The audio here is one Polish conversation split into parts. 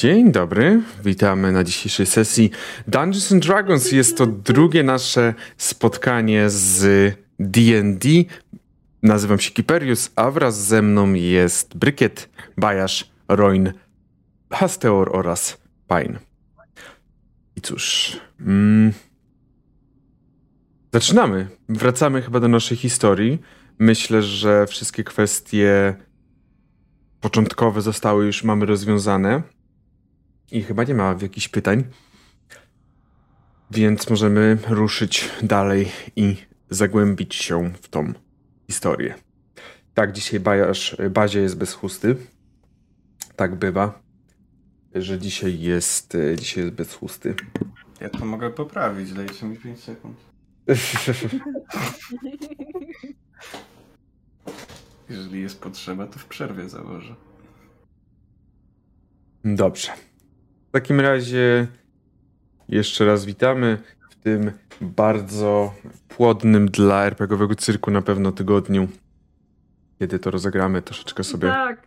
Dzień dobry, witamy na dzisiejszej sesji Dungeons and Dragons. Jest to drugie nasze spotkanie z D&D. Nazywam się Kiperius, a wraz ze mną jest Brykiet, Bajasz, Roin, Hasteor oraz Pine. I cóż... Mm, zaczynamy. Wracamy chyba do naszej historii. Myślę, że wszystkie kwestie początkowe zostały już, mamy rozwiązane. I chyba nie ma jakichś pytań. Więc możemy ruszyć dalej i zagłębić się w tą historię. Tak, dzisiaj bajasz, bazie jest bez chusty. Tak bywa, że dzisiaj jest, dzisiaj jest bez chusty. Ja to mogę poprawić, dajcie mi 5 sekund. Jeżeli jest potrzeba, to w przerwie założę. Dobrze. W takim razie jeszcze raz witamy w tym bardzo płodnym dla RPGowego cyrku na pewno tygodniu, kiedy to rozegramy troszeczkę sobie Tak.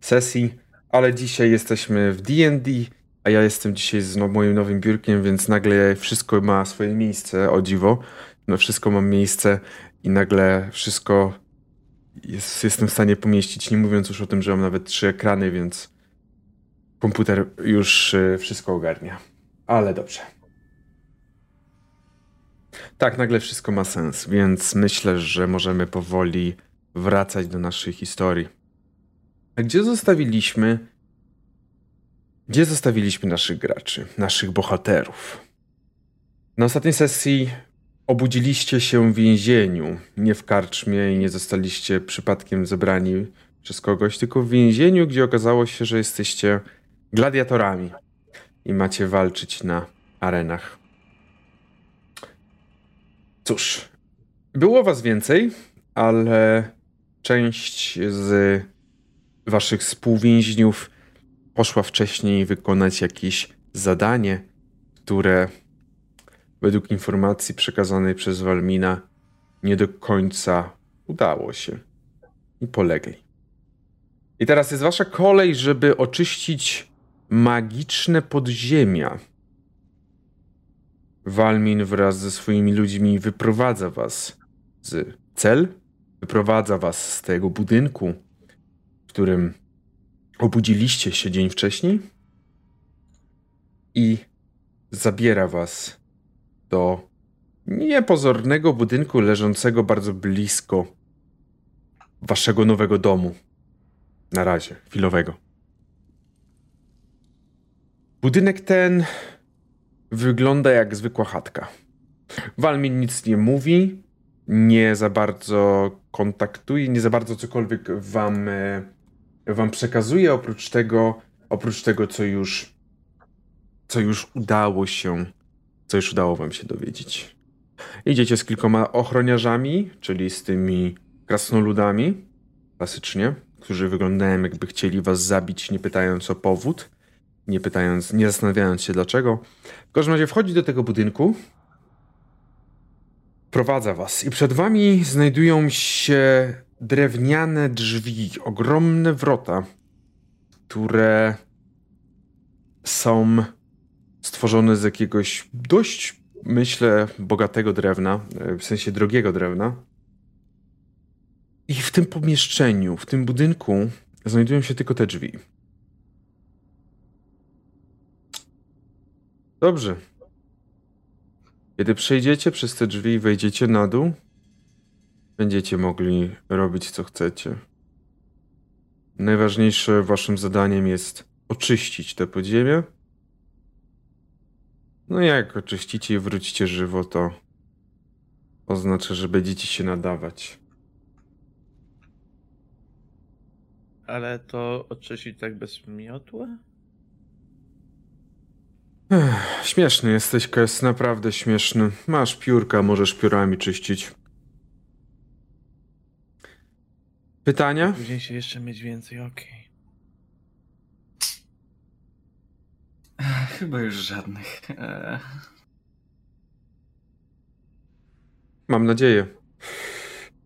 sesji, ale dzisiaj jesteśmy w D&D, a ja jestem dzisiaj z no, moim nowym biurkiem, więc nagle wszystko ma swoje miejsce, o dziwo. No wszystko ma miejsce i nagle wszystko jest, jestem w stanie pomieścić, nie mówiąc już o tym, że mam nawet trzy ekrany, więc komputer już y, wszystko ogarnia. Ale dobrze. Tak, nagle wszystko ma sens, więc myślę, że możemy powoli wracać do naszej historii. A gdzie zostawiliśmy? Gdzie zostawiliśmy naszych graczy, naszych bohaterów? Na ostatniej sesji obudziliście się w więzieniu, nie w karczmie i nie zostaliście przypadkiem zebrani przez kogoś, tylko w więzieniu, gdzie okazało się, że jesteście gladiatorami i macie walczyć na arenach. Cóż, było was więcej, ale część z waszych współwięźniów poszła wcześniej wykonać jakieś zadanie, które według informacji przekazanej przez Walmina nie do końca udało się i polegli. I teraz jest wasza kolej, żeby oczyścić magiczne podziemia. Walmin wraz ze swoimi ludźmi wyprowadza was z cel, wyprowadza was z tego budynku, w którym obudziliście się dzień wcześniej i zabiera was do niepozornego budynku leżącego bardzo blisko waszego nowego domu. Na razie, chwilowego. Budynek ten wygląda jak zwykła chatka. Walmin nic nie mówi, nie za bardzo kontaktuje, nie za bardzo cokolwiek wam, e, wam przekazuje, oprócz tego, oprócz tego, co już, co już udało się, co już udało wam się dowiedzieć. Idziecie z kilkoma ochroniarzami, czyli z tymi krasnoludami, klasycznie, którzy wyglądają jakby chcieli was zabić, nie pytając o powód nie pytając, nie zastanawiając się dlaczego. W każdym razie wchodzi do tego budynku, prowadza was i przed wami znajdują się drewniane drzwi, ogromne wrota, które są stworzone z jakiegoś dość, myślę, bogatego drewna, w sensie drogiego drewna. I w tym pomieszczeniu, w tym budynku znajdują się tylko te drzwi. Dobrze. Kiedy przejdziecie przez te drzwi i wejdziecie na dół, będziecie mogli robić co chcecie. Najważniejsze waszym zadaniem jest oczyścić te podziemie. No jak oczyścicie i wrócicie żywo, to oznacza, że będziecie się nadawać. Ale to oczyścić tak bez miotła? Ech, śmieszny jesteś, Kes, naprawdę śmieszny. Masz piórka, możesz piórami czyścić. Pytania? Później się jeszcze mieć więcej, okej. Chyba już żadnych. Eee, Mam nadzieję.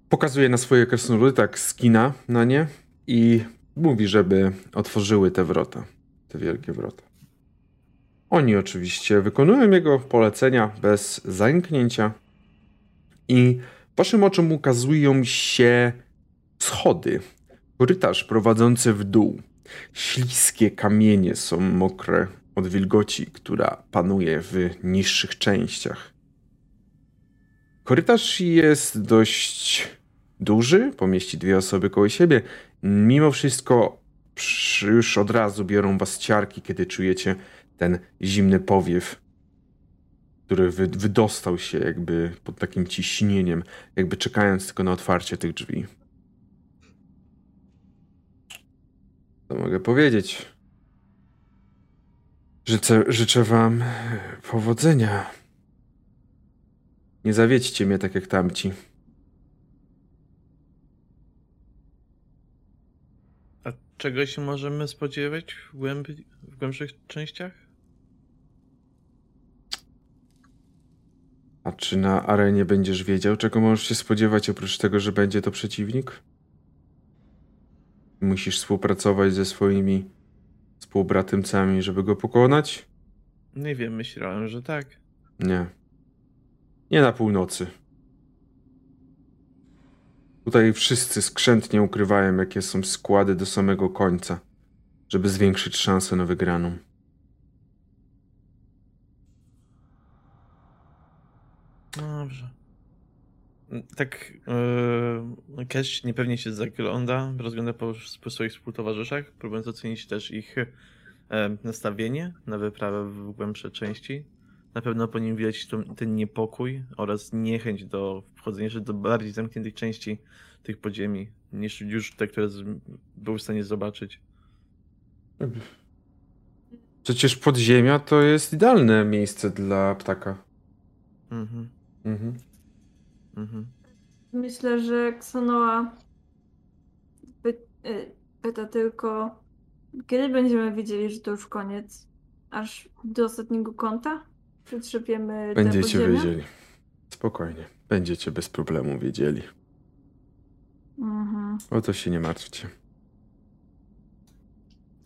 Pokazuje na swoje krasnoludy, tak skina na nie i mówi, żeby otworzyły te wrota. te wielkie wrota. Oni oczywiście wykonują jego polecenia bez zająknięcia i waszym oczom ukazują się schody, korytarz prowadzący w dół. Śliskie kamienie są mokre od wilgoci, która panuje w niższych częściach. Korytarz jest dość duży, pomieści dwie osoby koło siebie. Mimo wszystko już od razu biorą was ciarki, kiedy czujecie ten zimny powiew, który wydostał się jakby pod takim ciśnieniem, jakby czekając tylko na otwarcie tych drzwi. Co mogę powiedzieć? Życzę, życzę wam powodzenia. Nie zawiedźcie mnie tak jak tamci. A czego się możemy spodziewać w, głębi, w głębszych częściach? A czy na arenie będziesz wiedział, czego możesz się spodziewać, oprócz tego, że będzie to przeciwnik? Musisz współpracować ze swoimi współbratymcami, żeby go pokonać? Nie wiem, myślałem, że tak. Nie. Nie na północy. Tutaj wszyscy skrzętnie ukrywają, jakie są składy do samego końca, żeby zwiększyć szansę na wygraną. Dobrze. Tak, yy, Cash niepewnie się zagląda, rozgląda po, po swoich współtowarzyszach, próbując ocenić też ich yy, nastawienie na wyprawę w głębsze części. Na pewno po nim widać ten, ten niepokój oraz niechęć do wchodzenia jeszcze do bardziej zamkniętych części tych podziemi, niż już te, które był w stanie zobaczyć. Przecież podziemia to jest idealne miejsce dla ptaka. Mhm. Mhm. mhm. Myślę, że Xonoa py y, pyta tylko, kiedy będziemy wiedzieli, że to już koniec? Aż do ostatniego kąta? Przetrzepiemy Będziecie wiedzieli. Spokojnie. Będziecie bez problemu wiedzieli. Mhm. O to się nie martwcie.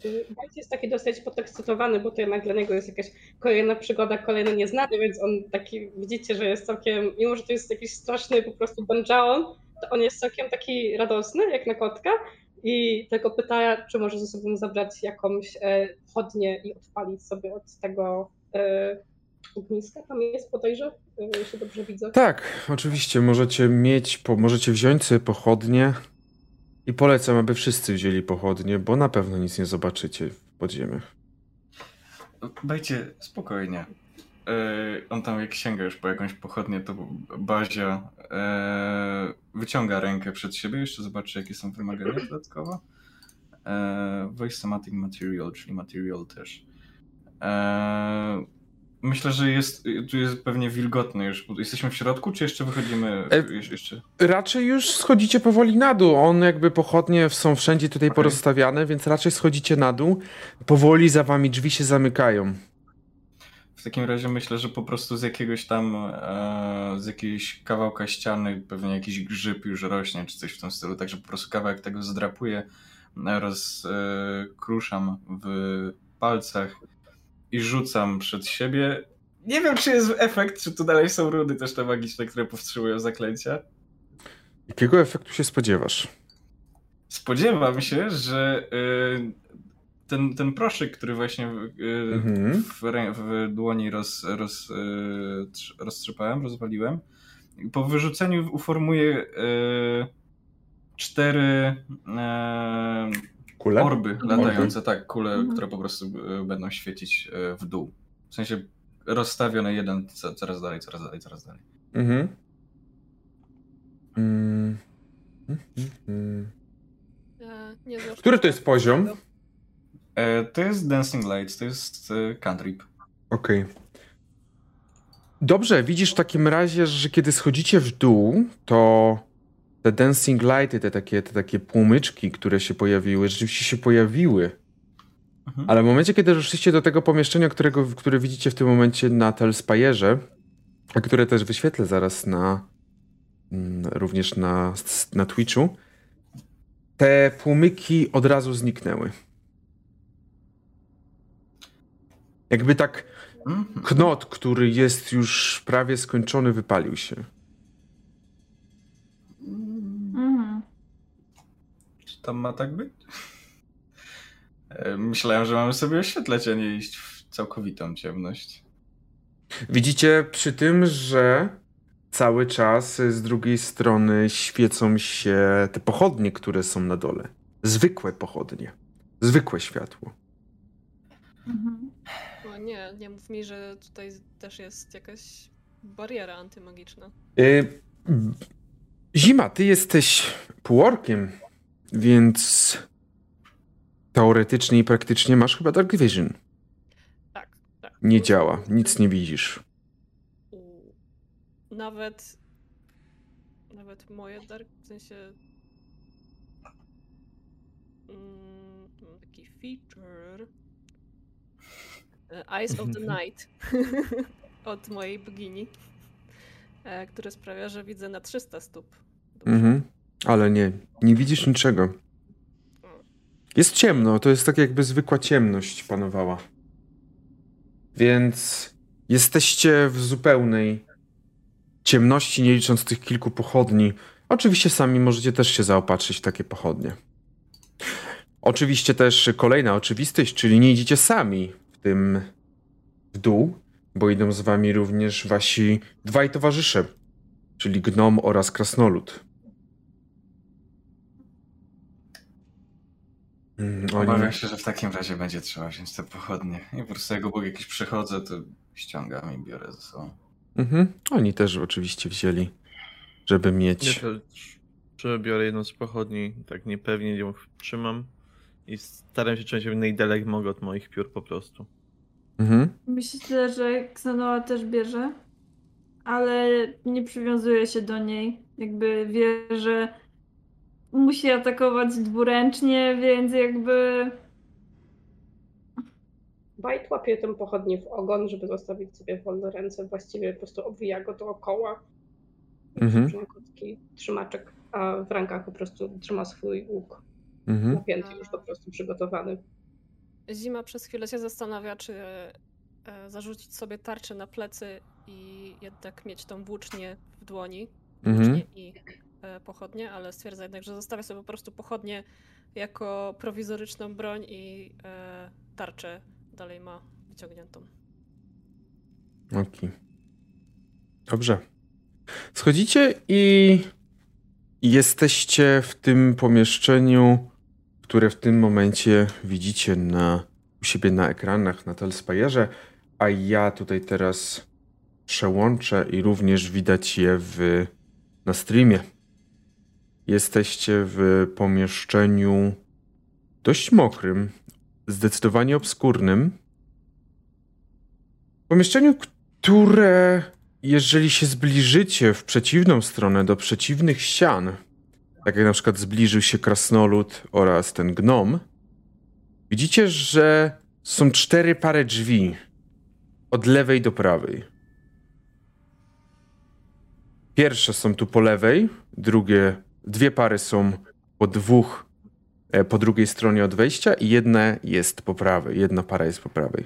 Bajc jest taki dosyć podekscytowany, bo to jednak dla niego jest jakaś kolejna przygoda, kolejny nieznany, więc on taki, widzicie, że jest całkiem, mimo że to jest jakiś straszny po prostu banjaon, to on jest całkiem taki radosny, jak na kotka i tylko pyta, czy może ze sobą zabrać jakąś e, chodnię i odpalić sobie od tego e, ogniska tam jest podejrzewam, jeśli dobrze widzę. Tak, oczywiście. Możecie mieć, po, możecie wziąć sobie pochodnie i polecam, aby wszyscy wzięli pochodnie, bo na pewno nic nie zobaczycie w podziemiach. Dajcie spokojnie. Yy, on tam jak sięga już po jakąś pochodnię, to Bazia yy, wyciąga rękę przed siebie, jeszcze zobaczy jakie są wymagania dodatkowo. Yy, Voice Somatic Material, czyli Material też. Yy, Myślę, że jest, tu jest pewnie wilgotny już. Jesteśmy w środku, czy jeszcze wychodzimy? E, jeszcze? Raczej już schodzicie powoli na dół. On jakby pochodnie są wszędzie tutaj okay. porozstawiane, więc raczej schodzicie na dół. Powoli za wami drzwi się zamykają. W takim razie myślę, że po prostu z jakiegoś tam, e, z jakiegoś kawałka ściany pewnie jakiś grzyb już rośnie, czy coś w tym stylu. Także po prostu kawałek tego zdrapuję, rozkruszam e, w palcach i rzucam przed siebie. Nie wiem, czy jest efekt, czy tu dalej są rudy też te magiczne, które powstrzymują zaklęcia. Jakiego efektu się spodziewasz? Spodziewam się, że y, ten, ten proszek, który właśnie y, mhm. w, w, dłoni roz, roz, y, roztrzepałem, rozwaliłem, po wyrzuceniu uformuje cztery Kule? Orby latające, tak, kule, mhm. które po prostu e, będą świecić e, w dół. W sensie rozstawione jeden coraz dalej, coraz dalej, coraz dalej. Mhm. Mm. Mm. Który to jest poziom? E, to jest Dancing Lights, to jest cantrip. Okej. Okay. Dobrze, widzisz w takim razie, że kiedy schodzicie w dół, to te dancing lighty, te takie, te takie płomyczki, które się pojawiły, rzeczywiście się pojawiły. Mhm. Ale w momencie, kiedy doszliście do tego pomieszczenia, którego, które widzicie w tym momencie na Telspire'ze, a które też wyświetlę zaraz na mm, również na, na Twitchu, te płomyki od razu zniknęły. Jakby tak Mhm. knot, który jest już prawie skończony, wypalił się. Tam ma tak być? E, Myślałem, że mamy sobie oświetlać, a nie iść w całkowitą ciemność. Widzicie przy tym, że cały czas z drugiej strony świecą się te pochodnie, które są na dole. Zwykłe pochodnie. Zwykłe światło. Mhm. O nie, nie mów mi, że tutaj też jest jakaś bariera antymagiczna. Y, Zima, ty jesteś półorkiem, więc teoretycznie i praktycznie masz chyba Dark Vision. Tak, tak. Nie działa, nic nie widzisz. Nawet. Nawet moje dark, w sensie. Mm, taki feature. E, Eyes of the Night od mojej bogini, e, które sprawia, że widzę na 300 stóp. Mhm. Ale nie, nie widzisz niczego. Jest ciemno, to jest tak jakby zwykła ciemność panowała. Więc jesteście w zupełnej ciemności, nie licząc tych kilku pochodni. Oczywiście sami możecie też się zaopatrzyć w takie pochodnie. Oczywiście też kolejna oczywistość, czyli nie idziecie sami w tym w dół, bo idą z wami również wasi dwaj towarzysze, czyli gnom oraz krasnolud. Mm, oni... Obawiam się, że w takim razie będzie trzeba wziąć te pochodnie. I po prostu jak obok jakiś przechodzę, to ściągam i biorę ze sobą. Mhm. Oni też oczywiście wzięli, żeby Ja mieć. też przebiorę jedną z pochodni, tak niepewnie ją trzymam i staram się trzymać najdalej jak mogę od moich piór po prostu. Mhm. Myślę, że Xanoa też bierze, ale nie przywiązuje się do niej. Jakby wie, że musi atakować dwuręcznie, więc jakby Bajt łapie tę pochodnię w ogon, żeby zostawić sobie wolne ręce. Właściwie po prostu obwija go dookoła. Mhm. Taki trzymaczek, a w rękach po prostu trzyma swój łuk. Mhm. Napięty już po prostu przygotowany. Zima przez chwilę się zastanawia, czy e, zarzucić sobie tarczę na plecy i jednak mieć tą włócznię w dłoni. Mhm. I pochodnie, ale stwierdza jednak, że zostawia sobie po prostu pochodnie jako prowizoryczną broń i e, tarczę dalej ma wyciągniętą. Okej. Dobrze. Schodzicie i jesteście w tym pomieszczeniu, które w tym momencie widzicie na, u siebie na ekranach na Telspire, a ja tutaj teraz przełączę i również widać je w, na streamie. Jesteście w pomieszczeniu dość mokrym, zdecydowanie obskurnym. Pomieszczeniu, które jeżeli się zbliżycie w przeciwną stronę do przeciwnych ścian, tak jak na przykład zbliżył się krasnolud oraz ten gnom, widzicie, że są cztery pary drzwi od lewej do prawej. Pierwsze są tu po lewej, drugie, dwie pary są po dwóch, e, po drugiej stronie od wejścia i jedna jest po prawej, jedna para jest po prawej.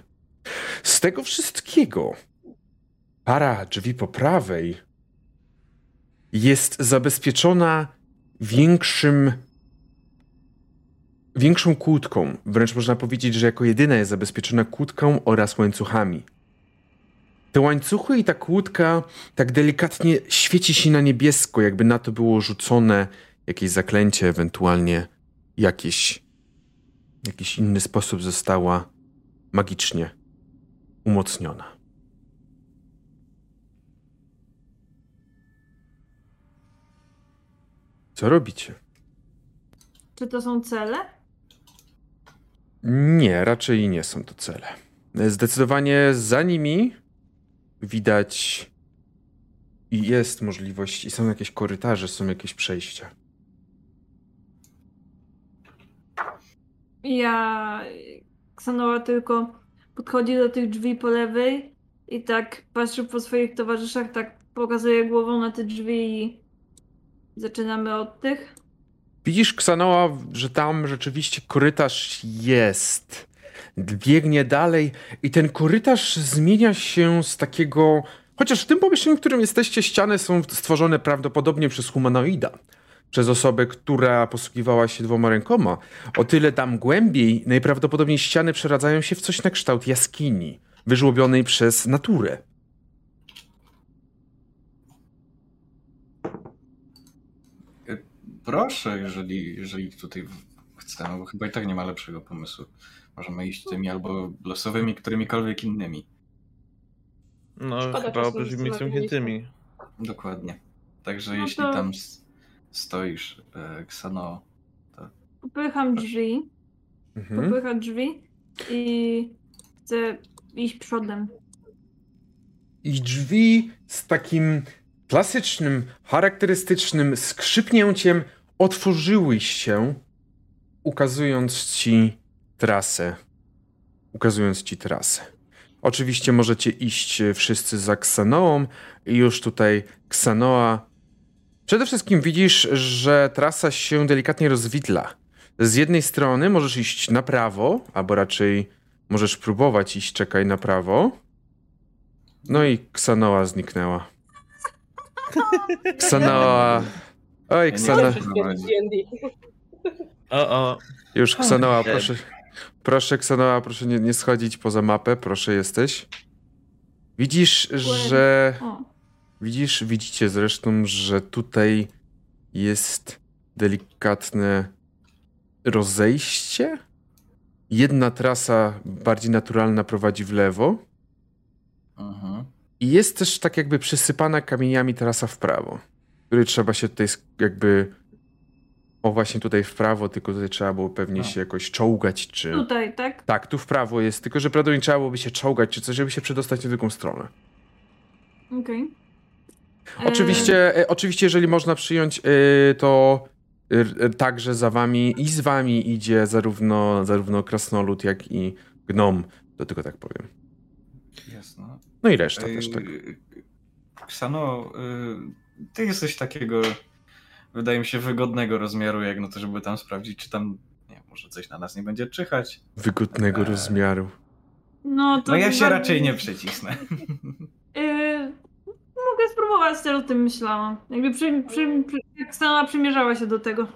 Z tego wszystkiego para drzwi po prawej jest zabezpieczona większym większą kłódką. Wręcz można powiedzieć, że jako jedyna jest zabezpieczona kłódką oraz łańcuchami. Te łańcuchy i ta kłódka tak delikatnie świeci się na niebiesko, jakby na to było rzucone jakieś zaklęcie, ewentualnie jakieś, jakiś inny sposób została magicznie umocniona. Co robicie? czy to są cele? Nie, raczej nie są to cele. Zdecydowanie za nimi widać i jest możliwość, i są jakieś korytarze, są jakieś przejścia. Ja Xanoa tylko podchodzi do tych drzwi po lewej i tak patrzy po swoich towarzyszach, tak pokazuje głową na te drzwi i zaczynamy od tych. Widzisz, Ksanoa, że tam rzeczywiście korytarz jest. Biegnie dalej i ten korytarz zmienia się z takiego... Chociaż w tym pomieszczeniu, w którym jesteście, ściany są stworzone prawdopodobnie przez humanoida. Przez osobę, która posługiwała się dwoma rękoma. O tyle tam głębiej najprawdopodobniej ściany przeradzają się w coś na kształt jaskini, wyżłobionej przez naturę. Proszę, jeżeli, jeżeli tutaj chcemy, bo chyba i tak nie ma lepszego pomysłu. Możemy iść tymi albo losowymi, którymikolwiek innymi. No, Szkoda chyba się. zamkniętymi. Dokładnie. Także No jeśli to- tam stoisz, e, Ksano, Popycham drzwi, Mhm. popycham drzwi i chcę iść przodem. I drzwi z takim klasycznym, charakterystycznym skrzypnięciem otworzyły się, ukazując ci trasę. Ukazując ci trasę. Oczywiście możecie iść e, wszyscy za Ksanoą i już tutaj Ksanoa. Przede wszystkim widzisz, że trasa się delikatnie rozwidla. Z jednej strony możesz iść na prawo, albo raczej możesz próbować iść, czekaj na prawo. No i Ksanoa zniknęła. Ksanoa. Oj, D&D. O, o. Już Ksanoa, proszę. Proszę, Ksanoa, proszę nie, nie schodzić poza mapę. Proszę, jesteś. Widzisz, że. O, Widzisz, widzicie zresztą, że tutaj jest delikatne rozejście. Jedna trasa bardziej naturalna prowadzi w lewo. mhm. I jest też tak jakby przysypana kamieniami trasa w prawo, której trzeba się tutaj jakby... O właśnie tutaj w prawo, tylko tutaj trzeba było pewnie No. się jakoś czołgać, czy... tutaj, tak? Tak, tu w prawo jest, tylko że prawdopodobnie trzeba byłoby się czołgać, czy coś, żeby się przedostać na drugą stronę. Okej. E, Oczywiście, e, oczywiście, jeżeli można przyjąć, e, to e, także za wami i z wami idzie zarówno, zarówno krasnolud, jak i gnom, to tylko tak powiem. Jasno. No i reszta też tak. Ksano, y, ty jesteś takiego, wydaje mi się, wygodnego rozmiaru, jak no to, żeby tam sprawdzić, czy tam, nie może coś na nas nie będzie czyhać. Wygodnego e, rozmiaru. No to No ja się chyba- raczej nie przycisnę. Yy, mogę spróbować, też o tym myślałam. Jakby przy, przy, przy, jak sama przymierzała się do tego. Y,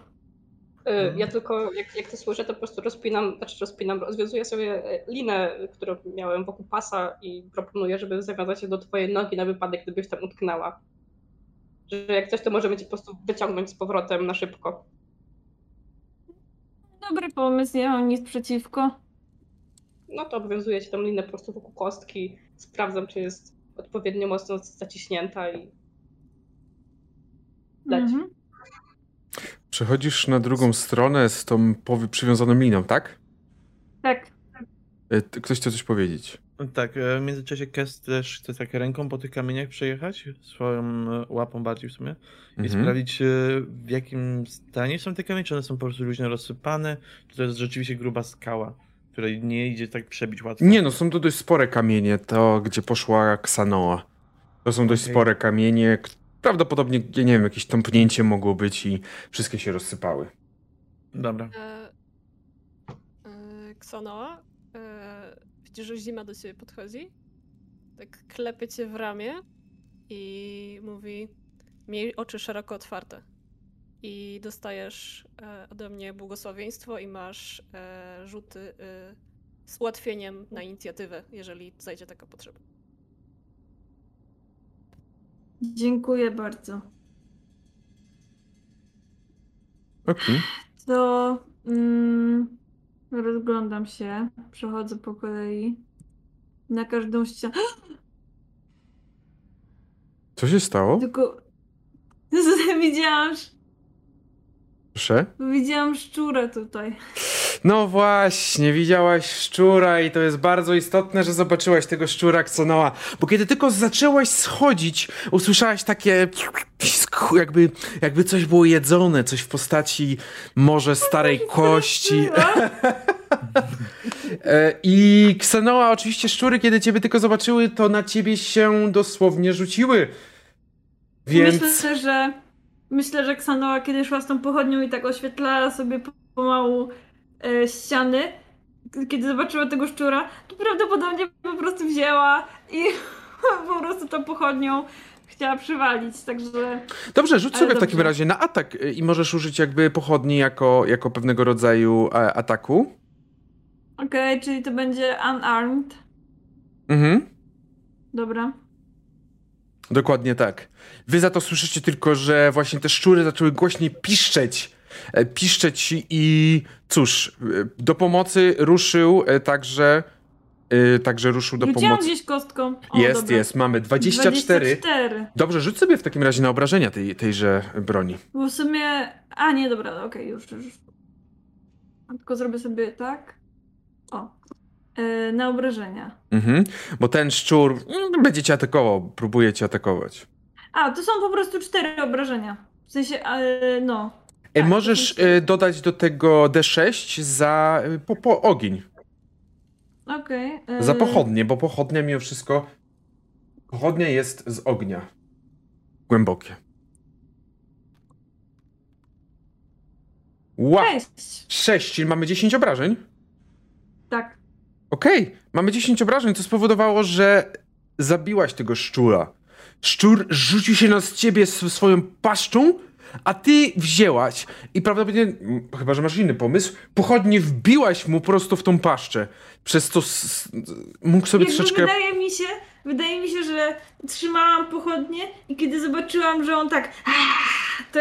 Ja tylko, jak, jak to słyszę, to po prostu rozpinam, znaczy rozpinam, rozwiązuję sobie e, linę, którą miałem wokół pasa i proponuję, żeby zawiązać się do twojej nogi na wypadek, gdybyś tam utknęła. Że jak coś, to możemy cię po prostu wyciągnąć z powrotem na szybko. Dobry pomysł, nie mam nic przeciwko. No to obwiązuję ci tą linę po prostu wokół kostki, sprawdzam, czy jest odpowiednio mocno zaciśnięta i leci. Mhm. Przechodzisz na drugą stronę z tą przywiązaną liną, tak? Tak. E, Ktoś chce coś powiedzieć. Tak, e, w międzyczasie Kest też chce tak ręką po tych kamieniach przejechać, swoją e, łapą bardziej w sumie, i Mhm. sprawdzić e, w jakim stanie są te kamienie, czy one są po prostu luźno rozsypane, czy to jest rzeczywiście gruba skała, której nie idzie tak przebić łatwo. Nie no, są to dość spore kamienie, to gdzie poszła Ksanoa. To są dość Okej. spore kamienie. Prawdopodobnie, nie wiem, jakieś tąpnięcie mogło być i wszystkie się rozsypały. Dobra. E, e, Ksonoa, e, widzisz, że zima do ciebie podchodzi? Tak klepie cię w ramię i mówi miej oczy szeroko otwarte. I dostajesz e, ode mnie błogosławieństwo i masz e, rzuty e, z ułatwieniem na inicjatywę, jeżeli zajdzie taka potrzeba. Dziękuję bardzo. Okej. To mm, rozglądam się, przechodzę po kolei. Na każdą ścianę. Co się stało? Tylko widziałam, sz- Proszę? widziałam szczurę tutaj. No właśnie, widziałaś szczura i to jest bardzo istotne, że zobaczyłaś tego szczura Ksonoa, bo kiedy tylko zaczęłaś schodzić, usłyszałaś takie jakby, jakby coś było jedzone, coś w postaci może starej kości. E, I Ksenoa, oczywiście szczury, kiedy ciebie tylko zobaczyły, to na ciebie się dosłownie rzuciły. Więc... Myślę, że myślę, że Ksanoa kiedy szła z tą pochodnią i tak oświetlała sobie pomału e, ściany, kiedy zobaczyła tego szczura, to prawdopodobnie po prostu wzięła i po prostu tą pochodnią chciała przywalić, także... Dobrze, rzuć Ale sobie w takim dobrze. razie na atak y, i możesz użyć jakby pochodni jako, jako pewnego rodzaju e, ataku. Okej, czyli to będzie unarmed. Mhm. Dobra. Dokładnie tak. Wy za to słyszycie tylko, że właśnie te szczury zaczęły głośniej piszczeć. E, Piszczeć i cóż, e, do pomocy ruszył także, e, także ruszył do Rzuciłam pomocy. gdzieś kostką. O, Jest, dobra. jest, mamy 24. 24. Dobrze, rzuć sobie w takim razie na obrażenia tej, tejże broni. Bo w sumie... A, nie, dobra, okej, już, już. Tylko zrobię sobie tak. O. E, na obrażenia. Mhm. Bo ten szczur mm, będzie cię atakował, próbuje cię atakować. A, to są po prostu cztery obrażenia. W sensie, e, no. E, Tak, możesz e, dodać do tego D6 za e, po, po ogień. Okej. e, Za pochodnie, bo pochodnia mimo wszystko. Pochodnia jest z ognia. Głębokie. Ła! Sześć. 6, czyli mamy 10 obrażeń. Tak. Okej, mamy 10 obrażeń, co spowodowało, że zabiłaś tego szczura. Szczur rzucił się na z ciebie sw- swoją paszczą, a ty wzięłaś i prawdopodobnie, chyba że masz inny pomysł, pochodnie wbiłaś mu prosto w tą paszczę. Przez to mógł sobie Jakby troszeczkę... wydaje mi się, wydaje mi się, że trzymałam pochodnie i kiedy zobaczyłam, że on tak to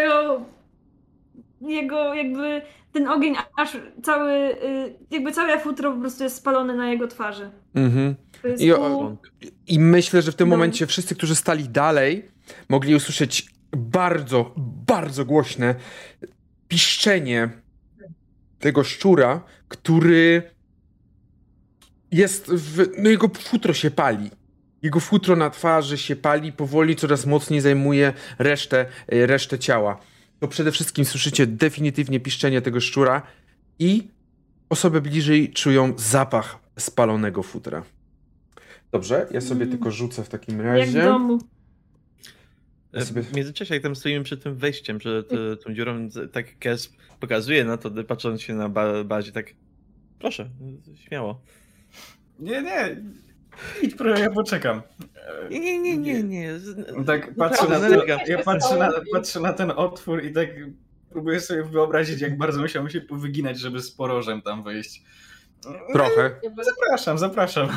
jego jakby ten ogień aż cały, y, jakby całe futro po prostu jest spalone na jego twarzy. Mhm. I pół... I myślę, że w tym No. momencie wszyscy, którzy stali dalej, mogli usłyszeć bardzo, bardzo głośne piszczenie tego szczura, który jest w... No jego futro się pali. Jego futro na twarzy się pali, powoli coraz mocniej zajmuje resztę, e, resztę ciała. To przede wszystkim słyszycie definitywnie piszczenie tego szczura i osoby bliżej czują zapach spalonego futra. Dobrze, ja sobie Mm. tylko rzucę w takim Jak razie. w domu. Sobie- W międzyczasie, jak tam stoimy przed tym wejściem, przed e, tą dziurą, tak Kes pokazuje na to, patrząc się na ba bazie, tak proszę, śmiało. Nie, nie. Idź, proszę, ja poczekam. E, Nie, nie, nie, nie, nie. Tak patrzę na, to, ja patrzę na, patrzę na ten otwór i tak próbuję sobie wyobrazić, jak bardzo musiał się powyginać, żeby z porożem tam wejść. Trochę. Zapraszam, zapraszam.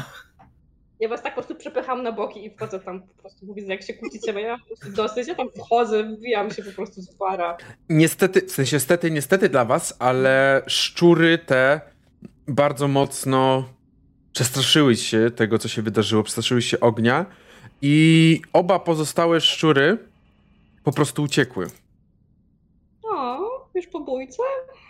Ja was tak po prostu przepycham na boki i wchodzę tam po prostu, widzę jak się kłócicie, bo ja po prostu dosyć, ja tam wchodzę, wbijam się po prostu z para. Niestety, w sensie stety, niestety dla was, ale szczury te bardzo mocno przestraszyły się tego, co się wydarzyło, przestraszyły się ognia i oba pozostałe szczury po prostu uciekły.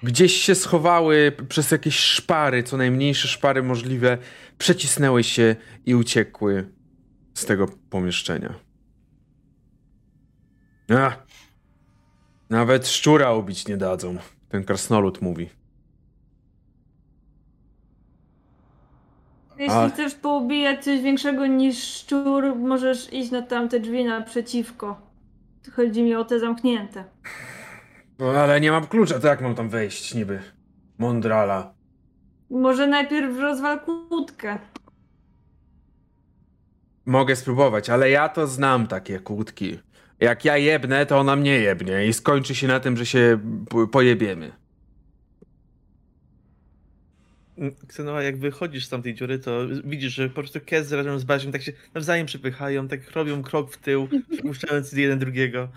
Gdzieś się schowały przez jakieś szpary, co najmniejsze szpary możliwe, przecisnęły się i uciekły z tego pomieszczenia. A, nawet szczura ubić nie dadzą, ten krasnolud mówi. Jeśli A- chcesz poubijać coś większego niż szczur, możesz iść na tamte drzwi naprzeciwko. Chodzi mi o te zamknięte. No, ale nie mam klucza, to jak mam tam wejść niby? Mondrala. Może najpierw rozwal kłódkę. Mogę spróbować, ale ja to znam takie kłódki. Jak ja jebnę, to ona mnie jebnie i skończy się na tym, że się pojebiemy. Ksenoa, jak wychodzisz z tamtej dziury, to widzisz, że po prostu Kes razem z Baziem tak się nawzajem przepychają, tak robią krok w tył, przypuszczając jeden drugiego.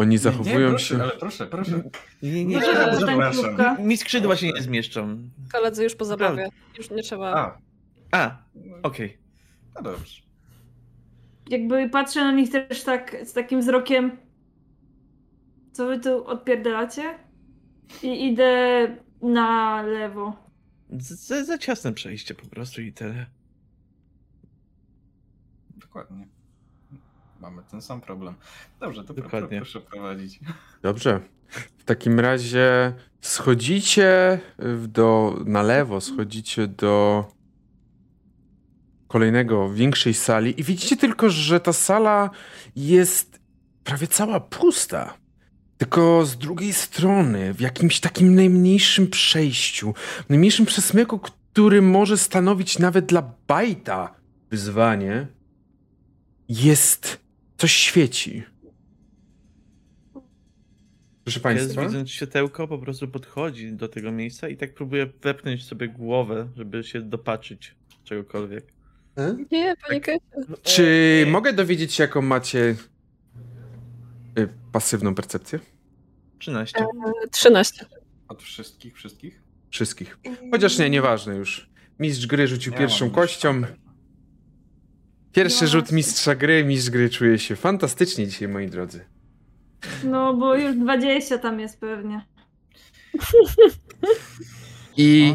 Oni Nie, zachowują proszę, się... Ale proszę, proszę. Nie, nie, nie. Mi skrzydła się nie zmieszczą. Koledzy już po zabawie. Już nie trzeba. A, A, okej. no dobrze. Jakby patrzę na nich też tak z takim wzrokiem. Co wy tu odpierdalacie? I idę na lewo. Za, za ciasne przejście po prostu i tyle. Dokładnie. Mamy ten sam problem. Dobrze, to pro, Dokładnie. proszę prowadzić. Dobrze. W takim razie schodzicie w- do, na lewo, schodzicie do kolejnego, większej sali i widzicie tylko, że ta sala jest prawie cała pusta. Tylko z drugiej strony, w jakimś takim najmniejszym przejściu, najmniejszym przesmyku, który może stanowić nawet dla Bajta wyzwanie, jest. Coś świeci. Proszę Państwa. widząc światełko, po prostu podchodzi do tego miejsca i tak próbuje wepchnąć sobie głowę, żeby się dopatrzyć czegokolwiek. Nie, panie Kesiu. Czy mogę dowiedzieć się, jaką macie y, pasywną percepcję? 13. 13. Od wszystkich, wszystkich? Wszystkich. Chociaż nie, nieważne już. Mistrz gry rzucił Ja pierwszą kością. mistrza. Pierwszy rzut Dwanaście. mistrza gry. Mistrz gry czuje się fantastycznie dzisiaj, moi drodzy. No, bo już 20 tam jest pewnie. I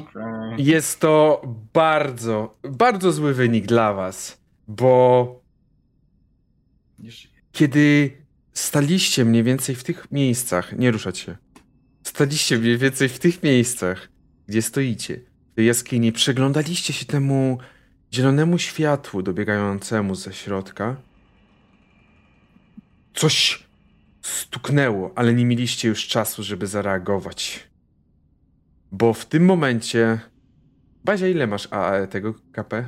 jest to bardzo, bardzo zły wynik dla was, bo kiedy staliście mniej więcej w tych miejscach, nie ruszać się, staliście mniej więcej w tych miejscach, gdzie stoicie, w tej jaskini, przeglądaliście się temu zielonemu światłu dobiegającemu ze środka, coś stuknęło, ale nie mieliście już czasu, żeby zareagować. Bo w tym momencie... Bazia, ile masz AE tego KP?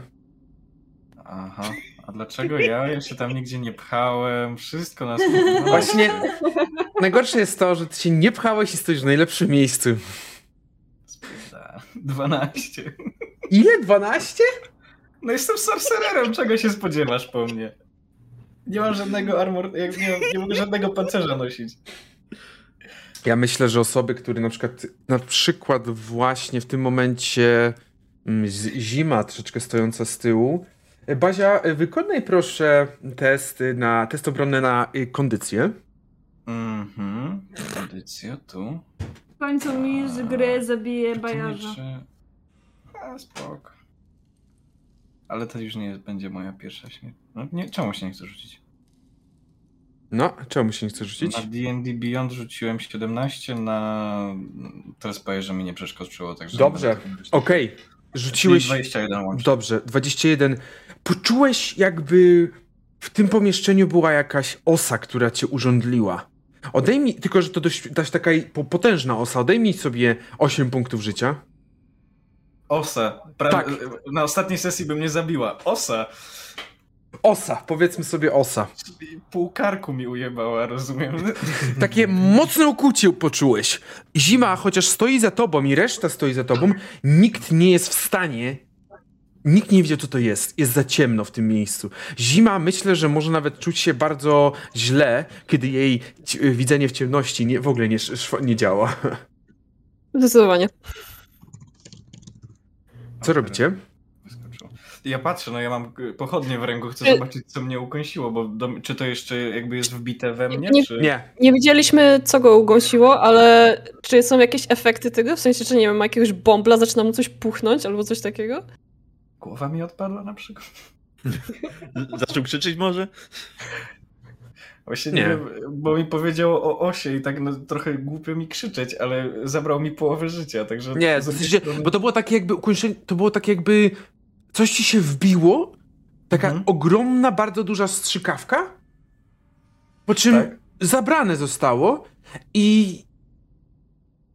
Aha. A dlaczego ja? Ja się tam nigdzie nie pchałem. Wszystko nas... Właśnie najgorsze jest to, że ty się nie pchałeś i stoisz w najlepszym miejscu. Spierdala. 12. Ile? 12? No jestem sorcererem, czego się spodziewasz po mnie? Nie mam żadnego armor, jak nie, mam, nie mogę żadnego pancerza nosić. Ja myślę, że osoby, które na przykład, na przykład właśnie w tym momencie mm, z- zima troszeczkę stojąca z tyłu. E, Bazia, e, wykonaj proszę test na test obronny na y, kondycję. Mhm. Kondycja tu. W końcu mistrz gry zabije bajarza. Czy... A, spoko. Ale to już nie będzie moja pierwsza śmierć. No, nie, czemu się nie chcę rzucić? No, czemu się nie chcesz rzucić? Na D&D Beyond rzuciłem 17, na... Teraz powiem, że mi nie przeszkodziło, także... Dobrze. Okej, Czyli rzuciłeś... 21 łącznie. Dobrze, 21. Poczułeś jakby w tym pomieszczeniu była jakaś osa, która cię urządliła. Odejmij, tylko że to dość, dość taka po- potężna osa, odejmij sobie 8 punktów życia. Osa. Pra... Tak. Na ostatniej sesji by mnie zabiła. Osa. Osa, powiedzmy sobie osa. Pół karku mi ujebała, rozumiem. Takie mocne ukłucie poczułeś. Zima, chociaż stoi za tobą i reszta stoi za tobą, nikt nie jest w stanie. Nikt nie wie, co to jest. Jest za ciemno w tym miejscu. Zima myślę, że może nawet czuć się bardzo źle, kiedy jej widzenie w ciemności nie, w ogóle nie, nie działa. Zdecydowanie. Co robicie? Ja patrzę, no ja mam pochodnie w ręku, chcę Czy- zobaczyć, co mnie ukąsiło, bo do... czy to jeszcze jakby jest wbite we mnie, Nie- czy... Nie. Nie widzieliśmy, co go ugąsiło, ale czy są jakieś efekty tego? W sensie, czy nie wiem, ma jakiegoś bombla, zaczyna mu coś puchnąć albo coś takiego? Głowa mi odpadła na przykład. Zaczął krzyczeć może? Właśnie nie, Nie. wiem, bo mi powiedział o osie i tak no, trochę głupio mi krzyczeć, ale zabrał mi połowę życia, także... Nie, jednej sensie, strony- bo to było takie jakby ukończenie, to było takie jakby coś ci się wbiło, taka Mhm. ogromna, bardzo duża strzykawka, po czym Tak. zabrane zostało i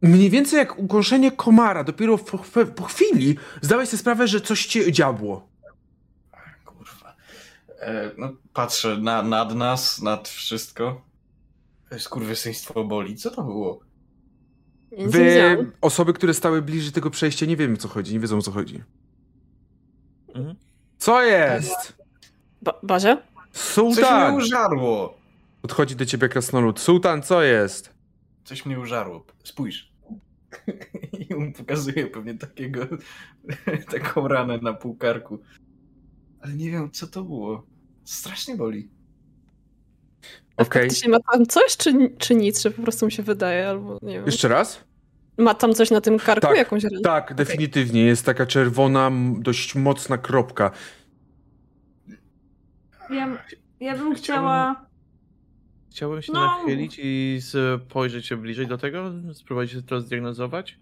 mniej więcej jak ukąszenie komara, dopiero po, po chwili zdałeś sobie sprawę, że coś cię dziabło. E, no, patrzę na, nad nas, nad wszystko. Skurwysyństwo boli. Co to było? Wy, osoby, które stały bliżej tego przejścia, nie wiemy co chodzi, nie wiedzą o co chodzi. Mhm. Co jest? Ba Bazia? Coś mnie użarło! Podchodzi do ciebie krasnolud. Sultan, co jest? Coś mnie użarło. Spójrz. I mu pokazuje pewnie takiego, taką ranę na półkarku. Ale nie wiem, co to było. Strasznie boli. Okej. Faktycznie ma tam coś, czy, czy nic, że po prostu mi się wydaje, albo nie wiem. Jeszcze raz? Ma tam coś na tym karku, Tak, jakąś ranę? Tak, definitywnie. Jest taka czerwona, dość mocna kropka. Ja, ja bym chciała. Chciałbym się No. nachylić i spojrzeć się bliżej do tego, spróbować się to zdiagnozować.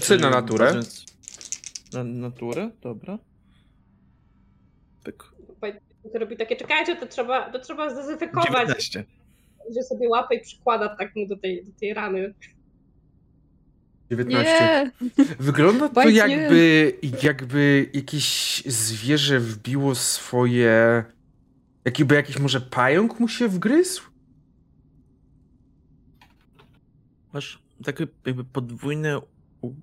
Sobie na naturę. Patrząc Na naturę? Dobra. Pyk. To robi takie, czekajcie, to trzeba, to trzeba zdezynfekować. 19. Że sobie łapę i przykłada tak mu do tej, do tej rany. 19. Nie! Wygląda to jakby, jakby jakieś zwierzę wbiło swoje... Jakby jakiś może pająk mu się wgryzł? Masz takie jakby podwójne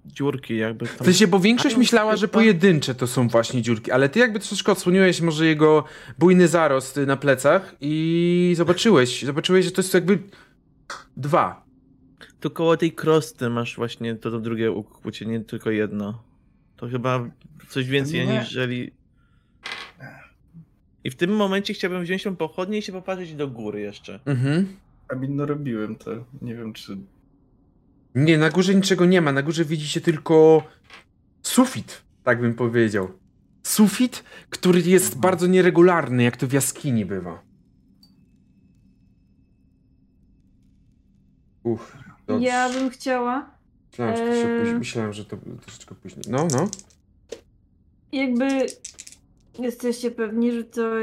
dziurki, jakby tam... W sensie, bo większość myślała, że pojedyncze to są właśnie dziurki, ale ty jakby troszeczkę odsłoniłeś może jego bujny zarost na plecach i zobaczyłeś, zobaczyłeś, że to jest jakby dwa. Tu koło tej krosty masz właśnie to, to drugie ukłucie, nie tylko jedno. To chyba coś więcej, Nie. aniżeli... I w tym momencie chciałbym wziąć tą pochodnię i się popatrzeć do góry jeszcze. Mhm. A no robiłem to. Nie wiem, czy... Nie, na górze niczego nie ma. Na górze widzicie tylko sufit, tak bym powiedział. Sufit, który jest bardzo nieregularny, jak to w jaskini bywa. Uff. Ja bym chciała, Myślałem, że to się Eee. później, myślałem, że to troszeczkę później. No, no. jakby jesteście pewni, że to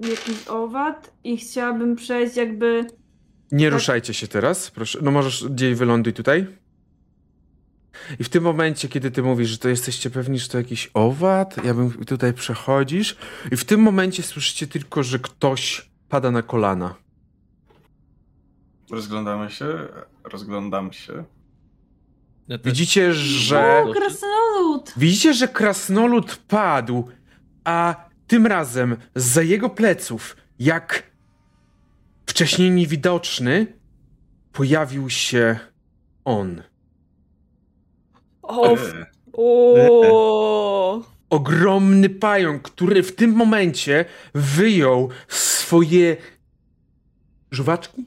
jakiś owad i chciałabym przejść jakby Nie Tak. ruszajcie się teraz, proszę. No możesz gdzieś wyląduj tutaj. I w tym momencie, kiedy ty mówisz, że to jesteście pewni, że to jakiś owad, ja bym tutaj przechodzisz i w tym momencie słyszycie tylko, że ktoś pada na kolana. Rozglądamy się, rozglądam się. Ja też- Widzicie, że... O, krasnolud! Widzicie, że krasnolud padł, a tym razem za jego pleców, jak wcześniej niewidoczny, pojawił się on. O! E, o. ogromny pająk, który w tym momencie wyjął swoje żuwaczki,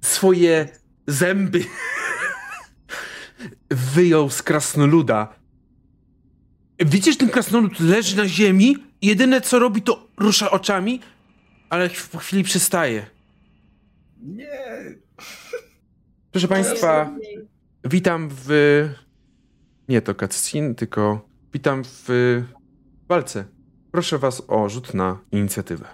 swoje zęby, wyjął z krasnoluda. Widzisz, ten krasnolud leży na ziemi, jedyne co robi to rusza oczami, ale po chwili przestaje. Nie! Proszę Państwa, witam w... Nie to cutscene, tylko witam w walce. Proszę Was o rzut na inicjatywę.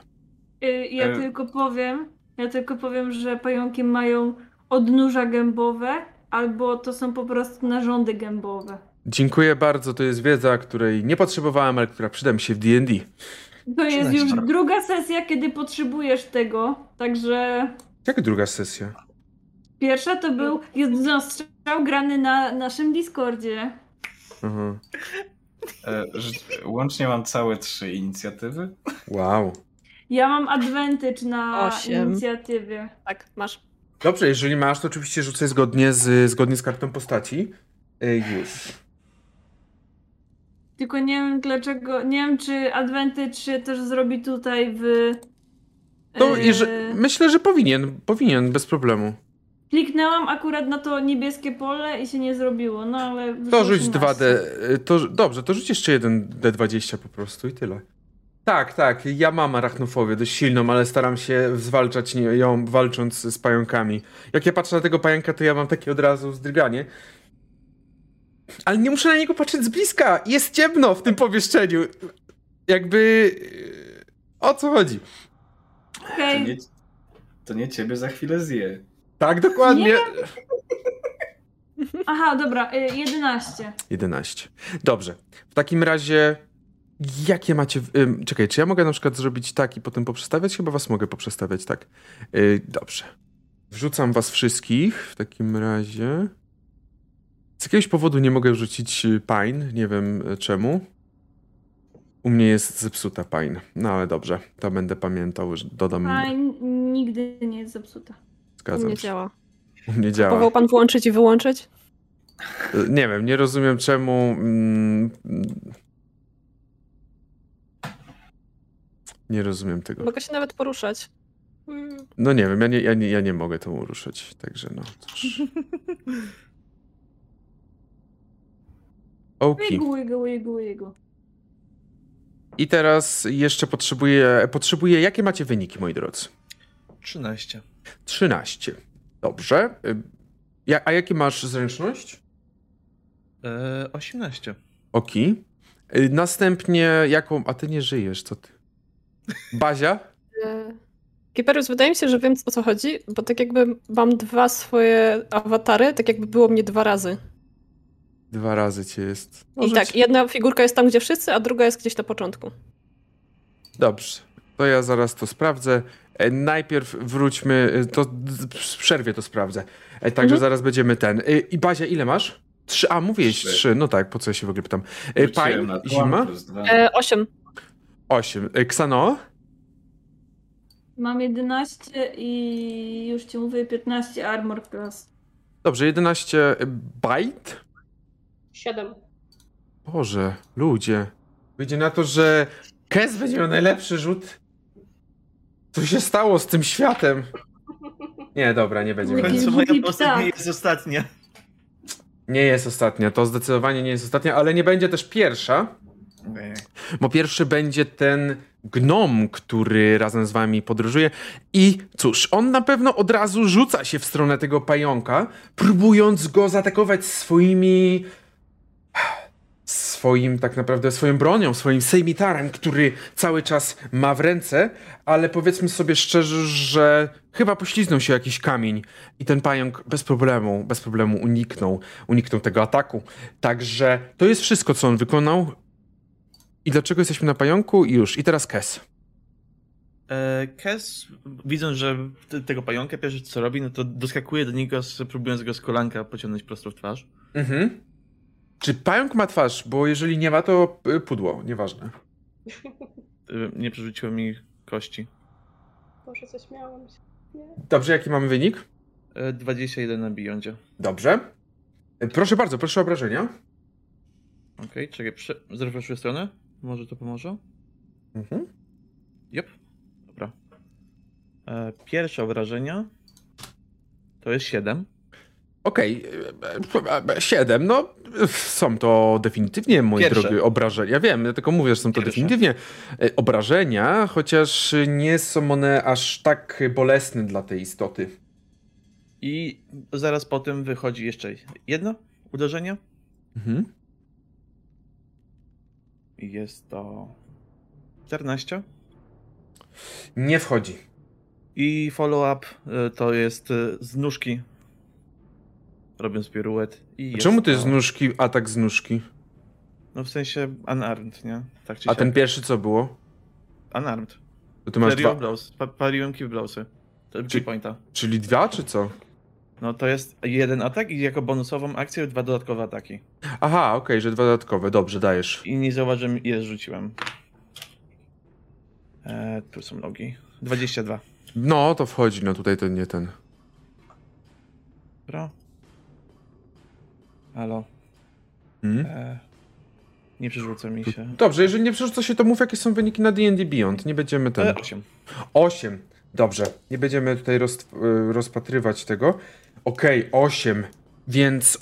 Y, Ja E. tylko powiem, ja tylko powiem, że pająki mają odnóża gębowe, albo to są po prostu narządy gębowe. Dziękuję bardzo, to jest wiedza, której nie potrzebowałem, ale która przyda mi się w D&D. To jest już 13. druga sesja, kiedy potrzebujesz tego, także Jak druga sesja? pierwsza to był jednostrzał grany na naszym Discordzie. Aha. E, łącznie mam całe trzy inicjatywy. Wow. Ja mam advantage na Osiem. inicjatywie. Tak, masz. Dobrze, jeżeli masz, to oczywiście rzucę zgodnie z, zgodnie z kartą postaci. E, Już. Tylko nie wiem dlaczego, nie wiem czy advantage się też zrobi tutaj w... No, jeże- myślę, że powinien, powinien, bez problemu. Kliknęłam akurat na to niebieskie pole i się nie zrobiło, no ale... To rzuć 18. 2D. e, To, dobrze, to rzuć jeszcze jeden D20 po prostu i tyle. Tak, tak, ja mam arachnofobię dość silną, ale staram się zwalczać ją walcząc z pająkami. Jak ja patrzę na tego pająka, to ja mam takie od razu zdrganie. Ale nie muszę na niego patrzeć z bliska. Jest ciemno w tym pomieszczeniu. Jakby... e, O co chodzi? To Okej, nie, to nie ciebie za chwilę zje. Tak, dokładnie. aha, dobra, y, 11. 11. Dobrze. W takim razie, jakie macie. Ym, czekaj, czy ja mogę na przykład zrobić tak i potem poprzestawiać? Chyba was mogę poprzestawiać, tak. Yy, dobrze. Wrzucam was wszystkich w takim razie. Z jakiegoś powodu nie mogę wrzucić y, Pine, nie wiem y, czemu. U mnie jest zepsuta Pine. No ale dobrze, to będę pamiętał, że dodam. A n- nigdy nie jest zepsuta. U Zgadzam mnie się. działa. U mnie działa. Próbował pan włączyć i wyłączyć? Y, Nie wiem, nie rozumiem czemu. mm. Nie rozumiem tego. Mogę się nawet poruszać. No nie wiem, ja nie, ja nie, ja nie mogę tą ruszyć, także no cóż. Oki. Wigu, wigu, wigu, wigu. I teraz jeszcze potrzebuję, potrzebuję, jakie macie wyniki, moi drodzy? 13. 13. Dobrze. Y, Ja, a jakie masz zręczność? E, 18. Oki. Y, Następnie jaką, a ty nie żyjesz, co ty? Bazia? E, Kiperius, wydaje mi się, że wiem o co chodzi, bo tak jakby mam dwa swoje awatary, tak jakby było mnie dwa razy. Dwa razy cię jest. I Może tak, ci- jedna figurka jest tam, gdzie wszyscy, a druga jest gdzieś na początku. Dobrze. To ja zaraz to sprawdzę. E, Najpierw wróćmy, e, to przerwie to sprawdzę. E, Także Mhm. zaraz będziemy ten. E, I Bazia, ile masz? Trzy. A, mówiłeś Trzy. trzy. No tak, po co ja się w ogóle pytam. Dwa zima. E, osiem. osiem. Ksano, Mam 11 i już ci mówię 15 armor class. dobrze, 11 bite. Siedem. Boże, ludzie. Wyjdzie na to, że Kes będzie miał najlepszy rzut. Co się stało z tym światem? Nie, dobra, nie będzie W końcu moja postać nie jest ostatnia. Nie jest ostatnia, to zdecydowanie nie jest ostatnia, ale nie będzie też pierwsza. Bo pierwszy będzie ten gnom, który razem z wami podróżuje. I cóż, on na pewno od razu rzuca się w stronę tego pająka, próbując go zaatakować swoimi. Swoim, tak naprawdę, swoją bronią, swoim sejmitarem, który cały czas ma w ręce, ale powiedzmy sobie szczerze, że chyba pośliznął się jakiś kamień i ten pająk bez problemu, bez problemu uniknął, uniknął tego ataku. Także to jest wszystko, co on wykonał. I dlaczego jesteśmy na pająku? I już. I teraz Kes. E, Kes, widząc, że tego pająka pierwsze co robi, no to doskakuje do niego, próbując go z kolanka pociągnąć prosto w twarz. Mhm. Czy pająk ma twarz? Bo jeżeli nie ma, to y, pudło. Nieważne. E, Nie przerzuciło mi kości. Boże, coś miałam. się- Nie. Dobrze, jaki mamy wynik? E, 21 na Beyondzie. Dobrze. Y, Proszę bardzo, proszę o obrażenia. Okej, czekaj, prze... zrefreszuję stronę? Może to pomoże? Mhm. Jep. Dobra. E, pierwsze obrażenia to jest 7. Okej, y, y, siedem. No, są to definitywnie, moi Pierwsze. drogi, obrażenia. Wiem, ja tylko mówię, że są to Pierwsze. definitywnie obrażenia, chociaż nie są one aż tak bolesne dla tej istoty. I zaraz po tym wychodzi jeszcze jedno uderzenie. Mhm. Jest to 14. Nie wchodzi. I follow-up to jest z nóżki. Robiąc piruet. I A Czemu to to jest z nóżki, atak z nóżki? No w sensie unarmed, nie? Tak A ten pierwszy co było? Unarmed. To ty masz of dwa, blows. Pa paliłem kill blowsy. To Czy- G pointa. czyli dwa, czy co? No to jest jeden atak i jako bonusową akcję dwa dodatkowe ataki. Aha, okej, że dwa dodatkowe. Dobrze, dajesz. I nie zauważyłem ile rzuciłem. E, tu są logi. 22. No, to wchodzi, no tutaj to nie ten. Dobra. Halo. Hmm? E, nie przerzuca mi się. Dobrze, jeżeli nie przerzuca się, to mów, jakie są wyniki na D&D Beyond. Nie będziemy ten... E, 8. 8. Dobrze, nie będziemy tutaj roz, y, rozpatrywać tego. Okej, 8. Więc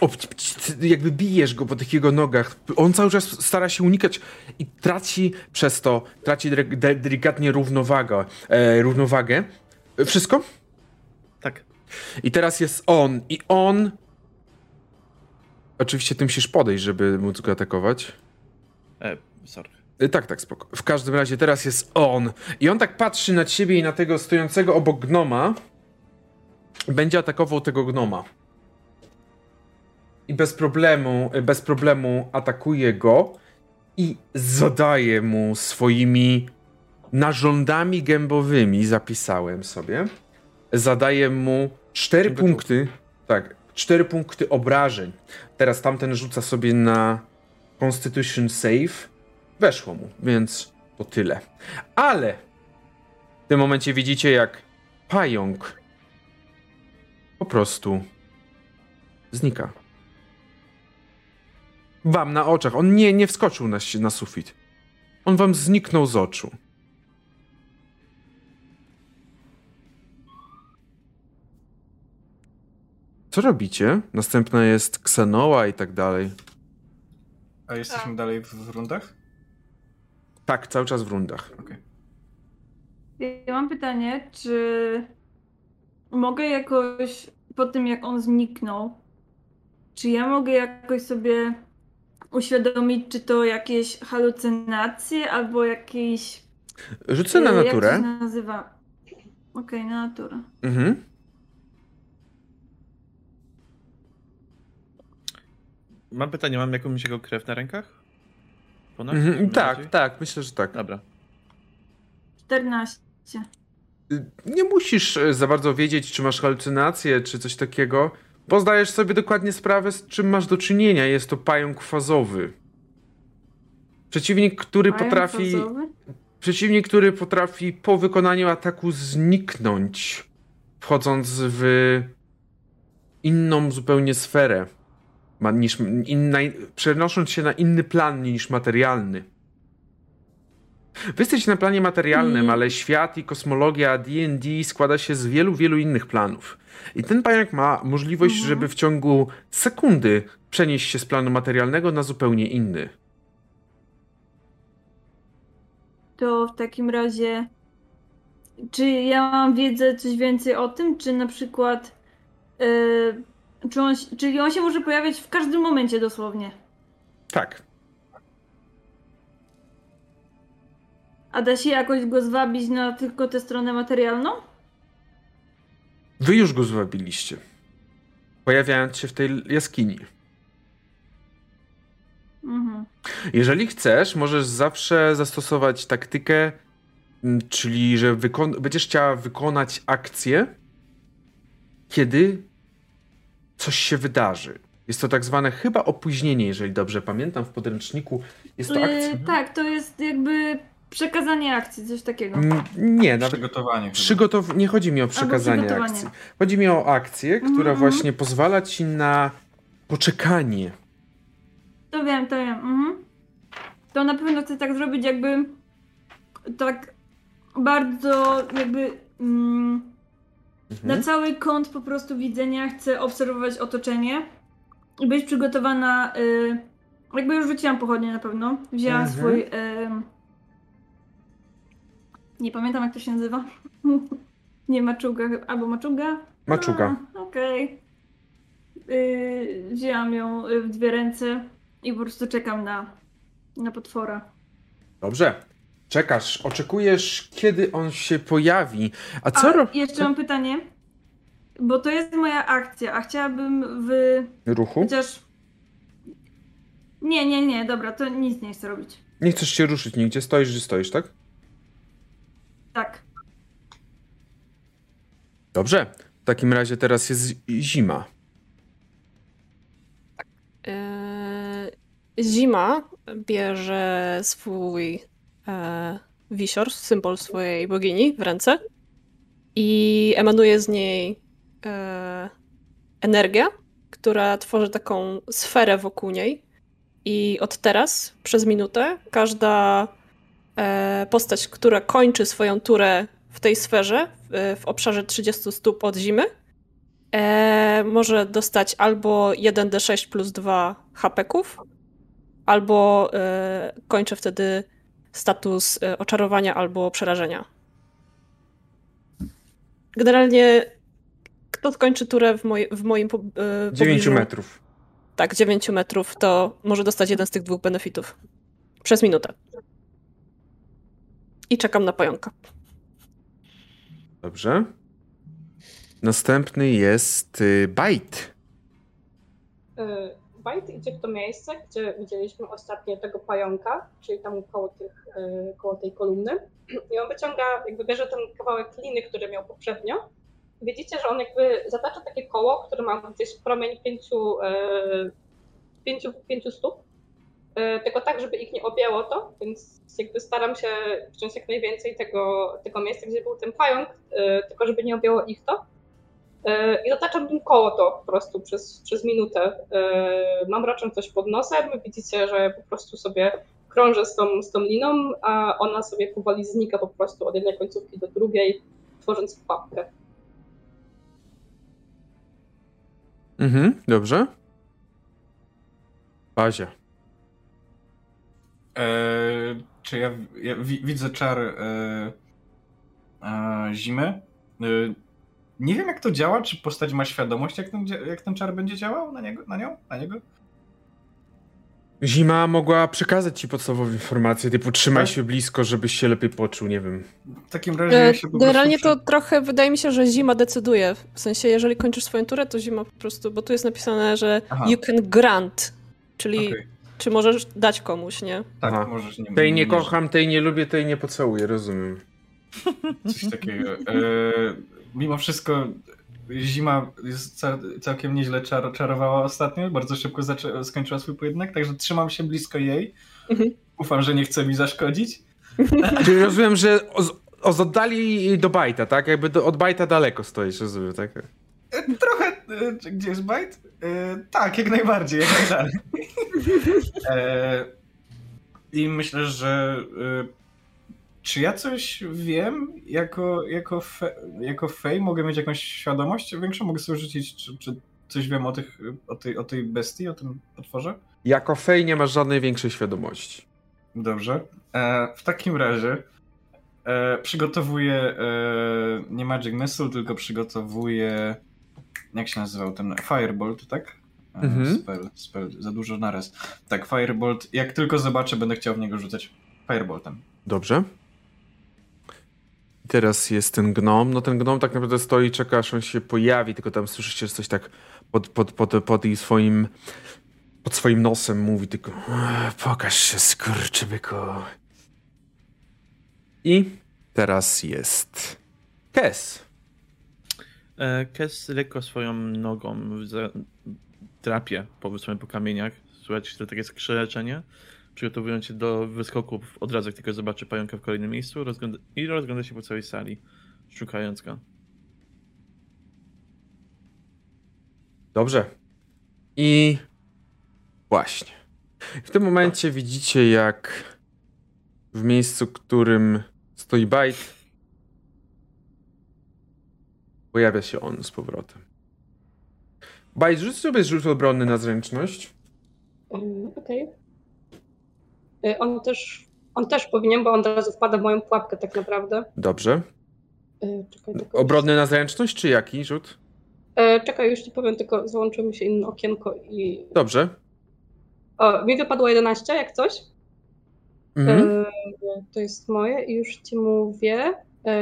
jakby bijesz go po tych jego nogach. On cały czas stara się unikać i traci przez to, traci delikatnie równowagę. E, równowagę. E, Wszystko? Tak. I teraz jest on. I on. Oczywiście ty musisz podejść, żeby móc go atakować. E, sorry. Y, Tak, tak, spoko. W każdym razie teraz jest on. I on tak patrzy na ciebie i na tego stojącego obok gnoma. Będzie atakował tego gnoma. I bez problemu, y, bez problemu atakuje go i zadaje mu swoimi narządami gębowymi, zapisałem sobie. Zadaje mu 4 Gotów. punkty. Tak, 4 punkty obrażeń. Teraz tamten rzuca sobie na Constitution Save. Weszło mu, więc to tyle. Ale w tym momencie widzicie, jak pająk po prostu znika. Wam na oczach. On nie, nie wskoczył na, na sufit. On wam zniknął z oczu. Co robicie? Następna jest Ksenoa i tak dalej. A jesteśmy dalej w, w rundach? Tak, cały czas w rundach. Ja mam pytanie, czy mogę jakoś po tym, jak on zniknął, czy ja mogę jakoś sobie uświadomić, czy to jakieś halucynacje albo jakieś. Rzucę na e, Jak to naturę. się nazywa? Okej, na naturę. Mhm. Mam pytanie, mam jakąś jego krew na rękach? Ponad? Mhm. Tak, Bardziej? tak, myślę, że tak. Dobra. 14. Y, Nie musisz e, za bardzo wiedzieć, czy masz halucynacje, czy coś takiego, bo zdajesz sobie dokładnie sprawę, z czym masz do czynienia. Jest to pająk fazowy. Przeciwnik, który Pająk potrafi. fazowy? Przeciwnik, który potrafi po wykonaniu ataku zniknąć, wchodząc w inną zupełnie sferę, ma, niż inna, przenosząc się na inny plan niż materialny. Wy jesteście na planie materialnym, Mm. ale świat i kosmologia D&D składa się z wielu, wielu innych planów. I ten pająk ma możliwość, Mhm. żeby w ciągu sekundy przenieść się z planu materialnego na zupełnie inny. To w takim razie. Czy ja mam wiedzę coś więcej o tym? Czy na przykład. Yy, czy on, czyli on się może pojawiać w każdym momencie dosłownie. Tak. A da się jakoś go zwabić na tylko tę stronę materialną? Wy już go zwabiliście. Pojawiając się w tej jaskini. Mhm. Jeżeli chcesz, możesz zawsze zastosować taktykę, m, czyli że będziesz chciała wykonać akcję, kiedy coś się wydarzy. Jest to tak zwane chyba opóźnienie, jeżeli dobrze pamiętam, w podręczniku jest to akcja. Yy, tak, to jest jakby przekazanie akcji, coś takiego. M, Nie, nawet Przygotowanie. chyba. Przygotow... Nie chodzi mi o przekazanie akcji. Chodzi mi o akcję, która Mhm. właśnie pozwala ci na poczekanie. To wiem, to wiem. Mhm. To na pewno chcę tak zrobić, jakby tak bardzo jakby mm, Mhm. na cały kąt po prostu widzenia chcę obserwować otoczenie i być przygotowana. Y, jakby już rzuciłam pochodnie na pewno. Wzięłam Mhm. swój. Y, nie pamiętam jak to się nazywa. nie maczuga, albo maczuga. Maczuga. Okej. Y, wzięłam ją y, w dwie ręce i po prostu czekam na, na potwora. Dobrze. Czekasz, oczekujesz, kiedy on się pojawi. A co robisz jeszcze mam pytanie, bo to jest moja akcja, a chciałabym w... w ruchu? chociaż... Nie, nie, nie, dobra, to nic nie chcę robić. Nie chcesz się ruszyć nigdzie, stoisz, że stoisz, tak? Tak. Dobrze. W takim razie teraz jest zima. Eee, Zima bierze swój e, wisior, symbol swojej bogini w ręce i emanuje z niej e, energia, która tworzy taką sferę wokół niej. I od teraz, przez minutę, każda e, postać, która kończy swoją turę w tej sferze, w, w obszarze 30 stóp od zimy, e, może dostać albo 1d6 plus 2 hapeków, albo e, kończę wtedy status e, oczarowania albo przerażenia. Generalnie kto skończy turę w, moj, w moim po, e, 9 pobliżu- metrów. Tak, 9 metrów, to może dostać jeden z tych dwóch benefitów. Przez minutę. I czekam na pająka. Dobrze. Następny jest y, Bajt. Bajt idzie w to miejsce, gdzie widzieliśmy ostatnio tego pająka, czyli tam koło, tych, y, koło tej kolumny. I on wyciąga, jakby bierze ten kawałek liny, który miał poprzednio. Widzicie, że on jakby zatacza takie koło, które ma gdzieś promień pięciu, y, pięciu, pięciu stóp. Y, Tylko tak, żeby ich nie objęło to, więc jakby staram się wziąć jak najwięcej tego, tego miejsca, gdzie był ten pająk, tylko żeby nie objęło ich to. E, I zataczam tym koło to po prostu przez, przez minutę. E, Mam raczej coś pod nosem, widzicie, że po prostu sobie krążę z tą, z tą liną, a ona sobie powoli znika po prostu od jednej końcówki do drugiej, tworząc pułapkę. Mhm, dobrze. Bazia. Eee, czy ja, ja wi, widzę czar e, e, zimy? E, nie wiem jak to działa, czy postać ma świadomość jak ten, jak ten czar będzie działał na, niego, na nią? Na niego? Zima mogła przekazać ci podstawową informację, typu trzymaj Tak? się blisko, żebyś się lepiej poczuł, nie wiem. W takim razie E, ja się po Generalnie prostu... to trochę wydaje mi się, że zima decyduje. W sensie, jeżeli kończysz swoją turę, to zima po prostu, bo tu jest napisane, że Aha. you can grant, czyli Okej. czy możesz dać komuś, nie? Tak, Aha. możesz nie Tej nie kocham, tej nie lubię, tej nie pocałuję, rozumiem. Coś takiego. E, mimo wszystko zima jest ca całkiem nieźle czar czarowała ostatnio. Bardzo szybko skończyła swój pojedynek, także trzymam się blisko jej. Mhm. Ufam, że nie chce mi zaszkodzić. Czyli rozumiem, że os- oddali do bajta, tak? Jakby do, od bajta daleko stoisz, rozumiem, tak? E, Trochę. E, czy- gdzie jest bajt? E, tak, jak najbardziej, jak najdalej. E, I myślę, że. Czy ja coś wiem jako, jako, fe, jako fej? Mogę mieć jakąś świadomość większą? Mogę sobie rzucić, czy, czy coś wiem o, tych, o, tej, o tej bestii, o tym potworze? Jako fej nie masz żadnej większej świadomości. Dobrze. E, w takim razie e, przygotowuję e, nie Magic Missile, tylko przygotowuję jak się nazywał ten Firebolt, tak? E, Mhm. Spell, spell, za dużo naraz. Tak, Firebolt. Jak tylko zobaczę, będę chciał w niego rzucać Fireboltem. Dobrze. I Teraz jest ten gnom. No ten gnom tak naprawdę stoi czeka, aż on się pojawi, tylko tam słyszycie, że coś tak pod, pod, pod, pod jej swoim pod swoim nosem mówi tylko "Ech, pokaż się, skurczybyku. I teraz jest Kes. E, Kes lekko swoją nogą drapie po, po kamieniach. Słuchajcie, to takie skrzeczenie. Przygotowując się do wyskoku od razu, jak tylko zobaczy pająka w kolejnym miejscu rozgląda i rozgląda się po całej sali, szukając go. Dobrze. I właśnie. W tym momencie widzicie, jak w miejscu, którym stoi Bajt, pojawia się on z powrotem. Bajt, rzuć sobie rzut obronny na zręczność. Mm, Okej. Y, On też, on też powinien, bo on od razu wpada w moją pułapkę tak naprawdę. Dobrze. Y, Czekaj, tylko Obronny na zręczność, czy jaki rzut? E, Czekaj, już ci powiem, tylko załączy mi się inne okienko i... Dobrze. O, mi wypadło 11, jak coś. Mhm. To jest moje i już ci mówię. E,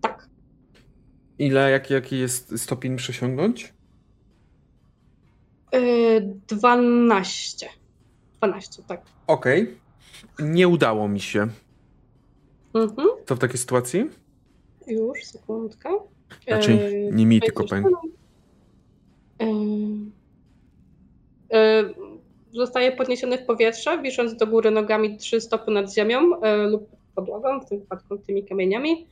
tak. Ile, jaki, jaki jest stopień przesiągnąć? E, 12. 12, tak. Okej. Nie udało mi się. Mhm. Co w takiej sytuacji? Już, sekundkę. Znaczy, E, nie mi, tylko tam. E, e, Zostaje podniesiony w powietrze, wisząc do góry nogami trzy stopy nad ziemią lub podłogą, w tym wypadku tymi kamieniami.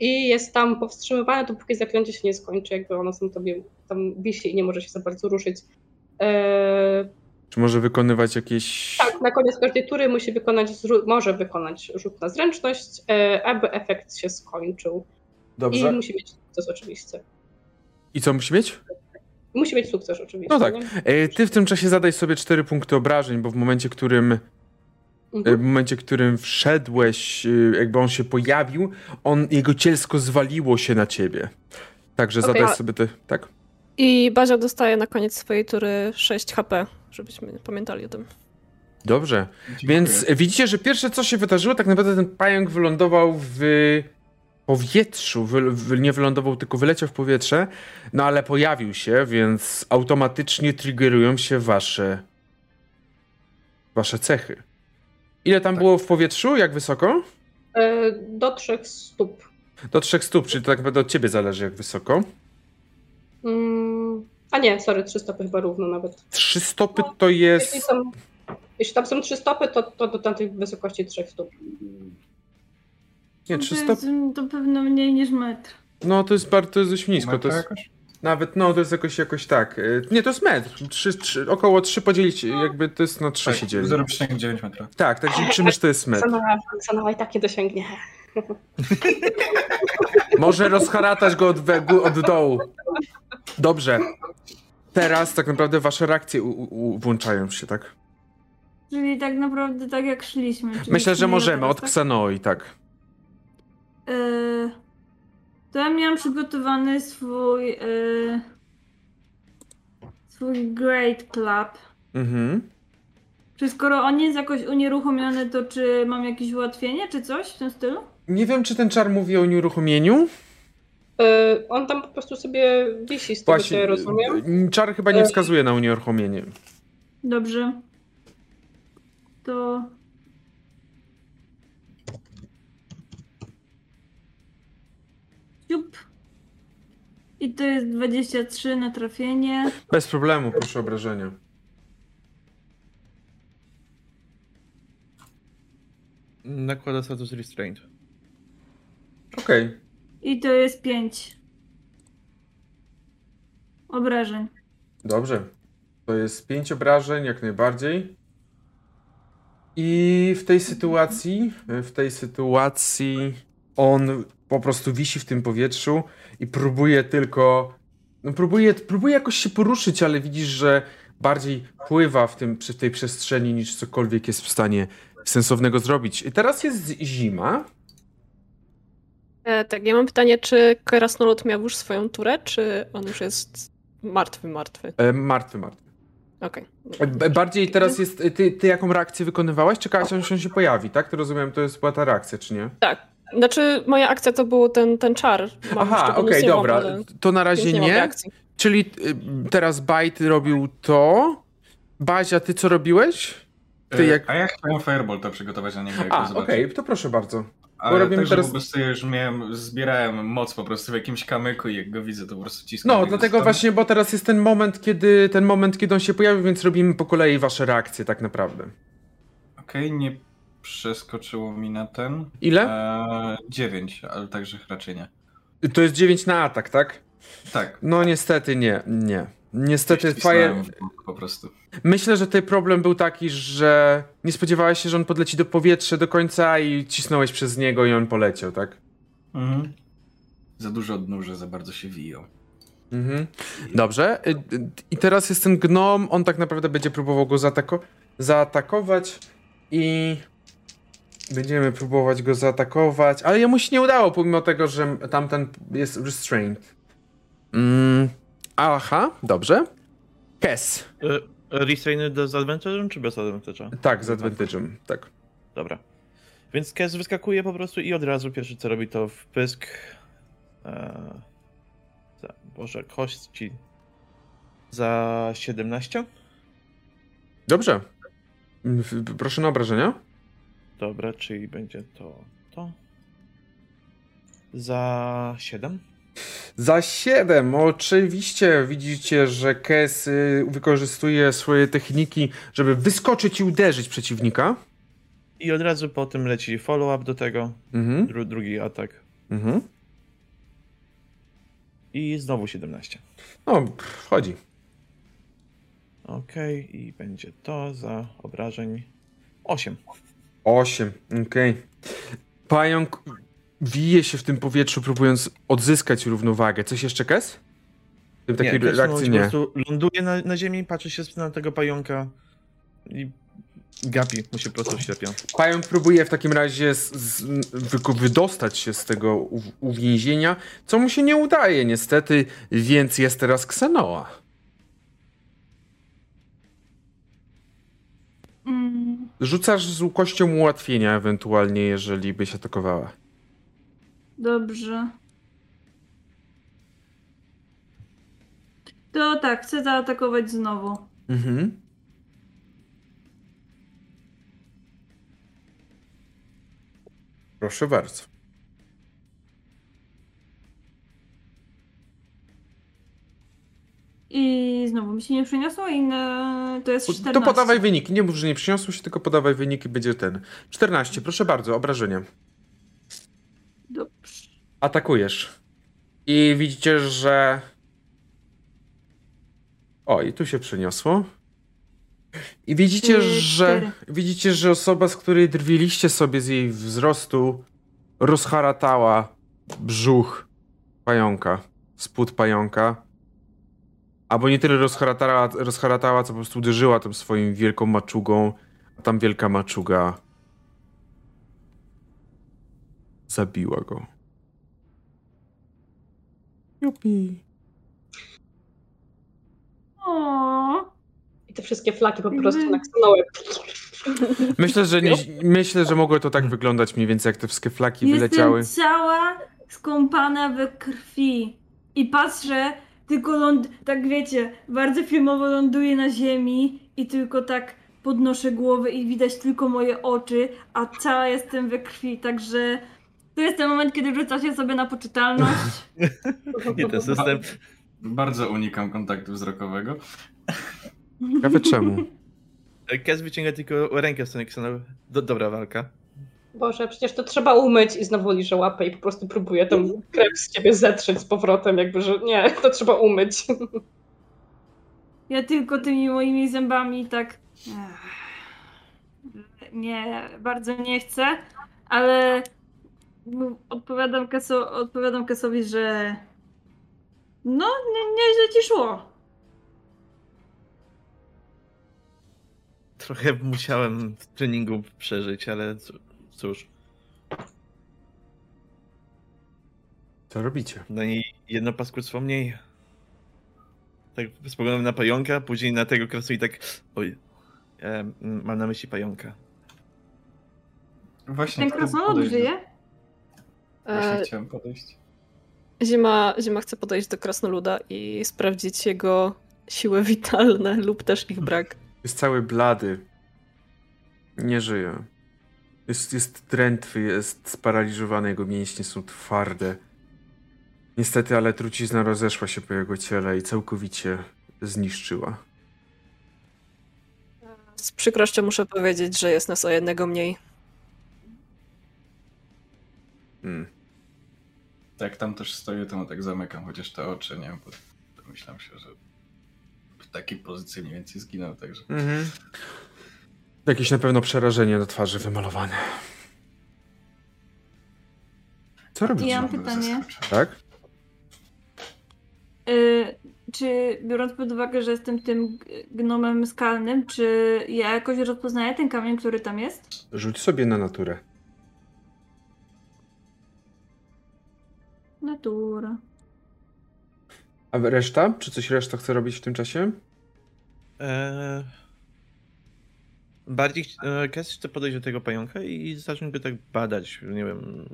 I jest tam powstrzymywany, dopóki zaklęcie się nie skończy, jakby ono sam tobie tam wisi i nie może się za bardzo ruszyć. Czy może wykonywać jakieś... tak, na koniec każdej tury musi wykonać, może wykonać rzut na zręczność, e, aby efekt się skończył. I Dobrze. musi mieć sukces oczywiście. I co musi mieć? Musi mieć sukces oczywiście. No tak. nie? E, Ty w tym czasie zadaj sobie 4 punkty obrażeń, bo w momencie, którym e, Mhm. w momencie, którym wszedłeś, jakby on się pojawił, on, jego cielsko zwaliło się na ciebie. Także Okej, zadaj a- sobie te, tak? I Bazia dostaje na koniec swojej tury 6 HP, żebyśmy pamiętali o tym. Dobrze. Dziękuję. Więc widzicie, że pierwsze co się wydarzyło, tak naprawdę ten pająk wylądował w powietrzu. Wy, wy, nie wylądował, tylko wyleciał w powietrze, no ale pojawił się, więc automatycznie triggerują się wasze wasze cechy. Ile tam było w powietrzu? Jak wysoko? E, Do trzech stóp. Do trzech stóp, czyli to tak naprawdę od ciebie zależy, jak wysoko. Mm, A nie, sorry, trzy stopy chyba równo nawet. Trzy stopy to Jeśli, jest... są, jeśli tam są trzy stopy, to, to do tamtej wysokości trzech stóp. Nie, To trzy jest stopy... To pewno mniej niż metr. No to jest bardzo, to jest dość nisko. To jest... jakoś? Nawet, no to jest jakoś, jakoś tak. Y, Nie, to jest metr. Trzy, trzy, około 3 podzielić, jakby to jest na 3 Tak, się dzieli. 0,9 metra. Tak, tak liczymy, że to jest metr. Sanała i takie dosięgnie. Może rozharatać go od, we- od dołu. Dobrze. Teraz tak naprawdę wasze reakcje u, u, włączają się, tak? Czyli tak naprawdę tak jak szliśmy. czyli Myślę, że możemy. Od tak? Tak. E, To ja miałam przygotowany swój. e, twój Great Club. Mhm. Czy skoro on jest jakoś unieruchomiony, to czy mam jakieś ułatwienie, czy coś w tym stylu? Nie wiem, czy ten czar mówi o unieruchomieniu. E, On tam po prostu sobie wisi z tego, co ja rozumiem. czar chyba nie wskazuje na unieruchomienie. Dobrze. To. Ciup. I to jest 23 na trafienie. Bez problemu, proszę obrażenia. Nakłada status restraint. Okej. I to jest 5 obrażeń. Dobrze. To jest pięć obrażeń, jak najbardziej. I w tej sytuacji, w tej sytuacji on po prostu wisi w tym powietrzu i próbuje tylko, no próbuje, próbuje jakoś się poruszyć, ale widzisz, że bardziej pływa w, tym, w tej przestrzeni niż cokolwiek jest w stanie sensownego zrobić. I teraz jest zima. E, tak, ja mam pytanie, czy Krasnolud miał już swoją turę, czy on już jest martwy, martwy? E, martwy, martwy. Okej. E, Bardziej teraz jest, ty, ty jaką reakcję wykonywałaś? Czekałaś, aż on się pojawi, tak? To rozumiem, to jest była ta reakcja, czy nie? Tak. Znaczy, moja akcja to był ten, ten czar. Mam Aha, okej, mam, dobra. To na razie nie. nie. Czyli y, teraz Bajt robił to. Bazia, ty co robiłeś? Ty E, jak... A ja chciałem Firebolta przygotować na niego, A, okej, to proszę bardzo. Ale robimy też, teraz- po prostu już miałem, zbierałem moc po prostu w jakimś kamyku i jak go widzę, to po prostu ciskam. No, dlatego stronę. właśnie, bo teraz jest ten moment, kiedy ten moment, kiedy on się pojawi, więc robimy po kolei wasze reakcje tak naprawdę. Okej, nie przeskoczyło mi na ten. Ile? Eee, 9, ale także raczej nie. To jest 9 na atak, tak? Tak. No niestety nie, nie. Niestety Fire... po prostu. Myślę, że tutaj problem był taki, że nie spodziewałeś się, że on podleci do powietrza do końca i cisnąłeś przez niego i on poleciał, tak? Mhm. Za dużo odnóży, za bardzo się wiją. Mhm. Dobrze. Y, y, I teraz jest ten gnom, on tak naprawdę będzie próbował go zaatako zaatakować i będziemy próbować go zaatakować, ale jemu się nie udało, pomimo tego, że tamten jest restrained. Mm. Aha, dobrze. Kes. E, Restrained z advantage'em czy bez advantage'a? Tak, z advantage'em, tak. Dobra. Więc Kes wyskakuje po prostu i od razu pierwsze co robi to wpysk. E, za, Boże, kości. Za 17? Dobrze. Mm, Proszę na obrażenia. Dobra, czyli będzie to. to. Za 7? Za 7, oczywiście widzicie, że Kes y, wykorzystuje swoje techniki, żeby wyskoczyć i uderzyć przeciwnika. I od razu po tym leci follow-up do tego. Mhm. Dru, drugi atak. Mhm. I znowu 17. No, wchodzi. Okej, i będzie to za obrażeń 8. 8, okej. Pająk wije się w tym powietrzu, próbując odzyskać równowagę. Coś jeszcze, Kes? W tym takiej Kes reakcji po nie. prostu ląduje na, na ziemi, patrzy się na tego pająka i gapi mu się po prostu ślepia. Pająk próbuje w takim razie z, z, wydostać się z tego u, uwięzienia, co mu się nie udaje niestety, więc jest teraz Ksenoa. Mm, Rzucasz z kością ułatwienia ewentualnie, jeżeli byś atakowała. Dobrze. To tak, chcę zaatakować znowu. Mhm. Proszę bardzo. I znowu mi się nie przyniosło i na... to jest 14. To podawaj wyniki. Nie mów, że nie przyniosło się, tylko podawaj wyniki, będzie ten. 14, proszę bardzo, obrażenia. Atakujesz. I widzicie, że. O, i tu się przeniosło. I widzicie, że. Widzicie, że osoba, z której drwiliście sobie z jej wzrostu, rozharatała brzuch pająka. Spód pająka. Albo nie tyle rozharatała, rozharatała, co po prostu uderzyła tą swoim wielką maczugą, a tam wielka maczuga zabiła go. Jupi. O, I te wszystkie flaki po prostu na Xanoę. Myślę, że nie, myślę, że mogło to tak wyglądać mniej więcej, jak te wszystkie flaki wyleciały. jestem cała skąpana we krwi. I patrzę, tylko ląd, tak wiecie, bardzo filmowo ląduję na ziemi i tylko tak podnoszę głowę i widać tylko moje oczy, a cała jestem we krwi, także to jest ten moment, kiedy rzucacie sobie na poczytalność. Nie, ten system. Bardzo unikam kontaktu wzrokowego. Ciekawe czemu. Kes wyciąga tylko rękę w stronę Xanowy. Do, dobra walka. Boże, przecież to trzeba umyć i znowu liżę łapę i po prostu próbuję tą krew z ciebie zetrzeć z powrotem, jakby, że nie, to trzeba umyć. Ja tylko tymi moimi zębami tak. Nie, bardzo nie chcę, ale odpowiadam, Keso, odpowiadam Kesowi, że. No, nie, nieźle ci szło. Trochę musiałem w treningu przeżyć, ale cóż, Co robicie? na niej jedno paskudstwo mniej. Tak spoglądam na pająka, później na tego krasu i tak. Oj. E, mam na myśli pająka. Właśnie Ten krasnolud żyje? Właśnie E, chciałem podejść. Zima, Zima chce podejść do krasnoluda i sprawdzić jego siły witalne lub też ich brak. Jest cały blady. Nie żyje. Jest, jest drętwy, jest sparaliżowany, jego mięśnie są twarde. Niestety, ale trucizna rozeszła się po jego ciele i całkowicie zniszczyła. Z przykrością muszę powiedzieć, że jest nas o jednego mniej. Hmm. Tak, tam też stoję, to mu tak zamykam chociaż te oczy, nie? Bo domyślam się, że w takiej pozycji mniej więcej zginął, także... Mhm. Jakieś na pewno przerażenie na twarzy wymalowane. Co robicie? Ja mam pytanie. Tak? Y, czy biorąc pod uwagę, że jestem tym gnomem skalnym, czy ja jakoś rozpoznaję ten kamień, który tam jest? Rzuć sobie na naturę. Natura. A reszta? Czy coś reszta chce robić w tym czasie? E, bardziej e, Kes chce podejść do tego pająka i zacząć go tak badać. Nie wiem.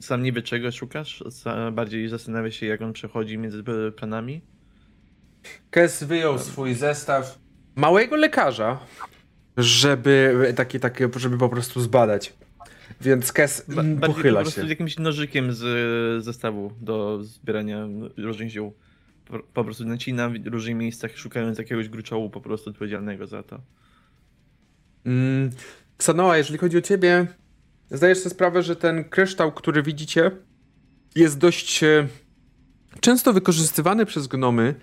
Sam nie wie czego szukasz. Bardziej zastanawia się, jak on przechodzi między e, planami. Kes wyjął swój zestaw małego lekarza, żeby takie, takie, żeby po prostu zbadać. Więc Kes Ba- pochyla po prostu się. jakimś nożykiem z zestawu do zbierania różnych ziół. Po, po prostu nacina w różnych miejscach, szukając jakiegoś gruczołu po prostu odpowiedzialnego za to. Mm, Ksanoa, jeżeli chodzi o ciebie, zdajesz sobie sprawę, że ten kryształ, który widzicie, jest dość e, często wykorzystywany przez gnomy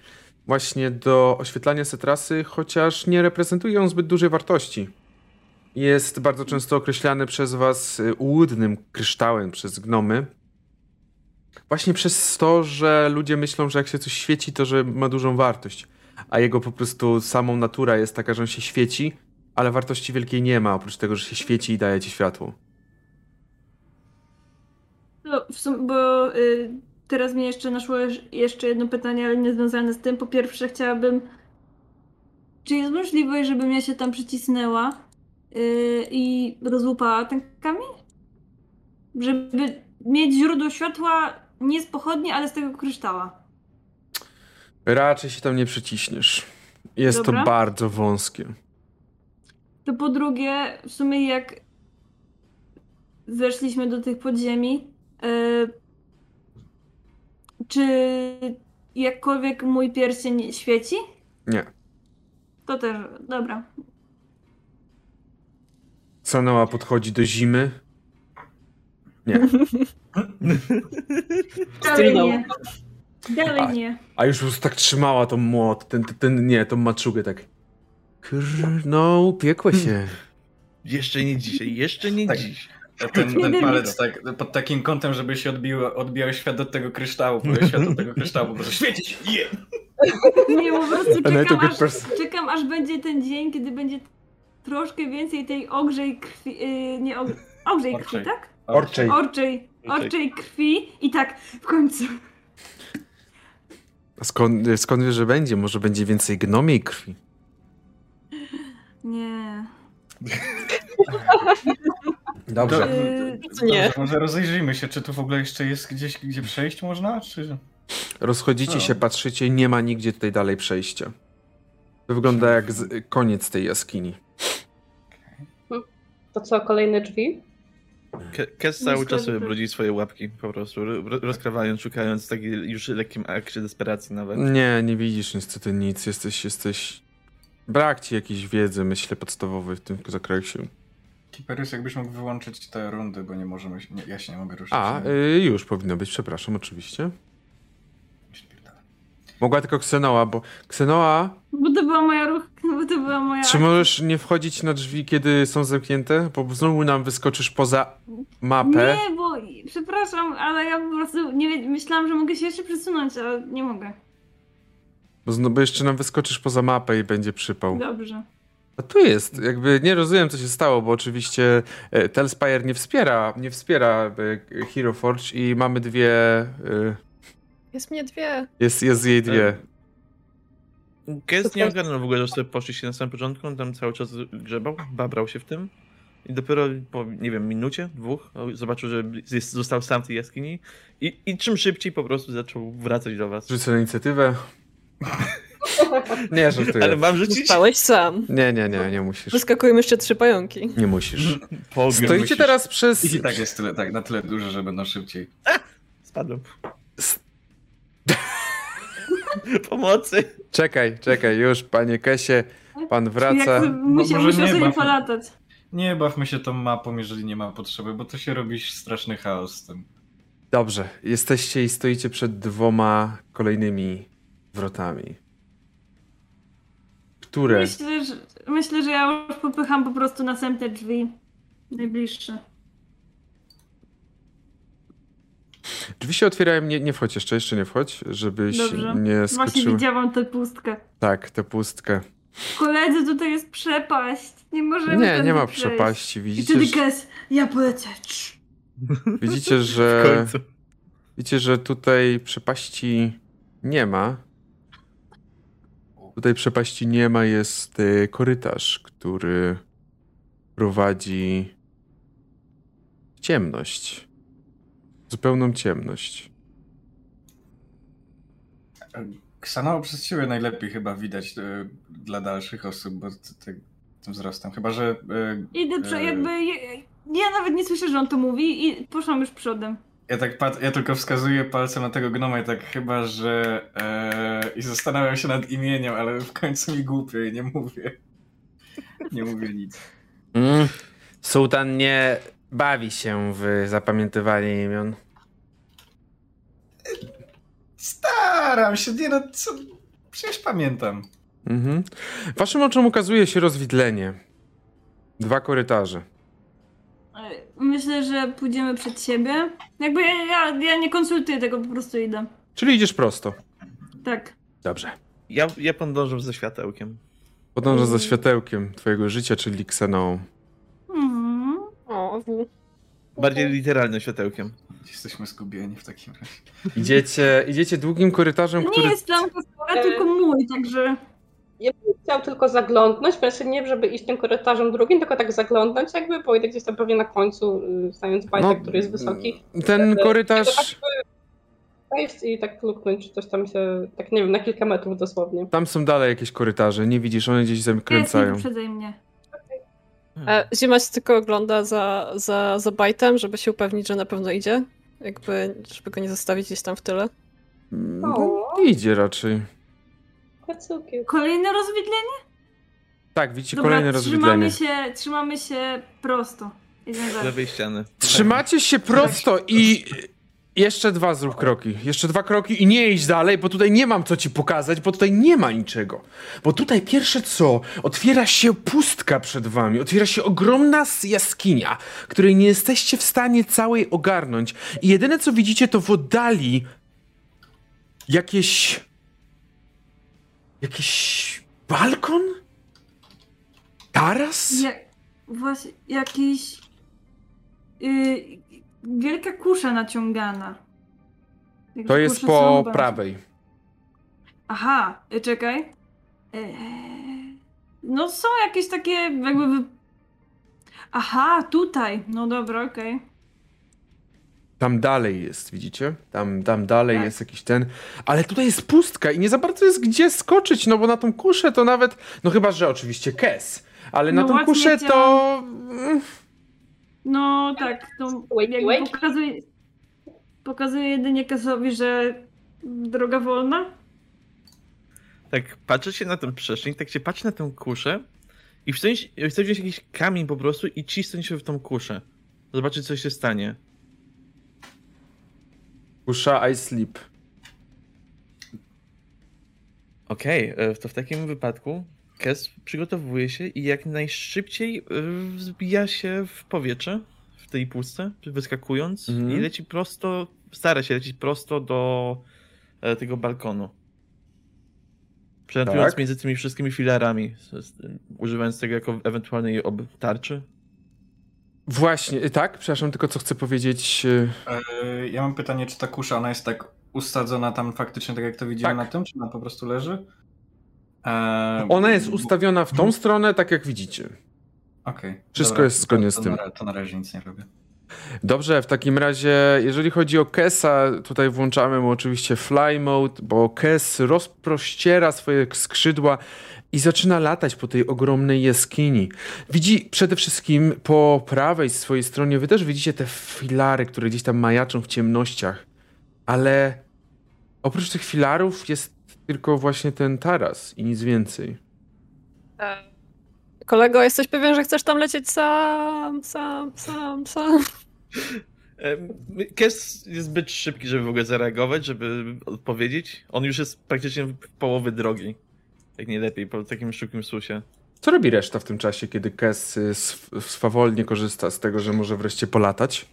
właśnie do oświetlania setrasy, chociaż nie reprezentuje on zbyt dużej wartości. Jest bardzo często określany przez was e, łudnym kryształem przez gnomy. Właśnie przez to, że ludzie myślą, że jak się coś świeci, to że ma dużą wartość. A jego po prostu samą natura jest taka, że on się świeci, ale wartości wielkiej nie ma, oprócz tego, że się świeci i daje ci światło. No, w bo y, teraz mnie jeszcze naszło jeszcze jedno pytanie, ale nie związane z tym. Po pierwsze, chciałabym. Czy jest możliwość, żebym ja się tam przycisnęła y, i rozłupała ten kamień? Żeby mieć źródło światła nie z pochodni, ale z tego kryształa. Raczej się tam nie przyciśniesz. Jest Dobra. to bardzo wąskie. To po drugie, w sumie jak weszliśmy do tych podziemi, y, czy jakkolwiek mój pierścień świeci? Nie. To też, dobra. Sanoa podchodzi do zimy. Nie. Dalej nie. Dalej A. nie. A już po prostu tak trzymała tą młot, ten, ten, ten nie, tą maczugę tak. Krr, no, upiekło się. Jeszcze nie dzisiaj, jeszcze nie Tak. dziś. Ten, ten palec tak, pod takim kątem, żeby się odbiło, odbijał świat od tego kryształu, bo świat od tego kryształu po prostu świeci się. Yeah! Nie, po prostu I czekam aż, czekam aż będzie ten dzień, kiedy będzie troszkę więcej tej ogrzej krwi, yy, nie og, ogrzej krwi, Orczej. tak? Orczej. Orczej, orczej krwi i tak w końcu. A skąd, skąd wiesz, że będzie? Może będzie więcej gnomiej krwi? Nie. Dobrze. Yy, Dobrze, nie. może rozejrzyjmy się, czy tu w ogóle jeszcze jest gdzieś, gdzie przejść można, czy... Rozchodzicie No. się, patrzycie, nie ma nigdzie tutaj dalej przejścia. To wygląda jak z, koniec tej jaskini. To co, kolejne drzwi? Ke- Kes cały czas tak. brudzi swoje łapki po prostu, ro- rozkrawając, szukając w takiej już lekkim akcie desperacji nawet. Nie, nie widzisz niestety nic. Jesteś, jesteś... Brak ci jakiejś wiedzy, myślę, podstawowej w tym zakresie. Kiperys, jakbyś mógł wyłączyć te rundy, bo nie możemy. Nie, ja się nie mogę ruszyć. A, nie? y, już powinno być, przepraszam, oczywiście. Mogła tylko Ksenoa, bo Ksenoa, Bo to była moja ruch, bo to była moja. czy możesz nie wchodzić na drzwi, kiedy są zamknięte? Bo znowu nam wyskoczysz poza mapę. Nie, bo przepraszam, ale ja po prostu nie myślałam, że mogę się jeszcze przesunąć, ale nie mogę. Bo, bo jeszcze nam wyskoczysz poza mapę i będzie przypał. Dobrze. A tu jest, jakby nie rozumiem co się stało, bo oczywiście e, Telspire nie wspiera, nie wspiera e, Hero Forge i mamy dwie, e, Jest mnie dwie. jest, jest jej dwie. Kes nie ogarnął w ogóle, że sobie poszliście na samym początku, on tam cały czas grzebał, babrał się w tym. I dopiero po, nie wiem, minucie, dwóch, zobaczył, że jest, został sam w tej jaskini i, i czym szybciej po prostu zaczął wracać do was. Rzucę na inicjatywę. Nie, żartuję. Ale mam rzucić? Zostałeś sam. Nie, nie, nie, nie musisz. Wyskakują jeszcze trzy pająki. Nie musisz. Pogrom. Stoicie musisz. teraz przez... I tak jest tyle, tak, na tyle duże, że będą szybciej. Spadłem. Pomocy. Czekaj, czekaj, już, panie Kesie, pan wraca. Jak musiał, może musiał nie sobie baw- polatać. Nie bawmy się tą mapą, jeżeli nie ma potrzeby, bo to się robi straszny chaos z tym. Dobrze, jesteście i stoicie przed dwoma kolejnymi wrotami. Które? Myślę, że, myślę, że ja już popycham po prostu następne drzwi. Najbliższe. Drzwi się otwierają, nie, nie wchodź jeszcze, jeszcze nie wchodź, żebyś Dobrze. nie Właśnie skoczył. widziałam tę pustkę. Tak, tę pustkę. Koledzy, tutaj jest przepaść. Nie możemy Nie, nie ma przejść. przepaści. I Widzicie, wtedy że, Kes, ja polecę. Widzicie, że, widzicie, że tutaj przepaści nie ma. Tutaj przepaści nie ma, jest y, korytarz, który prowadzi w ciemność. Zupełną ciemność. Ksanowo przez ciebie najlepiej chyba widać e, dla dalszych osób, bo ty, ty, tym wzrostem. Chyba, że e, Idę prze, e, jakby. Ja, ja nawet nie słyszę, że on to mówi i poszłam już przodem. ja tak pat, ja tylko wskazuję palcem na tego gnoma i tak chyba, że e, i zastanawiam się nad imieniem, ale w końcu mi głupio i nie mówię. Nie mówię nic. Mm. Sułtan nie bawi się w zapamiętywanie imion. Staram się, nie no, co, przecież pamiętam. Mhm. Waszym oczom ukazuje się rozwidlenie. Dwa korytarze. E, Myślę, że pójdziemy przed siebie. Jakby ja, ja, ja nie konsultuję tego, po prostu idę. Czyli idziesz prosto. Tak. Dobrze. Ja, ja podążam ze światełkiem. Podążasz za światełkiem twojego życia, czyli Xeną. W. Bardziej literalnym światełkiem. Jesteśmy zgubieni w takim razie. Idziecie, idziecie długim korytarzem, To który... nie jest plan Kaspara, tylko mój, także. Ja bym chciał tylko zaglądnąć, w sensie nie żeby iść tym korytarzem drugim, tylko tak zaglądnąć jakby, bo idę gdzieś tam pewnie na końcu, y, znając bajta, No, który jest wysoki. Ten korytarz... Wejść i tak luknąć, czy coś tam się, tak nie wiem, na kilka metrów dosłownie. Tam są dalej jakieś korytarze, nie widzisz, one gdzieś Jest, nie zakręcają. mnie. E, Zimać tylko ogląda za, za, za bajtem, żeby się upewnić, że na pewno idzie. Jakby, żeby go nie zostawić gdzieś tam w tyle. No, idzie raczej. Kacuki. Kolejne rozwidlenie? Tak, widzicie Dobra, kolejne rozwidlenie. trzymamy się, trzymamy się prosto. Z lewej ściany. Trzymacie się prosto i jeszcze dwa zrób kroki. Jeszcze dwa kroki i nie idź dalej, bo tutaj nie mam co ci pokazać, bo tutaj nie ma niczego. Bo tutaj pierwsze co, otwiera się pustka przed wami, otwiera się ogromna jaskinia, której nie jesteście w stanie całej ogarnąć. I jedyne co widzicie to w oddali jakieś... Jakiś balkon? Taras? Ja, właśnie jakiś. Yy, wielka kusza naciągana. To jest po prawej. Aha, y, czekaj. Eee, no są jakieś takie jakby... Aha, tutaj. No dobra, okej. Tam dalej jest, widzicie? Tam, tam dalej Tak. jest jakiś ten. Ale tutaj jest pustka i nie za bardzo jest gdzie skoczyć, no bo na tą kuszę to nawet. No chyba, że oczywiście Kes. Ale na No tą właśnie kuszę to. No tak, to jakby pokazuje, pokazuje jedynie Kasowi, że droga wolna. Tak patrzę się na ten przestrzeń, tak się patrzy na tę kuszę i chcę, wziąć- chcę wziąć jakiś kamień po prostu i cisnąć się w tą kuszę. Zobaczyć, co się stanie. Kusza I sleep. Okej, e, to w takim wypadku Kes przygotowuje się i jak najszybciej e, wzbija się w powietrze, w tej pustce, wyskakując Mhm. i leci prosto, stara się lecieć prosto do e, tego balkonu. Przelatując Tak. między tymi wszystkimi filarami, używając tego jako ewentualnej tarczy. Właśnie, y, tak? Przepraszam, tylko co chcę powiedzieć. y, E, Ja mam pytanie, czy ta kusza, ona jest tak usadzona tam faktycznie tak jak to widzimy Tak. na tym, czy ona po prostu leży? Ona jest ustawiona w tą stronę, tak jak widzicie. Okej. Wszystko dobra, jest zgodnie to- z tym. Na, to na razie nic nie robię. Dobrze, w takim razie, jeżeli chodzi o Kesa, tutaj włączamy mu oczywiście fly mode, bo Kes rozprościera swoje skrzydła i zaczyna latać po tej ogromnej jaskini. Widzi przede wszystkim po prawej swojej stronie, wy też widzicie te filary, które gdzieś tam majaczą w ciemnościach, ale oprócz tych filarów jest tylko właśnie ten taras i nic więcej. E, Kolego, jesteś pewien, że chcesz tam lecieć sam, sam, sam, sam? Kes jest zbyt szybki, żeby w ogóle zareagować, żeby odpowiedzieć. On już jest praktycznie w połowy drogi. Jak nie lepiej, po takim szybkim susie. Co robi reszta w tym czasie, kiedy Kes y, sw- swawolnie korzysta z tego, że może wreszcie polatać?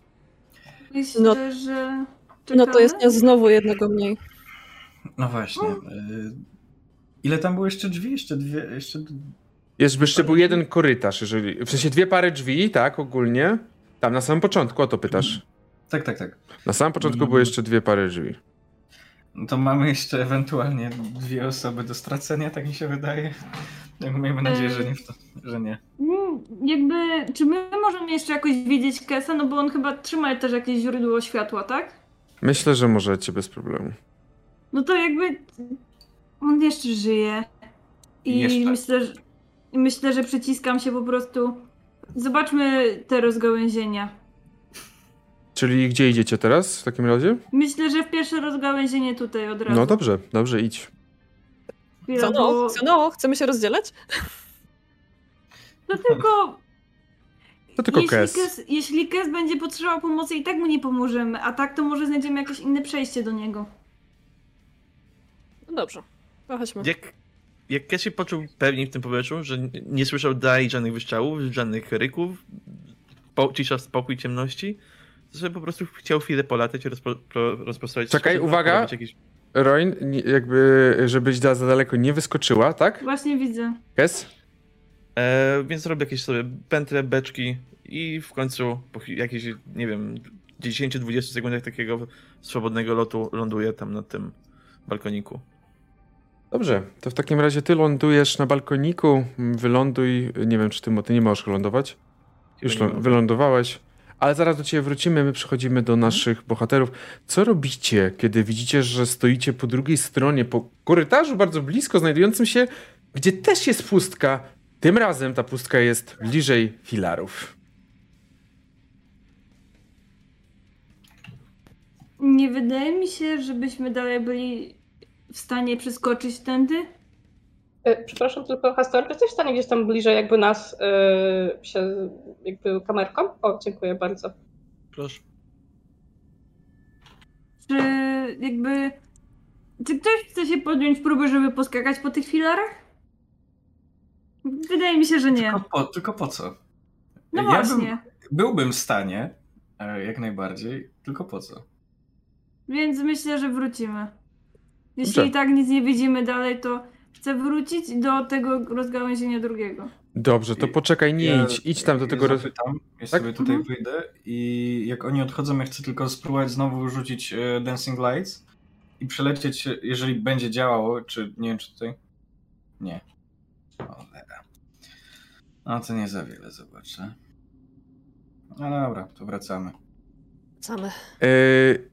Myślę, No- że. No to jest czekamy. znowu jednego mniej. No właśnie. e, Ile tam było jeszcze drzwi? Jeszcze dwie, jeszcze... Jest, jeszcze był jeden korytarz, jeżeli. W sensie dwie pary drzwi, tak, ogólnie. Tam na samym początku, o to pytasz. Tak, tak, tak. Na samym początku Mm. były jeszcze dwie pary drzwi. No to mamy jeszcze ewentualnie dwie osoby do stracenia, tak mi się wydaje. Miejmy nadzieję, że nie, w to, że nie. Mm, Jakby, czy my możemy jeszcze jakoś widzieć Kesa? No bo on chyba trzyma też jakieś źródło światła, tak? Myślę, że możecie bez problemu. No to jakby. On jeszcze żyje. I Jeszcze. myślę, że. Myślę, że przyciskam się po prostu. Zobaczmy te rozgałęzienia. Czyli gdzie idziecie teraz w takim razie? Myślę, że w pierwsze rozgałęzienie tutaj od razu. No dobrze, dobrze, idź. Chwila, Co bo- no? Co no? Chcemy się rozdzielać? No tylko. To tylko jeśli Kes. Kes. Jeśli Kes będzie potrzebował pomocy, i tak mu nie pomożemy. A tak to może znajdziemy jakieś inne przejście do niego. No dobrze. To chodźmy. Jak, jak Kes się poczuł pewniej w tym powietrzu, że nie- słyszał dalej żadnych wyszczałów, żadnych ryków, po, cisza, spokój, ciemności, to sobie po prostu chciał chwilę polatać i rozpo, pro, rozprostować Czekaj, uwaga. Jakieś... Roin, jakby, żebyś za, za daleko nie wyskoczyła, tak? Właśnie widzę. Kes? E, więc robię jakieś sobie pętle, beczki i w końcu po jakiejś, nie wiem, 10-20 sekundach takiego swobodnego lotu ląduję tam na tym balkoniku. Dobrze, to w takim razie ty lądujesz na balkoniku, wyląduj, nie wiem czy ty, ty nie możesz lądować. Już lą- wylądowałeś. Ale zaraz do ciebie wrócimy, my przechodzimy do naszych bohaterów. Co robicie, kiedy widzicie, że stoicie po drugiej stronie, po korytarzu bardzo blisko, znajdującym się, gdzie też jest pustka. Tym razem ta pustka jest bliżej filarów. Nie wydaje mi się, żebyśmy dalej byli w stanie przeskoczyć tędy. E, Przepraszam, tylko Hastor, czy jesteś w stanie gdzieś tam bliżej jakby nas e, się jakby kamerką? O, dziękuję bardzo. Proszę. Czy jakby. Czy ktoś chce się podjąć próby, żeby poskakać po tych filarach? Wydaje mi się, że nie. Tylko po, tylko po co? No ja właśnie. Bym, byłbym w stanie, e, jak najbardziej, tylko po co? Więc myślę, że wrócimy. Jeśli Dobrze. i tak nic nie widzimy dalej, to chcę wrócić do tego rozgałęzienia drugiego. Dobrze, to I- poczekaj, nie Ja- idź, idź tam do ja tego... Roz... Zapytam, ja Tak? sobie tutaj Mhm. wyjdę i jak oni odchodzą, ja chcę tylko spróbować znowu rzucić e, Dancing Lights i przelecieć, jeżeli będzie działało, czy nie wiem, czy tutaj. Nie. Cholera. No to nie za wiele zobaczę. No dobra, to wracamy. Wracamy. Yy,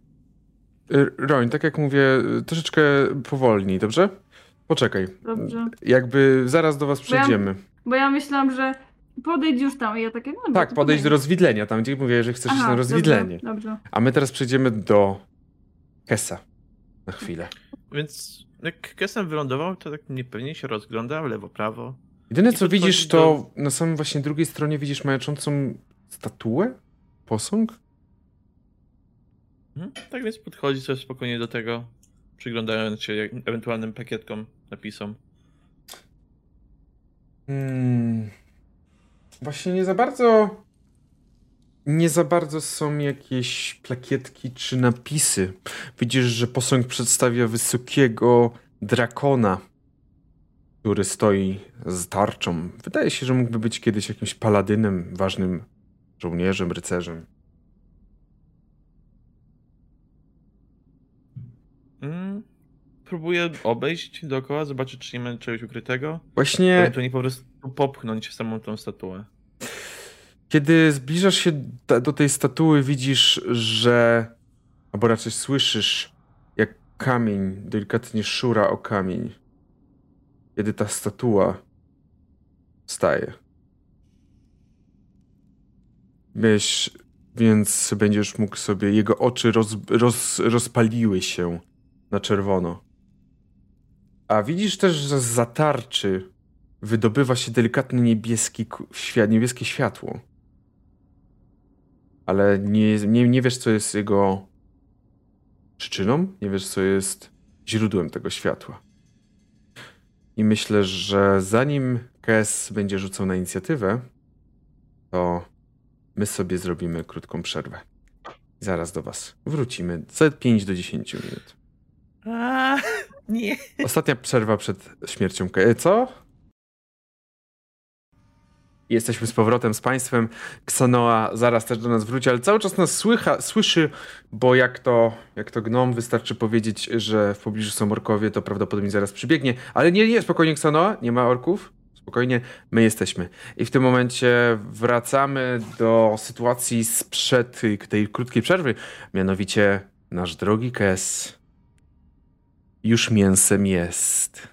Roń, tak jak mówię, troszeczkę powolniej, dobrze? Poczekaj. Dobrze. Jakby zaraz do was ja- przejdziemy. Bo ja myślałam, że podejdź już tam i ja takie, no Tak, to podejść do rozwidlenia, tam gdzie mówię, że chcesz iść na rozwidlenie. Dobrze, dobrze. A my teraz przejdziemy do Kesa. Na chwilę. Więc jak Kesem wylądował, to tak niepewnie się rozgląda w lewo, prawo. Jedyne I co widzisz, to na samym właśnie drugiej stronie widzisz majaczącą statuę? Posąg? Mhm. Tak więc podchodzi sobie spokojnie do tego, przyglądając się ewentualnym pakietkom, napisom. Hmm. Właśnie nie za bardzo. Nie za bardzo są jakieś plakietki czy napisy. Widzisz, że posąg przedstawia wysokiego drakona, który stoi z tarczą. Wydaje się, że mógłby być kiedyś jakimś paladynem, ważnym żołnierzem, rycerzem. Mm. Próbuję obejść dookoła, zobaczyć, czy nie ma czegoś ukrytego. Właśnie. Ewentualnie po prostu popchnąć samą tą statuę. Kiedy zbliżasz się do tej statuły, widzisz, że. albo raczej słyszysz, jak kamień delikatnie szura o kamień. Kiedy ta statua staje. Wiesz, więc będziesz mógł sobie. Jego oczy roz, roz, rozpaliły się na czerwono. A widzisz też, że z zatarczy wydobywa się delikatny niebieski świat, niebieskie światło ale nie, nie, nie wiesz, co jest jego przyczyną, nie wiesz, co jest źródłem tego światła. I myślę, że zanim Kes będzie rzucał na inicjatywę, to my sobie zrobimy krótką przerwę. Zaraz do Was wrócimy za 5 do 10 minut. A, nie. Ostatnia przerwa przed śmiercią Ke. Co? Jesteśmy z powrotem z państwem. Ksanoa zaraz też do nas wróci, ale cały czas nas słycha, słyszy, bo jak to, jak to gnom, wystarczy powiedzieć, że w pobliżu są orkowie, to prawdopodobnie zaraz przybiegnie. Ale nie, nie, spokojnie Ksanoa, nie ma orków. Spokojnie, my jesteśmy. I w tym momencie wracamy do sytuacji sprzed tej krótkiej przerwy. Mianowicie nasz drogi Kes już mięsem jest.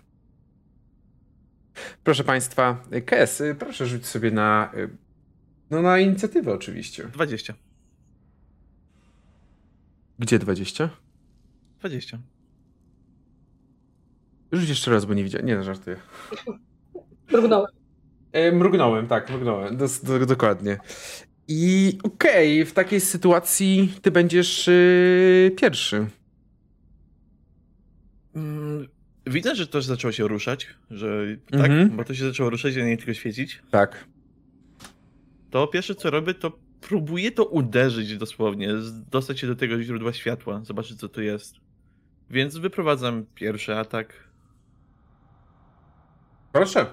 Proszę Państwa, Kes, y, proszę rzuć sobie na. y, No, na inicjatywę oczywiście. 20. Gdzie 20? 20. Rzuć jeszcze raz, bo nie widziałem. Nie, no, żartuję. Mrugnąłem. E, mrugnąłem, tak, mrugnąłem. Dos, do, dokładnie. I okej, w takiej sytuacji ty będziesz y, pierwszy. Mm, Widzę, że to zaczęło się ruszać, że Mhm. tak, bo to się zaczęło ruszać, a nie tylko świecić. Tak. To pierwsze co robię, to próbuję to uderzyć dosłownie, dostać się do tego źródła światła, zobaczyć co to jest. Więc wyprowadzam pierwszy atak. Proszę.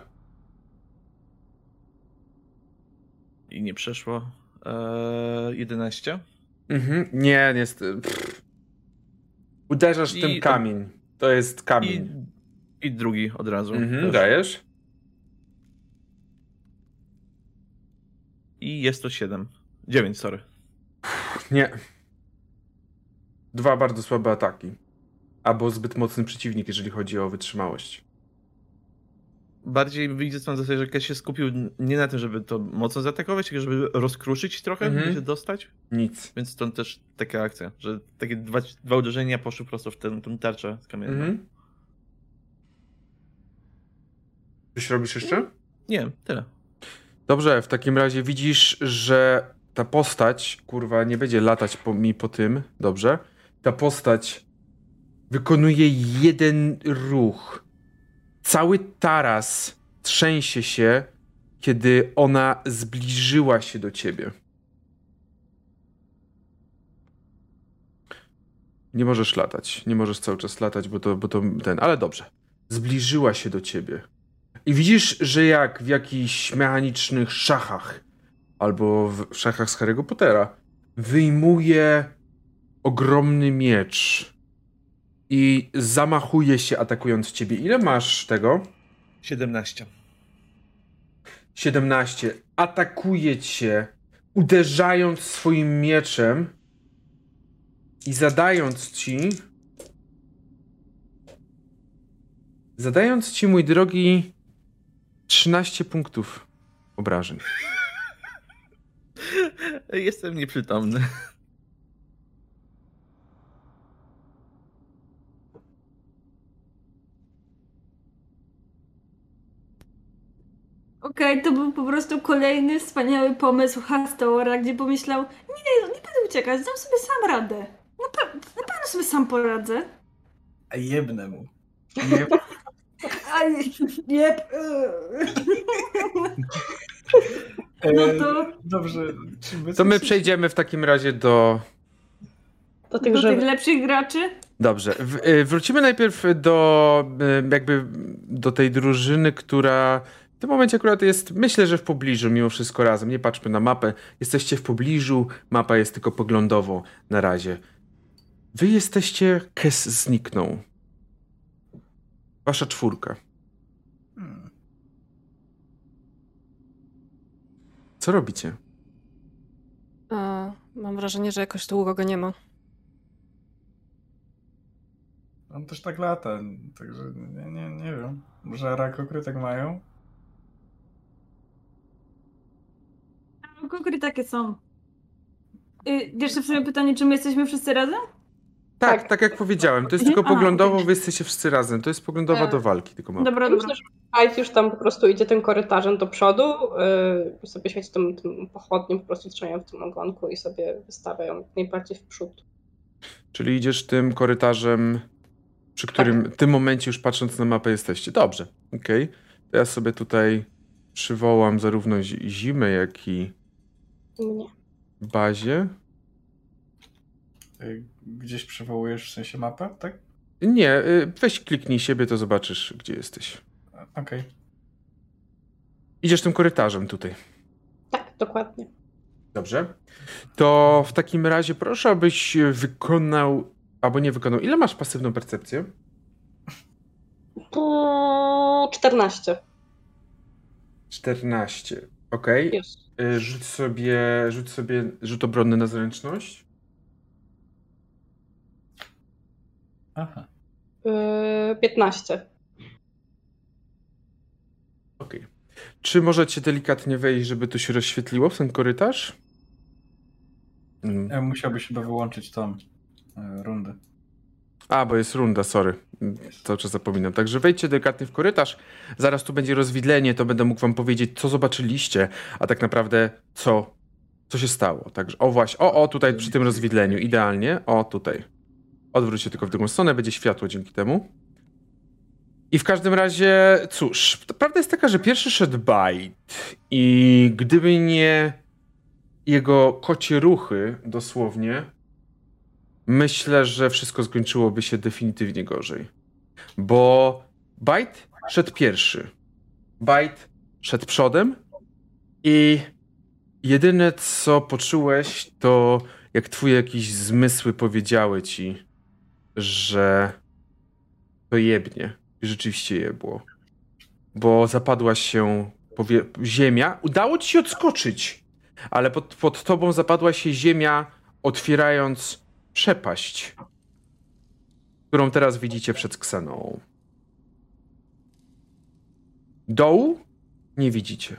I nie przeszło. Eee, 11. Mhm. Nie, niestety. Uderzasz w I- ten kamień. To jest I, kamień. I drugi od razu. Mhm, dajesz? I jest to 7. 9, sorry. Nie. Dwa bardzo słabe ataki. Albo zbyt mocny przeciwnik, jeżeli chodzi o wytrzymałość. Bardziej widzę tą zasadę, że Kes się skupił nie na tym, żeby to mocno zaatakować, tylko żeby rozkruszyć trochę, Mhm. żeby się dostać. Nic. Więc stąd też taka akcja, że takie dwa, dwa uderzenia poszły prosto w tę, tą tarczę z kamienną. Mhm. Coś robisz jeszcze? Nie, tyle. Dobrze, w takim razie widzisz, że ta postać, kurwa, nie będzie latać po, mi po tym, dobrze? Ta postać wykonuje jeden ruch. Cały taras trzęsie się, kiedy ona zbliżyła się do ciebie. Nie możesz latać. Nie możesz cały czas latać, bo to, bo to ten, ale dobrze. Zbliżyła się do ciebie. I widzisz, że jak w jakichś mechanicznych szachach albo w szachach z Harry'ego Pottera wyjmuje ogromny miecz i zamachuje się atakując ciebie. Ile masz tego? 17. 17. Atakuje cię, uderzając swoim mieczem i zadając ci. Zadając ci, mój drogi, 13 punktów obrażeń. Jestem nieprzytomny. Okej, to był po prostu kolejny wspaniały pomysł Hastora, gdzie pomyślał, nie, nie będę uciekać, dam sobie sam radę. Na, pe- na pewno sobie sam poradzę. A jebnę mu. Jeb... Aj, nie. No to E, Dobrze. Czy my To my przejdziemy w takim razie do. Do tych do tych lepszych graczy. Dobrze. W, y, wrócimy najpierw do y, jakby do tej drużyny, która w tym momencie akurat jest, myślę, że w pobliżu, mimo wszystko razem. Nie patrzmy na mapę. Jesteście w pobliżu, mapa jest tylko poglądowo na razie. Wy jesteście, Kes zniknął. Wasza czwórka. Co robicie? A, mam wrażenie, że jakoś długo go nie ma. On też tak lata, także nie, nie, nie wiem. Może rakokry tak mają? Konkrety takie są. Y, Jeszcze w sumie pytanie, czy my jesteśmy wszyscy razem? Tak, Tak. tak jak powiedziałem. To jest Mhm. tylko A, poglądowo, wy jesteście wszyscy razem. To jest poglądowa E. do walki, tylko mapa. Dobra, dobra. Myślę, że Fight już tam po prostu idzie tym korytarzem do przodu, yy, sobie świeci tym, tym pochodniem, po prostu trzymają w tym ogonku i sobie wystawiają najbardziej w przód. Czyli idziesz tym korytarzem, przy którym w tym momencie już patrząc na mapę jesteście. Dobrze, okej. To ja sobie tutaj przywołam zarówno zi- zimę, jak i Mnie. bazie. Y, Gdzieś przywołujesz w sensie mapę, tak? Nie, y, weź kliknij siebie, to zobaczysz, gdzie jesteś. Okej. Idziesz tym korytarzem tutaj. Tak, dokładnie. Dobrze. To w takim razie proszę, abyś wykonał, albo nie wykonał. Ile masz pasywną percepcję? Tu 14. 14. Okej. Jest. Y, Rzuć sobie, rzuć sobie rzut obronny na zręczność. Aha. Yy, 15. Okej. Czy możecie delikatnie wejść, żeby to się rozświetliło w ten korytarz? Mm. Ja musiałbyś chyba wyłączyć tą e, rundę. A, bo jest runda, sorry. Cały czas zapominam. Także wejdźcie delikatnie w korytarz. Zaraz tu będzie rozwidlenie, to będę mógł wam powiedzieć, co zobaczyliście, a tak naprawdę co, co się stało. Także, o właśnie, o, o, tutaj przy tym rozwidleniu, idealnie. O, tutaj. Odwróć się tylko w drugą stronę, będzie światło dzięki temu. I w każdym razie, cóż, prawda jest taka, że pierwszy szedł Bite i gdyby nie jego kocie ruchy, dosłownie, myślę, że wszystko skończyłoby się definitywnie gorzej. Bo Bite szedł pierwszy. Bite szedł przodem i jedyne co poczułeś to jak twoje jakieś zmysły powiedziały ci, że to jebnie. I rzeczywiście jebło. Bo zapadła się ziemia. Udało ci się odskoczyć, ale pod, pod tobą zapadła się ziemia, otwierając przepaść, którą teraz widzicie przed Kseną. Dołu nie widzicie.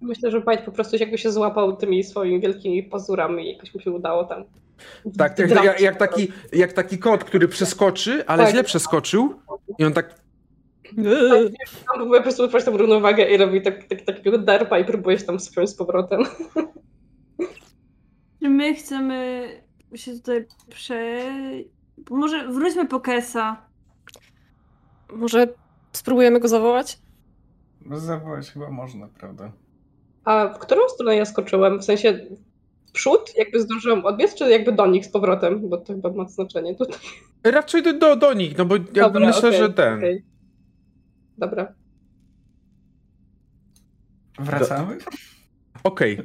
Myślę, że Bite po prostu jakby się złapał tymi swoimi wielkimi pazurami i jakoś mu się udało tam. Tak, tak jak, jak, taki, jak taki kot, który przeskoczy, ale Tak. źle przeskoczył i on tak Tam próbuje po prostu tą równowagę i robi tak, tak, takiego derpa i próbuje się tam spiąć z powrotem. Czy my chcemy się tutaj prze... Może wróćmy po Kesa. Może spróbujemy go zawołać? Zawołać chyba można, prawda? A w którą stronę ja skoczyłem? W sensie w przód, jakby zdążyłam odbiec, czy jakby do nich z powrotem? Bo to chyba ma znaczenie tutaj. raczej do, do, do nich, no bo Dobra, myślę, okej, że ten. okej. Dobra. Wracamy? Okej,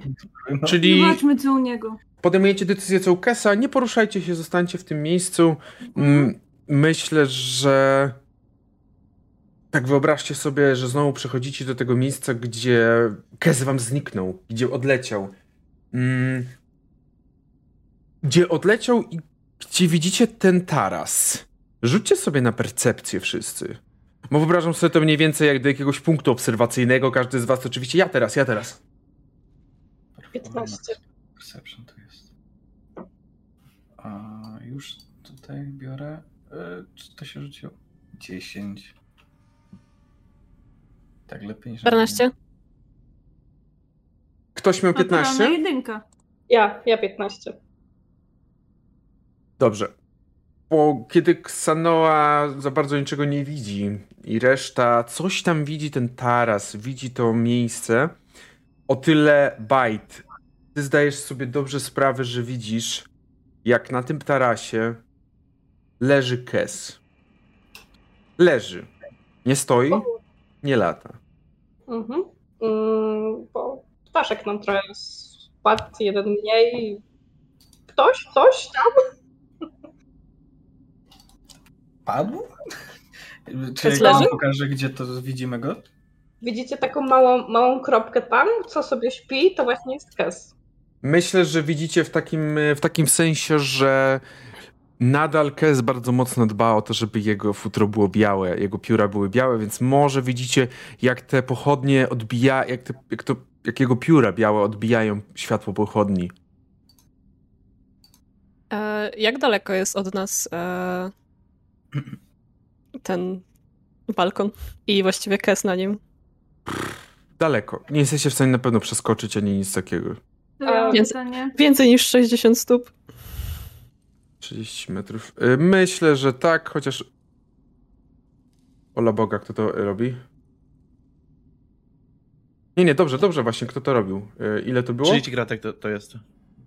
No. czyli Zobaczmy, co u niego. Podejmujecie decyzję co u Kesa, nie poruszajcie się, zostańcie w tym miejscu. Mm, Myślę, że tak wyobraźcie sobie, że znowu przechodzicie do tego miejsca, gdzie Kes wam zniknął, gdzie odleciał. Mm, Gdzie odleciał i gdzie widzicie ten taras. Rzućcie sobie na percepcję wszyscy. Bo wyobrażam sobie to mniej więcej jak do jakiegoś punktu obserwacyjnego. Każdy z was oczywiście. Ja teraz, ja teraz. 15. Perception to jest. A już tutaj biorę. E, czy to się rzuciło? 10. Tak lepiej niż. 14? Ktoś miał Naturalna 15? jedynka. Ja, ja 15. Dobrze. Bo kiedy Ksanoa za bardzo niczego nie widzi i reszta coś tam widzi, ten taras, widzi to miejsce, o tyle Bajt, ty zdajesz sobie dobrze sprawę, że widzisz, jak na tym tarasie leży Kes. Leży. Nie stoi, nie lata. Mhm. Mm, bo ptaszek nam trochę spadł, jeden mniej. Ktoś, ktoś tam? Padł? Czy Kes leży? pokażę, gdzie to widzimy go? Widzicie taką małą, małą kropkę tam, co sobie śpi, to właśnie jest Kes. Myślę, że widzicie w takim, w takim sensie, że nadal Kes bardzo mocno dba o to, żeby jego futro było białe, jego pióra były białe, więc może widzicie, jak te pochodnie odbija, jak, te, jak, to, jak jego pióra białe odbijają światło pochodni. E, jak daleko jest od nas e, ten balkon i właściwie kes na nim? Daleko. Nie jesteście w stanie na pewno przeskoczyć ani nic takiego. To ja mam Więc- pytanie. Więcej niż 60 stóp. 30 metrów. Y, Myślę, że tak, chociaż. Ola Boga, kto to robi? Nie, nie, dobrze, dobrze, właśnie, kto to robił? Y, Ile to było? 30 kratek to, to jest.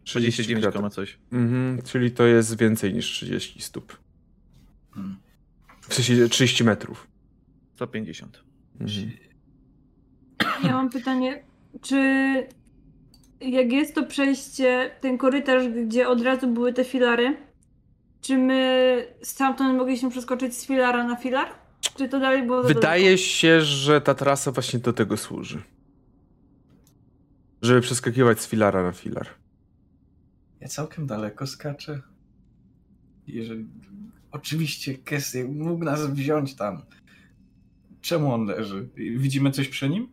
30 39, kratek. koma coś. Mhm, czyli to jest więcej niż 30 stóp. Hmm. W sensie 30 metrów. 150. Mhm. Ja mam pytanie, czy jak jest to przejście, ten korytarz, gdzie od razu były te filary, czy my stamtąd mogliśmy przeskoczyć z filara na filar? Czy to dalej było Wydaje się, że ta trasa właśnie do tego służy. Żeby przeskakiwać z filara na filar. Ja całkiem daleko skaczę. Jeżeli. Oczywiście Kessie mógł nas wziąć tam. Czemu on leży? Widzimy coś przy nim?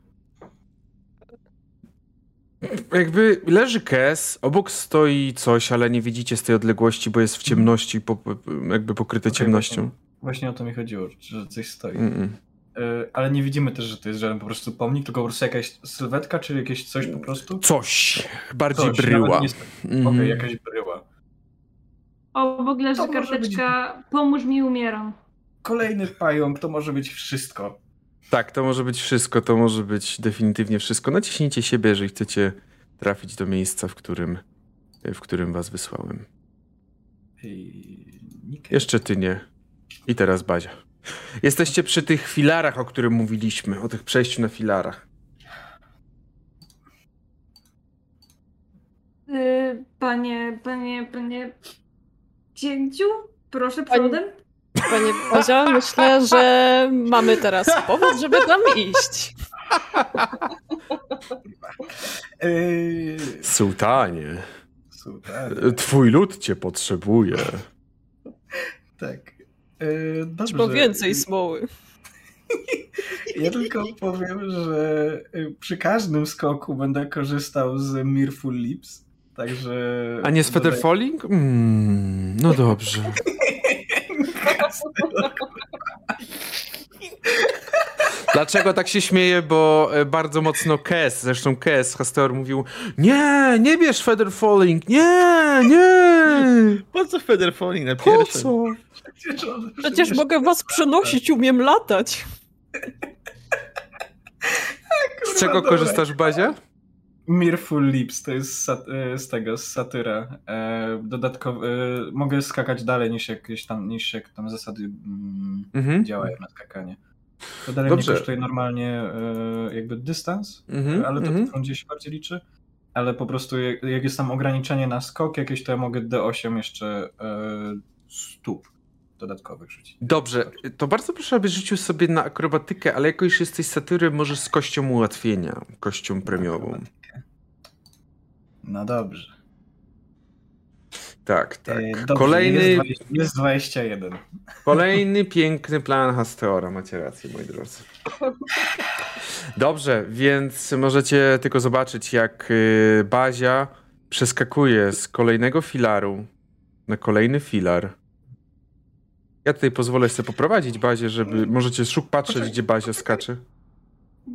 Jakby leży Kes, obok stoi coś, ale nie widzicie z tej odległości, bo jest w ciemności, po, jakby pokryte Okej, ciemnością. Właśnie, właśnie o to mi chodziło, że coś stoi. Mm-mm. E, ale nie widzimy też, że to jest żaden po prostu pomnik, tylko po prostu jakaś sylwetka, czy jakieś coś po prostu? Coś. Bardziej Coś, bryła. nie- Okej, Mhm. jakaś bryła. Obok leży karteczka Pomóż mi, umieram. Kolejny pająk, to może być wszystko. Tak, to może być wszystko, to może być definitywnie wszystko. Naciśnijcie siebie, jeżeli chcecie trafić do miejsca, w którym, w którym was wysłałem. Jeszcze ty nie. I teraz Bazia. Jesteście przy tych filarach, o których mówiliśmy, o tych przejściu na filarach. Y, Panie, panie, panie księciu, proszę Pani- przodem. Panie myślę, że mamy teraz powód, żeby tam iść. Eee, Sułtanie, twój lud cię potrzebuje. Tak. Eee, dobrze. Trzeba więcej smoły. Ja tylko powiem, że y, przy każdym skoku będę korzystał z Mirful Lips. Także. A nie z Featherfalling? Mm, no dobrze. Dlaczego tak się śmieję? Bo e, bardzo mocno Kes, zresztą Kes, Hastor mówił nie, nie bierz Featherfalling, nie, nie. Po co Feather Falling na Po pierwsze? co? Przecież, Przecież mogę was przenosić, umiem latać. Z czego korzystasz w bazie? Mirful Lips to jest e, z tego, z satyra. E, dodatkowo e, mogę skakać dalej niż jakieś tam, niż jak tam zasady mm, Mhm. działają na skakanie. To dalej Dobrze. mnie kosztuje normalnie e, jakby dystans, Mhm, ale to mhm. się bardziej liczy. ale po prostu jak, jak jest tam ograniczenie na skok jakieś, to ja mogę D8 jeszcze e, stóp dodatkowych rzucić. Dobrze, to bardzo proszę, abyś rzucił sobie na akrobatykę, ale jako już jesteś satyrem, możesz z kością ułatwienia, kością premiową. No dobrze. Tak, tak. E, dobrze, Kolejny, Jest, 20, jest 21. kolejny piękny plan Hasteora, macie rację, moi drodzy. Dobrze, więc możecie tylko zobaczyć, jak y, Bazia przeskakuje z kolejnego filaru na kolejny filar. Ja tutaj pozwolę sobie poprowadzić Bazie, żeby możecie szuk patrzeć, Poczekaj. gdzie Bazia skacze.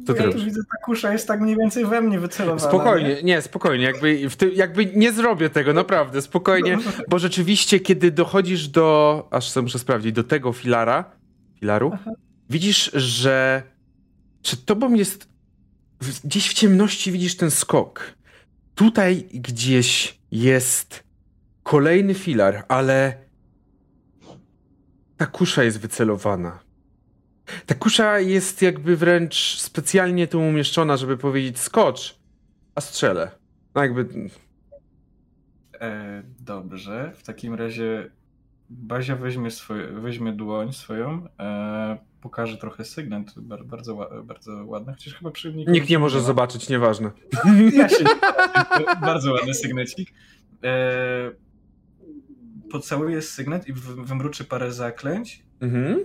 Co ja tu widzę, ta kusza jest tak mniej więcej we mnie wycelowana. Spokojnie, nie, spokojnie, jakby, w ty, jakby nie zrobię tego, naprawdę, spokojnie, bo rzeczywiście, kiedy dochodzisz do, aż sobie muszę sprawdzić, do tego filara, filaru, widzisz, że przed tobą jest, gdzieś w ciemności widzisz ten skok. Tutaj gdzieś jest kolejny filar, ale ta kusza jest wycelowana. Ta kusza jest jakby wręcz specjalnie tu umieszczona, żeby powiedzieć skocz, a strzelę. No jakby... E, dobrze, w takim razie Bazia weźmie, swoje, weźmie dłoń swoją, e, pokaże trochę sygnet, bar- bardzo, ła- bardzo ładny, chociaż chyba przy Nikt nie może ma. zobaczyć, nieważne. Ja się nie Bardzo ładny sygnecik. E, pocałuje sygnet i wy- wymruczy parę zaklęć Mhm.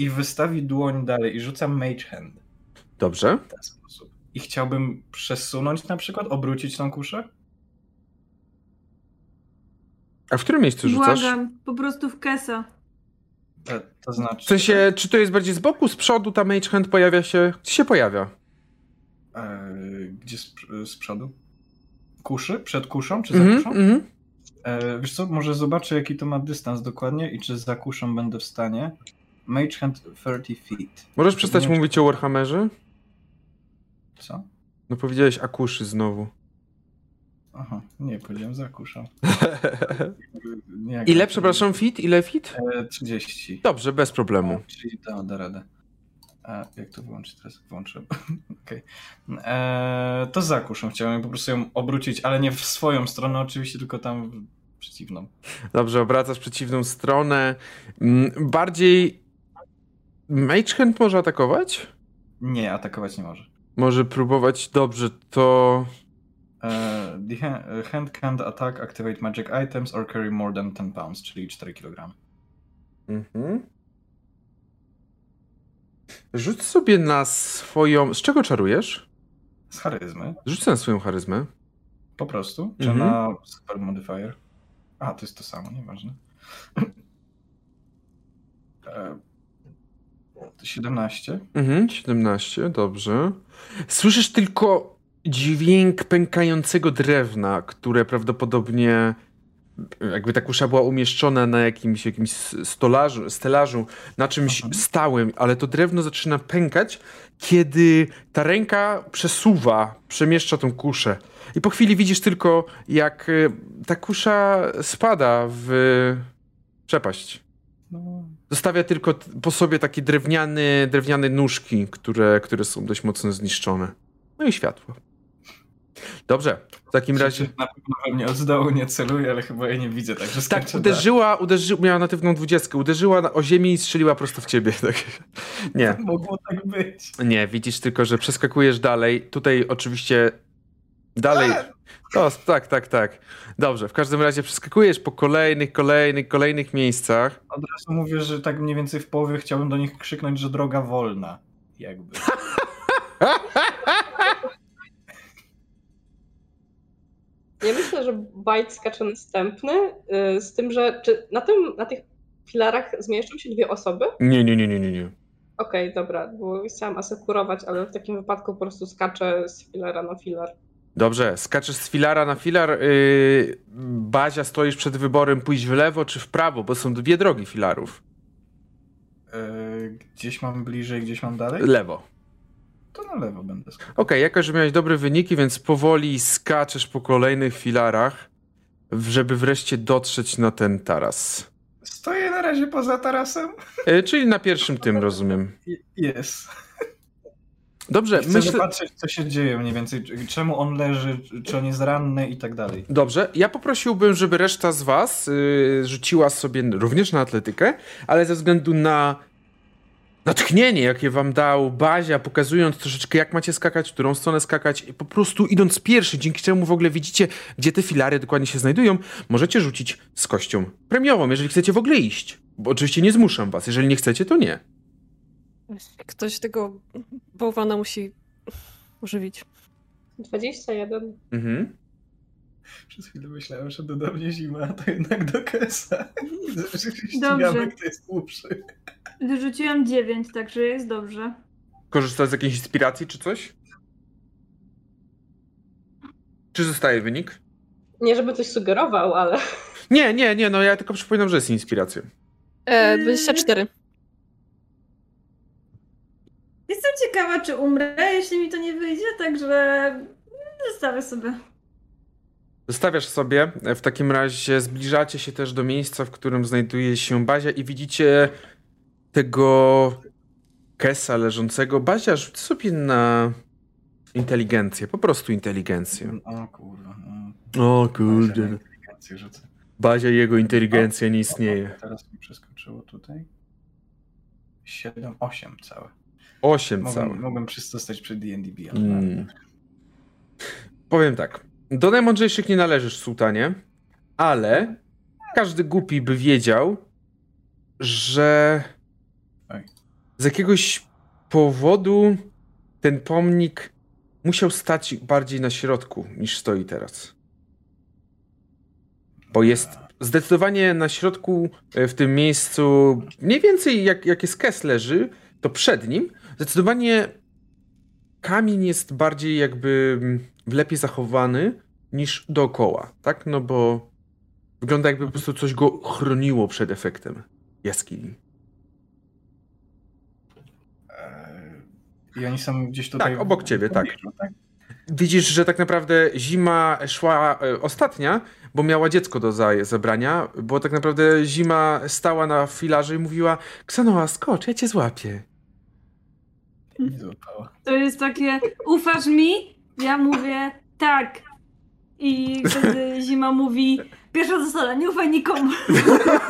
I wystawi dłoń dalej i rzuca Mage Hand Dobrze. w ten sposób. I chciałbym przesunąć na przykład, obrócić tą kuszę. A w którym miejscu rzucasz? Błagam, po prostu w kesa. E, to znaczy... W sensie, czy to jest bardziej z boku, z przodu, ta mage hand pojawia się? Gdzie się pojawia? E, gdzie z, z przodu? Kuszy? Przed kuszą? Czy za Mhm, kuszą? mhm. E, wiesz co, może zobaczę jaki to ma dystans dokładnie i czy za kuszą będę w stanie. Mage Hand 30 feet. Możesz przestać wiem, mówić o Warhammerze? Co? No powiedziałeś akuszy znowu. Aha, nie, powiedziałem za jak Ile, przepraszam, fit? Ile fit? E, 30. Dobrze, bez problemu. Czyli to da radę. A jak to wyłączyć teraz? Włączę. Okej. E, To za chciałem po prostu ją obrócić, ale nie w swoją stronę oczywiście, tylko tam przeciwną. Dobrze, obracasz przeciwną stronę. Mm, Bardziej... Mage hand może atakować? Nie, atakować nie może. Może próbować. Dobrze, to... E, The ha- hand can't attack, activate magic items or carry more than 10 pounds, czyli 4 kg. Mhm. Rzuć sobie na swoją... Z czego czarujesz? Z charyzmy, Rzuć na swoją charyzmę. po prostu, czy Mhm. na super modifier. A, to jest to samo, nieważne. E, 17. Mhm, 17, dobrze. Słyszysz tylko dźwięk pękającego drewna, które prawdopodobnie jakby ta kusza była umieszczona na jakimś, jakimś stolarzu, stelażu, na czymś Mhm. stałym, ale to drewno zaczyna pękać, kiedy ta ręka przesuwa, przemieszcza tą kuszę. I po chwili widzisz tylko, jak y, ta kusza spada w przepaść. No, Zostawia tylko po sobie takie drewniane, drewniane nóżki, które, które są dość mocno zniszczone. No i światło. Dobrze, w takim razie. Na pewno we mnie od dołu nie celuje, ale chyba ja nie widzę, także Tak, uderzyła, uderzyła, miała natywną dwudziestkę, uderzyła o ziemię i strzeliła prosto w ciebie. Tak. Nie, dalej. Mogło tak być. nie, widzisz tylko, że przeskakujesz dalej. Tutaj oczywiście dalej. O, tak, tak, tak. Dobrze, w każdym razie przeskakujesz po kolejnych, kolejnych, kolejnych miejscach. Od razu mówię, że tak mniej więcej w połowie chciałbym do nich krzyknąć, że droga wolna. Jakby. Ja myślę, że Bite skacze następny, y, z tym, że czy na, tym, na tych filarach zmieszczą się dwie osoby? Nie, nie, nie, nie, nie, nie. Okej, dobra, bo chciałam asekurować, ale w takim wypadku po prostu skaczę z filara na filar. Dobrze, skaczesz z filara na filar. Yy, Bazia, stoisz przed wyborem pójść w lewo czy w prawo, bo są dwie drogi filarów. E, gdzieś mam bliżej, gdzieś mam dalej? Lewo. To na lewo będę skakał. Okej, jako że miałeś dobre wyniki, więc powoli skaczesz po kolejnych filarach, żeby wreszcie dotrzeć na ten taras. Stoję na razie poza tarasem. Yy, czyli na pierwszym tym, rozumiem. Jest. Dobrze, Chcę myślę... patrzeć, co się dzieje mniej więcej. Czemu on leży, czy on jest ranny i tak dalej. Dobrze, ja poprosiłbym, żeby reszta z was y, rzuciła sobie również na atletykę, ale ze względu na natchnienie, jakie wam dał Bazia, pokazując troszeczkę, jak macie skakać, w którą stronę skakać, po prostu idąc pierwszy, dzięki czemu w ogóle widzicie, gdzie te filary dokładnie się znajdują, możecie rzucić z kością premiową, jeżeli chcecie w ogóle iść. Bo oczywiście nie zmuszam was, jeżeli nie chcecie, to nie. Ktoś tego bałwana musi ożywić. 21. Mhm. Przez chwilę myślałem, że doda mnie zima, a to jednak do Kesa. Dobrze. kto jest głupszy. Wyrzuciłam 9, także jest dobrze. Korzystasz z jakiejś inspiracji czy coś? Czy zostaje wynik? Nie, żeby coś sugerował, ale Nie, nie, nie, no ja tylko przypominam, że jest inspiracja. E, 24. Jestem ciekawa, czy umrę, jeśli mi to nie wyjdzie, także zostawię sobie. Zostawiasz sobie, w takim razie zbliżacie się też do miejsca, w którym znajduje się Bazia i widzicie tego Kesa leżącego. Bazia, rzuć sobie na inteligencję, po prostu inteligencję. O kurwa. no. O kurde. Bazia i jego inteligencja nie istnieje. Teraz mi przeskoczyło tutaj. 7, 8 całe. Osiem Mogłem, całe. mogłem przystostać przed D&D Beyond. Mm. Powiem tak. Do najmądrzejszych nie należysz, sułtanie, ale każdy głupi by wiedział, że z jakiegoś powodu ten pomnik musiał stać bardziej na środku niż stoi teraz. Bo jest zdecydowanie na środku, e, w tym miejscu, mniej więcej jak, jak jest Kes leży, to przed nim zdecydowanie kamień jest bardziej jakby mm, lepiej zachowany niż dookoła, tak? No bo wygląda jakby po prostu coś go chroniło przed efektem jaskini. Eee, I oni są gdzieś tutaj... Tak, obok ciebie, tak. tak? Widzisz, że tak naprawdę zima szła e, ostatnia, bo miała dziecko do zabrania, bo tak naprawdę zima stała na filarze i mówiła Ksanoa, skocz, ja cię złapię. Nie złapała. To jest takie, ufasz mi? Ja mówię, tak. I wtedy Zima mówi, pierwsza zasada, nie ufaj nikomu.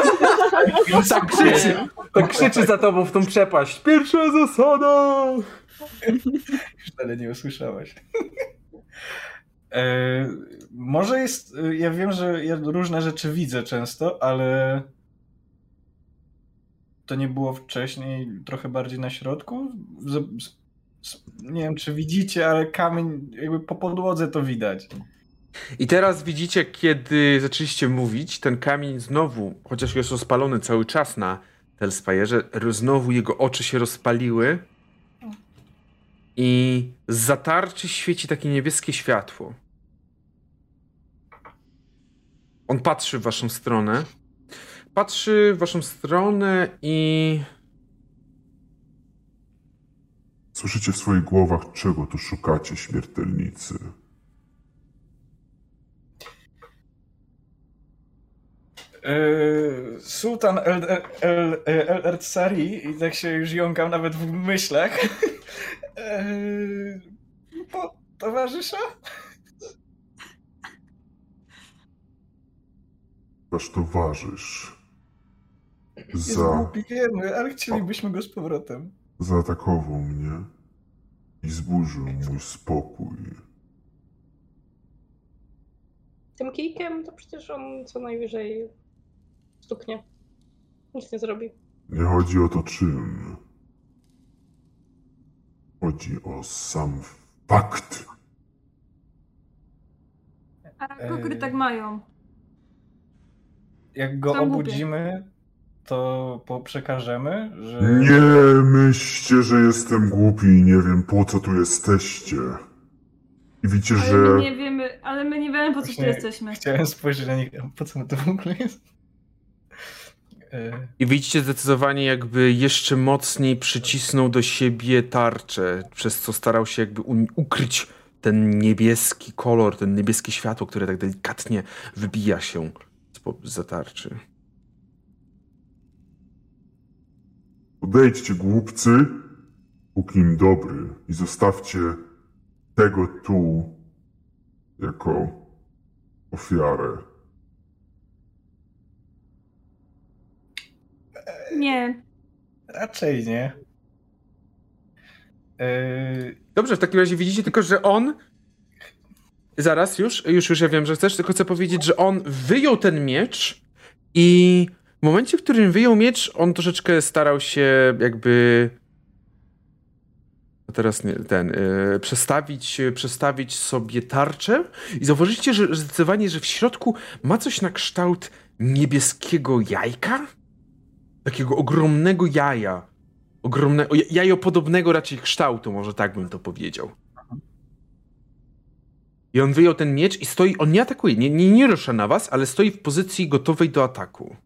tak krzyczy, tak krzyczy za tobą w tą przepaść. Pierwsza zasada! Już dalej nie usłyszałaś. E, może jest. Ja wiem, że ja różne rzeczy widzę często, ale. To nie było wcześniej trochę bardziej na środku? Z, z, z, nie wiem, czy widzicie, ale kamień, jakby po podłodze to widać. I teraz widzicie, kiedy zaczęliście mówić, ten kamień znowu, chociaż jest rozpalony cały czas na Telspire, znowu jego oczy się rozpaliły i z zatarczy świeci takie niebieskie światło. On patrzy w waszą stronę. Patrzy w waszą stronę i Słyszycie w swoich głowach, czego tu szukacie, śmiertelnicy. Yy, Sultan El, El, El, El Ertsari, i tak się już jąkam nawet w myślach. Yy, po towarzysza? Wasz towarzysz za, głupi, wiemy, ale chcielibyśmy go z powrotem. zaatakował mnie i zburzył mój spokój. tym kijkiem to przecież on co najwyżej stuknie. Nic nie zrobi. Nie chodzi o to czym. Chodzi o sam fakt. A kukry tak mają. Jak go Są obudzimy, to przekażemy, że... Nie myślcie, że jestem głupi i nie wiem po co tu jesteście. I widzicie, Ale że my nie wiemy, ale my nie wiemy po co tu jesteśmy. Chciałem spojrzeć na nich, po co my to w ogóle jest? I widzicie zdecydowanie jakby jeszcze mocniej przycisnął do siebie tarczę, przez co starał się jakby ukryć ten niebieski kolor, ten niebieskie światło, które tak delikatnie wybija się z za tarczy. Odejdźcie głupcy Pókim dobry i zostawcie tego tu jako ofiarę. Nie. Raczej nie. Yy, Dobrze, w takim razie widzicie tylko, że on. Zaraz, już, już, już ja wiem, że chcesz, tylko chcę powiedzieć, że on wyjął ten miecz i w momencie, w którym wyjął miecz, on troszeczkę starał się jakby. Teraz nie, ten. Yy, przestawić, przestawić sobie tarczę i zauważycie, że zdecydowanie, że w środku ma coś na kształt niebieskiego jajka? Takiego ogromnego jaja. Ogromne, o, jajopodobnego raczej kształtu, może tak bym to powiedział. I on wyjął ten miecz i stoi, on nie atakuje, nie, nie, nie rusza na was, ale stoi w pozycji gotowej do ataku.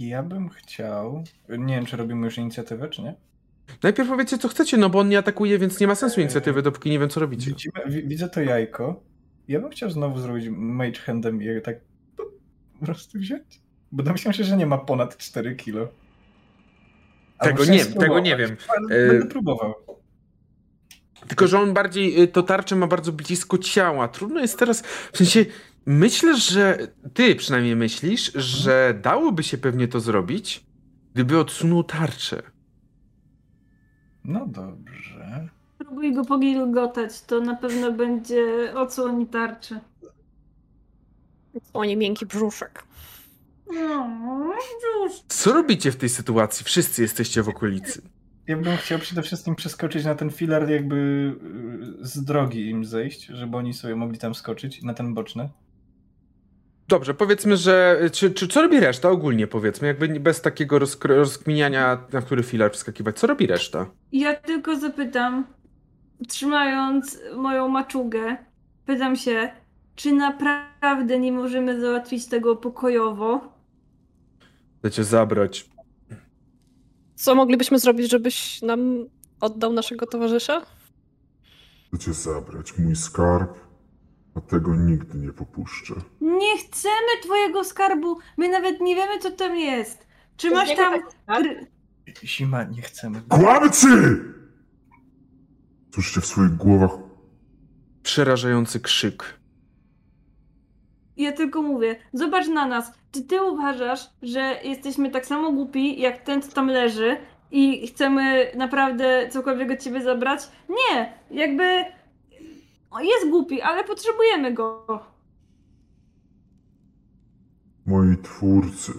Ja bym chciał. Nie wiem, czy robimy już inicjatywę, czy nie? Najpierw powiedzcie, co chcecie, no bo on nie atakuje, więc nie ma sensu inicjatywy, dopóki nie wiem, co robicie. Widzimy, wi- widzę to jajko. Ja bym chciał znowu zrobić mage handem i je tak po prostu wziąć. Bo domyślam się, że nie ma ponad 4 kilo. Ale Tego nie- spróbować. tego nie wiem. Ale E, Będę próbował. Tylko, że on bardziej, y, to tarczę ma bardzo blisko ciała. Trudno jest teraz, w sensie, myślę, że ty przynajmniej myślisz, że dałoby się pewnie to zrobić, gdyby odsunął tarczę. No dobrze. Próbuj go pogilgotać, to na pewno będzie odsłoni tarczy. O nie, miękki brzuszek. No. Co robicie w tej sytuacji? Wszyscy jesteście w okolicy. Ja bym chciał przede wszystkim przeskoczyć na ten filar jakby y, z drogi im zejść, żeby oni sobie mogli tam skoczyć, na ten boczny. Dobrze, powiedzmy, że. Czy, czy, co robi reszta ogólnie, powiedzmy, jakby bez takiego rozkr- rozkminiania, na który filar wskakiwać. Co robi reszta? Ja tylko zapytam, trzymając moją maczugę, pytam się, czy naprawdę nie możemy załatwić tego pokojowo? Chcecie zabrać. Co moglibyśmy zrobić, żebyś nam oddał naszego towarzysza? Chcecie zabrać mój skarb, a tego nigdy nie popuszczę. Nie chcemy twojego skarbu, my nawet nie wiemy, co tam jest. Czy masz tam... tak Zima, nie chcemy. Kłamcy! Cóżcie w swoich głowach Przerażający krzyk. Ja tylko mówię, zobacz na nas. Czy ty uważasz, że jesteśmy tak samo głupi, jak ten, co tam leży i chcemy naprawdę cokolwiek od ciebie zabrać? Nie, jakby o, jest głupi, ale potrzebujemy go. Moi twórcy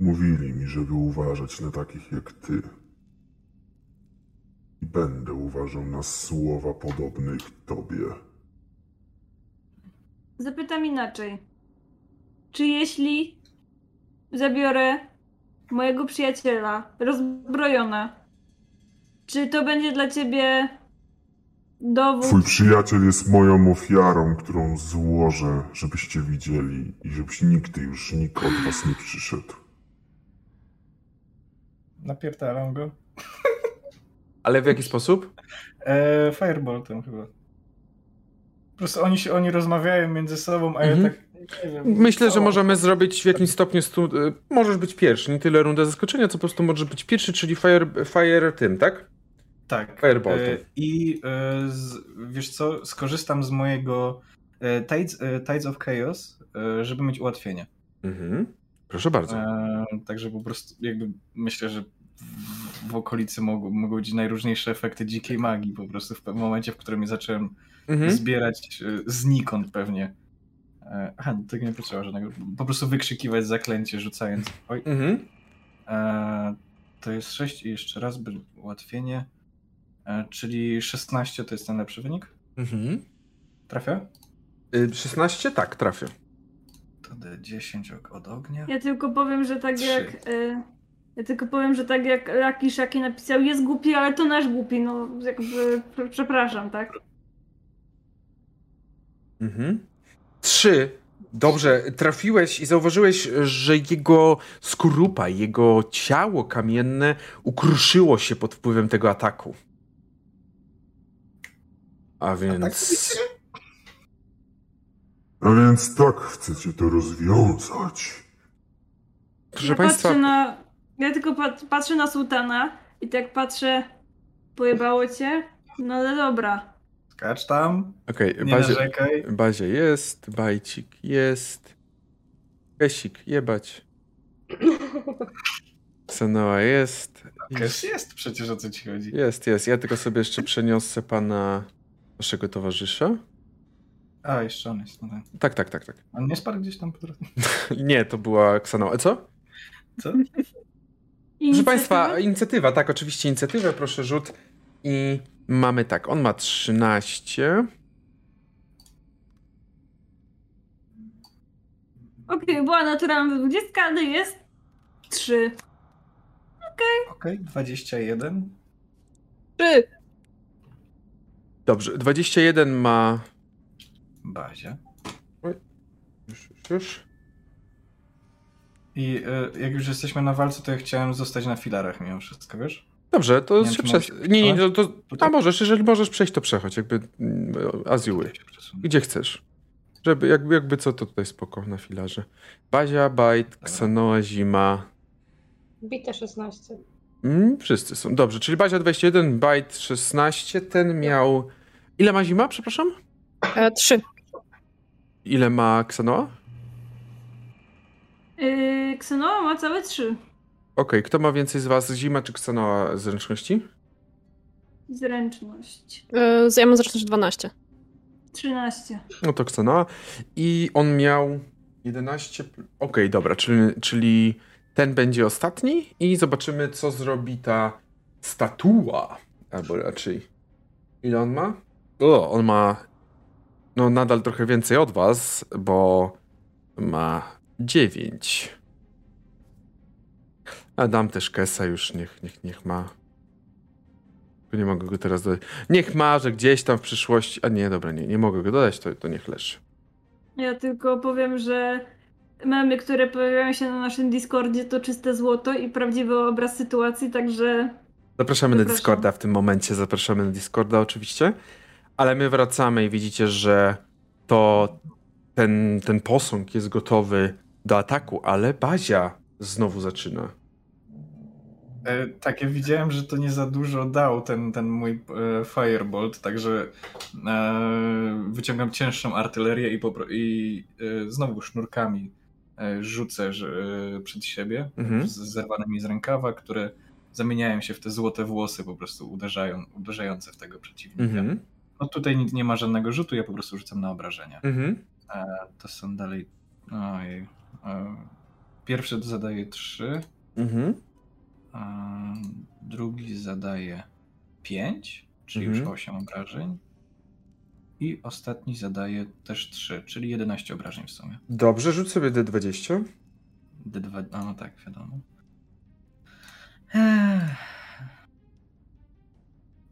mówili mi, żeby uważać na takich jak ty. I będę uważał na słowa podobnych tobie. Zapytam inaczej. Czy jeśli zabiorę mojego przyjaciela rozbrojona, czy to będzie dla ciebie dowód? Twój przyjaciel jest moją ofiarą, którą złożę, żebyście widzieli i żebyś nigdy już nikt od was nie przyszedł. Napierdalam go. Ale w jaki sposób? E, fireboltem chyba. Po prostu oni się, oni rozmawiają między sobą, a Mhm. ja tak nie wiem. Myślę, że możemy zrobić w jakimś stopniu. Stu... y, Możesz być pierwszy, nie tyle runda zaskoczenia, co po prostu możesz być pierwszy, czyli fire, fire tym, tak? Tak. Fireboltem. E, I e, z, wiesz co, skorzystam z mojego e, Tides, Tides of Chaos, żeby mieć ułatwienie. Mhm. Proszę bardzo. Także po prostu jakby myślę, że w, okolicy mogą, mogą być najróżniejsze efekty dzikiej magii po prostu w momencie, w którym zacząłem Mhm. zbierać znikąd pewnie. Aha, tego nie potrzeba żadnego. Po prostu wykrzykiwać zaklęcie rzucając. Oj. Mhm. E, to jest 6 i jeszcze raz by ułatwienie. E, czyli 16 to jest ten lepszy wynik. Mhm. Trafia? Y, 16? Tak, trafię. To D10 ok- od ognia. Ja tylko powiem, że tak Trzy. jak. Y, ja tylko powiem, że tak jak Lucky Shaki napisał, jest głupi, ale to nasz głupi, no jakby pr- przepraszam, tak? Mhm. Trzy. Dobrze, trafiłeś i zauważyłeś, że jego skorupa, jego ciało kamienne ukruszyło się pod wpływem tego ataku. A więc. A więc tak chcecie to rozwiązać. Proszę ja Państwa. patrzę na Ja tylko pat- patrzę na sułtana i tak patrzę, pojebało cię? No ale dobra. Skacz tam, Okej, nie bazie, narzekaj. bazie jest, bajcik jest, Kesik jebać, Xenoa jest, Cash jest przecież o co ci chodzi. jest, jest. Ja tylko sobie jeszcze przeniosę pana, naszego towarzysza. A, jeszcze on jest. No tak. Tak, tak, tak, tak. On nie spadł gdzieś tam po drodze? Nie, to była Xenoa. Co? Co? Proszę Inicjatywa? Państwa, inicjatywa, tak, oczywiście inicjatywę, proszę rzut. I mamy tak, on ma 13. Okej, była naturalna 20, ale jest 3. Okej, 21. Trzy! Dobrze, 21 ma... Bazia. Już, już, już. I y, jak już jesteśmy na walce, to ja chciałem zostać na filarach mimo wszystko, wiesz? Dobrze, to Nie przez... się Nie, nie, przesunąć? to, to... A Tutaj? możesz, jeżeli możesz przejść, to przechodź, jakby mm, as you. Gdzie chcesz. Żeby, jakby, jakby co, to tutaj spoko na filarze. Bazia, Bajt, Xenoa, Zima. Bite 16. Mm, wszyscy są. Dobrze, czyli Bazia 21, Bajt 16. Ten miał... Ile ma Zima, przepraszam? E, trzy. Ile ma Xenoa? Yy, Ksenoa ma całe 3. Okej, kto ma więcej z was, Zima czy Xenoa zręczności? Zręczność. E, ja mam zresztą 12. 13. No to Xenoa. I on miał 11. pl- Okej, dobra, czyli, czyli ten będzie ostatni i zobaczymy, co zrobi ta statua. Albo raczej. Ile on ma? O, on ma. No, nadal trochę więcej od was, bo ma 9. A dam też Kesa już, niech, niech, niech ma. Nie mogę go teraz dodać. Niech ma, że gdzieś tam w przyszłości. A nie, dobra, nie, nie mogę go dodać, to, to niech leży. Ja tylko powiem, że memy, które pojawiają się na naszym Discordzie to czyste złoto i prawdziwy obraz sytuacji, także Zapraszamy na Zapraszam. Discorda w tym momencie, zapraszamy na Discorda oczywiście. Ale my wracamy i widzicie, że to ten, ten posąg jest gotowy do ataku, ale Bazia znowu zaczyna. E, tak, ja widziałem, że to nie za dużo dał ten, ten mój e, Firebolt, także e, wyciągam cięższą artylerię i, i e, znowu sznurkami rzucę że, e, przed siebie, Mhm. z zerwanymi z rękawa, które zamieniają się w te złote włosy, po prostu uderzają, uderzające w tego przeciwnika. Mhm. No tutaj nic nie ma żadnego rzutu, ja po prostu rzucam na obrażenia. Mhm. To są dalej. Ojej. E, Pierwszy zadaje 3, Mhm. a drugi zadaje 5, czyli Mhm. już 8 obrażeń. I ostatni zadaje też 3, czyli 11 obrażeń w sumie. Dobrze, rzuć sobie D20. D2, a no tak, wiadomo. Ech.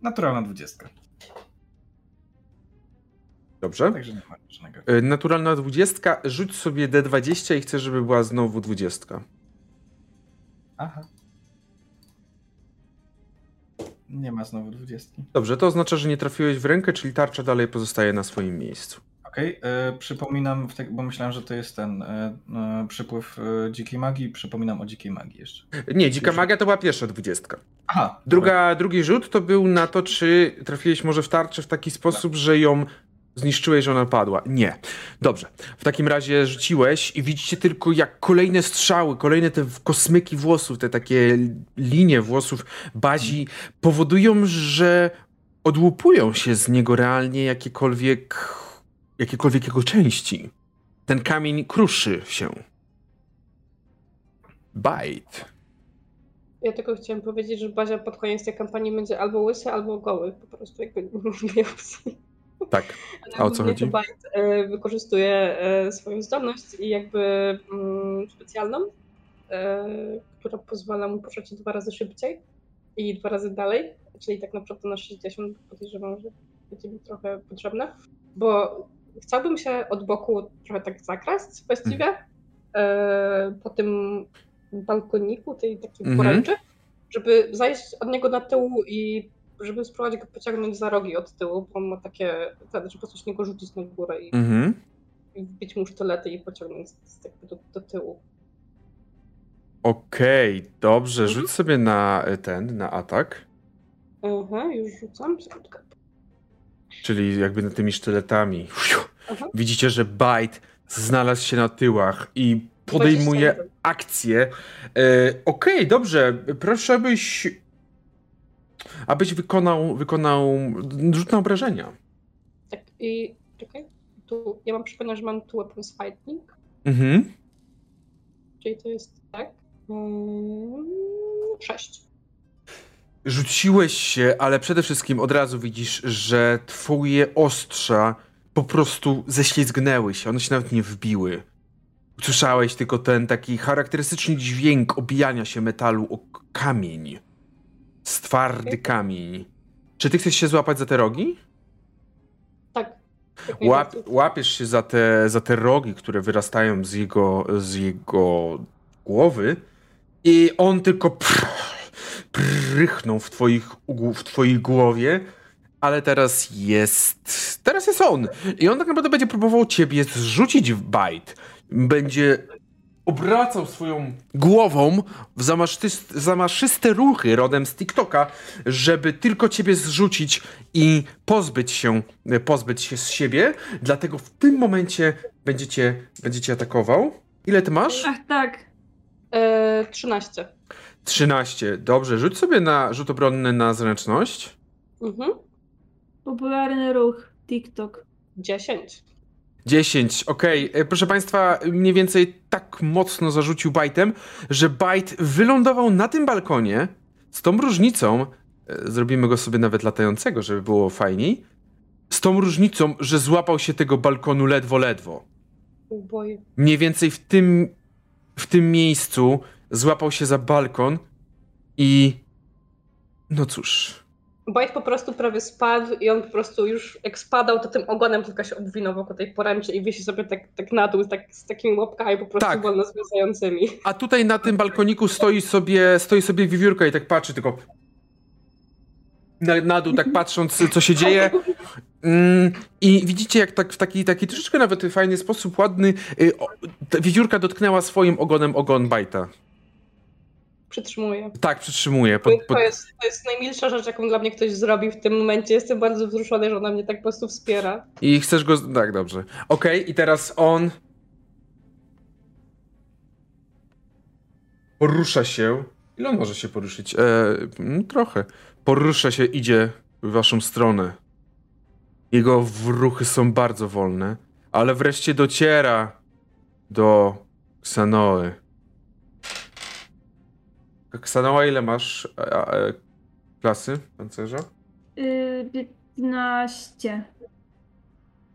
Naturalna 20. Dobrze. Także nie ma żadnego. Y, Naturalna 20. Rzuć sobie D20 i chcę, żeby była znowu 20. Aha. Nie ma znowu 20. Dobrze, to oznacza, że nie trafiłeś w rękę, czyli tarcza dalej pozostaje na swoim miejscu. Okej, e, przypominam, bo myślałem, że to jest ten e, e, przypływ e, dzikiej magii. Przypominam o dzikiej magii jeszcze. Nie, dzika magia to była pierwsza dwudziestka. Aha, Druga, drugi rzut to był na to, czy trafiłeś może w tarczę w taki sposób, że ją zniszczyłeś, że ona padła. Nie. Dobrze. W takim razie rzuciłeś i widzicie tylko jak kolejne strzały, kolejne te kosmyki włosów, te takie linie włosów bazi powodują, że odłupują się z niego realnie jakiekolwiek, jakiekolwiek jego części. Ten kamień kruszy się. Bite. Ja tylko chciałam powiedzieć, że Bazia pod koniec tej kampanii będzie albo łysy, albo goły. Po prostu jakby nie innej opcji. Tak. A o co chodzi? Bajt e, wykorzystuje e, swoją zdolność i jakby mm, specjalną, e, która pozwala mu poruszać się dwa razy szybciej i dwa razy dalej, czyli tak naprawdę na 60 podejrzewam, że będzie mi trochę potrzebne, bo chciałbym się od boku trochę tak zakraść właściwie e, po tym balkoniku, tej takiej Mhm. poręczy, żeby zajść od niego na tył i żeby spróbować go pociągnąć za rogi od tyłu, bo on ma takie, wtedy, żeby po prostu niego rzucić na górę i, Mhm. i wbić mu sztylety i pociągnąć do, do tyłu. Okej, dobrze, rzuć sobie na e, ten, na atak. Aha, już rzucam. Czyli jakby na tymi sztyletami. Aha. Widzicie, że Bite znalazł się na tyłach i podejmuje 27. akcję. E, Okej, dobrze. Proszę, abyś. Abyś wykonał, wykonał rzut na obrażenia. Tak, i czekaj. Tu, ja mam przypomnieć, że mam tu weapons fighting, Mhm. czyli to jest tak. Mm, sześć. Rzuciłeś się, ale przede wszystkim od razu widzisz, że twoje ostrza po prostu ześlizgnęły się. One się nawet nie wbiły. Usłyszałeś tylko ten taki charakterystyczny dźwięk obijania się metalu o kamień. Z twardy kamień. Czy ty chcesz się złapać za te rogi? Tak. Łap, łapiesz się za te, za te rogi, które wyrastają z jego, z jego głowy i on tylko pr, prychnął w, twoich, w twojej głowie, ale teraz jest, teraz jest on i on tak naprawdę będzie próbował ciebie zrzucić w bajt. Będzie obracał swoją głową w zamaszczyst- zamaszyste ruchy rodem z TikToka, żeby tylko ciebie zrzucić i pozbyć się, pozbyć się z siebie. Dlatego w tym momencie będziecie, będziecie atakował. Ile ty masz? Ach tak. E, 13. 13. Dobrze, rzuć sobie na rzut obronny na zręczność. Mhm. Popularny ruch. TikTok. 10. 10, okej. E, Proszę Państwa, mniej więcej tak mocno zarzucił bajtem, że bajt wylądował na tym balkonie z tą różnicą, e, zrobimy go sobie nawet latającego, żeby było fajniej, z tą różnicą, że złapał się tego balkonu ledwo, ledwo. Uboje. Mniej więcej w tym, w tym miejscu złapał się za balkon i no cóż, Bajt po prostu prawie spadł i on po prostu już jak spadał, to tym ogonem tylko się obwinął wokół tej poręczy i wisi sobie tak, tak na dół tak, z takimi łapkami po prostu Tak. wolno związającymi. A tutaj na tym balkoniku stoi sobie, stoi sobie wiewiórka i tak patrzy, tylko na, na dół, tak patrząc, co się dzieje. Mm, I widzicie, jak tak w taki, taki troszeczkę nawet fajny sposób, ładny, y, wiewiórka dotknęła swoim ogonem ogon Bajta. Przytrzymuję. Tak, przytrzymuje. Pod, pod... To, jest, to jest najmilsza rzecz, jaką dla mnie ktoś zrobił w tym momencie. Jestem bardzo wzruszony, że ona mnie tak po prostu wspiera. I chcesz go... Tak, dobrze. Okej, i teraz on... Porusza się. Ile on może się poruszyć? E, mm, trochę. Porusza się, idzie w waszą stronę. Jego ruchy są bardzo wolne, ale wreszcie dociera do Ksanoły. Ksanoła, ile masz e, e, klasy pancerza? Yy, 15.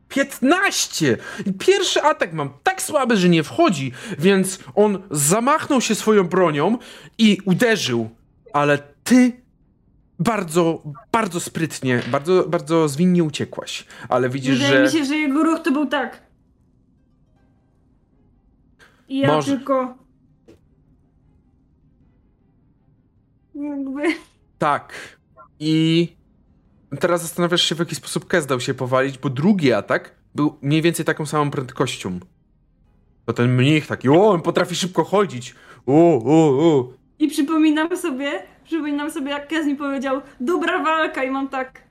15! Pierwszy atak mam tak słaby, że nie wchodzi, więc on zamachnął się swoją bronią i uderzył, ale ty bardzo, bardzo sprytnie, bardzo, bardzo zwinnie uciekłaś. Ale widzisz, Wydaje że mi się, że jego ruch to był tak. I ja Może. tylko. Jakby. tak. I teraz zastanawiasz się, w jaki sposób Kes dał się powalić, bo drugi atak był mniej więcej taką samą prędkością. To ten mnich taki, o, on potrafi szybko chodzić. O, o, o. I przypominam sobie, przypominam sobie, jak Kez mi powiedział, dobra walka, i mam tak.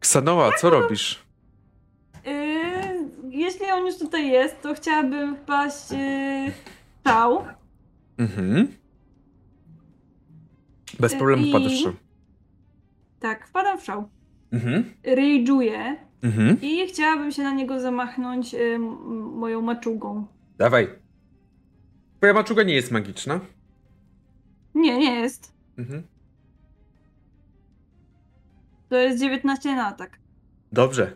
Ksanoa, co robisz? Yy, jeśli on już tutaj jest, to chciałabym wpaść yy, szał. Mhm. Bez Y, problemu i- wpadasz. szał. Tak, wpadam w szał. Mhm. Rage'uję Mhm. i chciałabym się na niego zamachnąć m- moją maczugą. Dawaj. Twoja maczuga nie jest magiczna. Nie, nie jest. Mhm. To jest 19 na atak. Dobrze.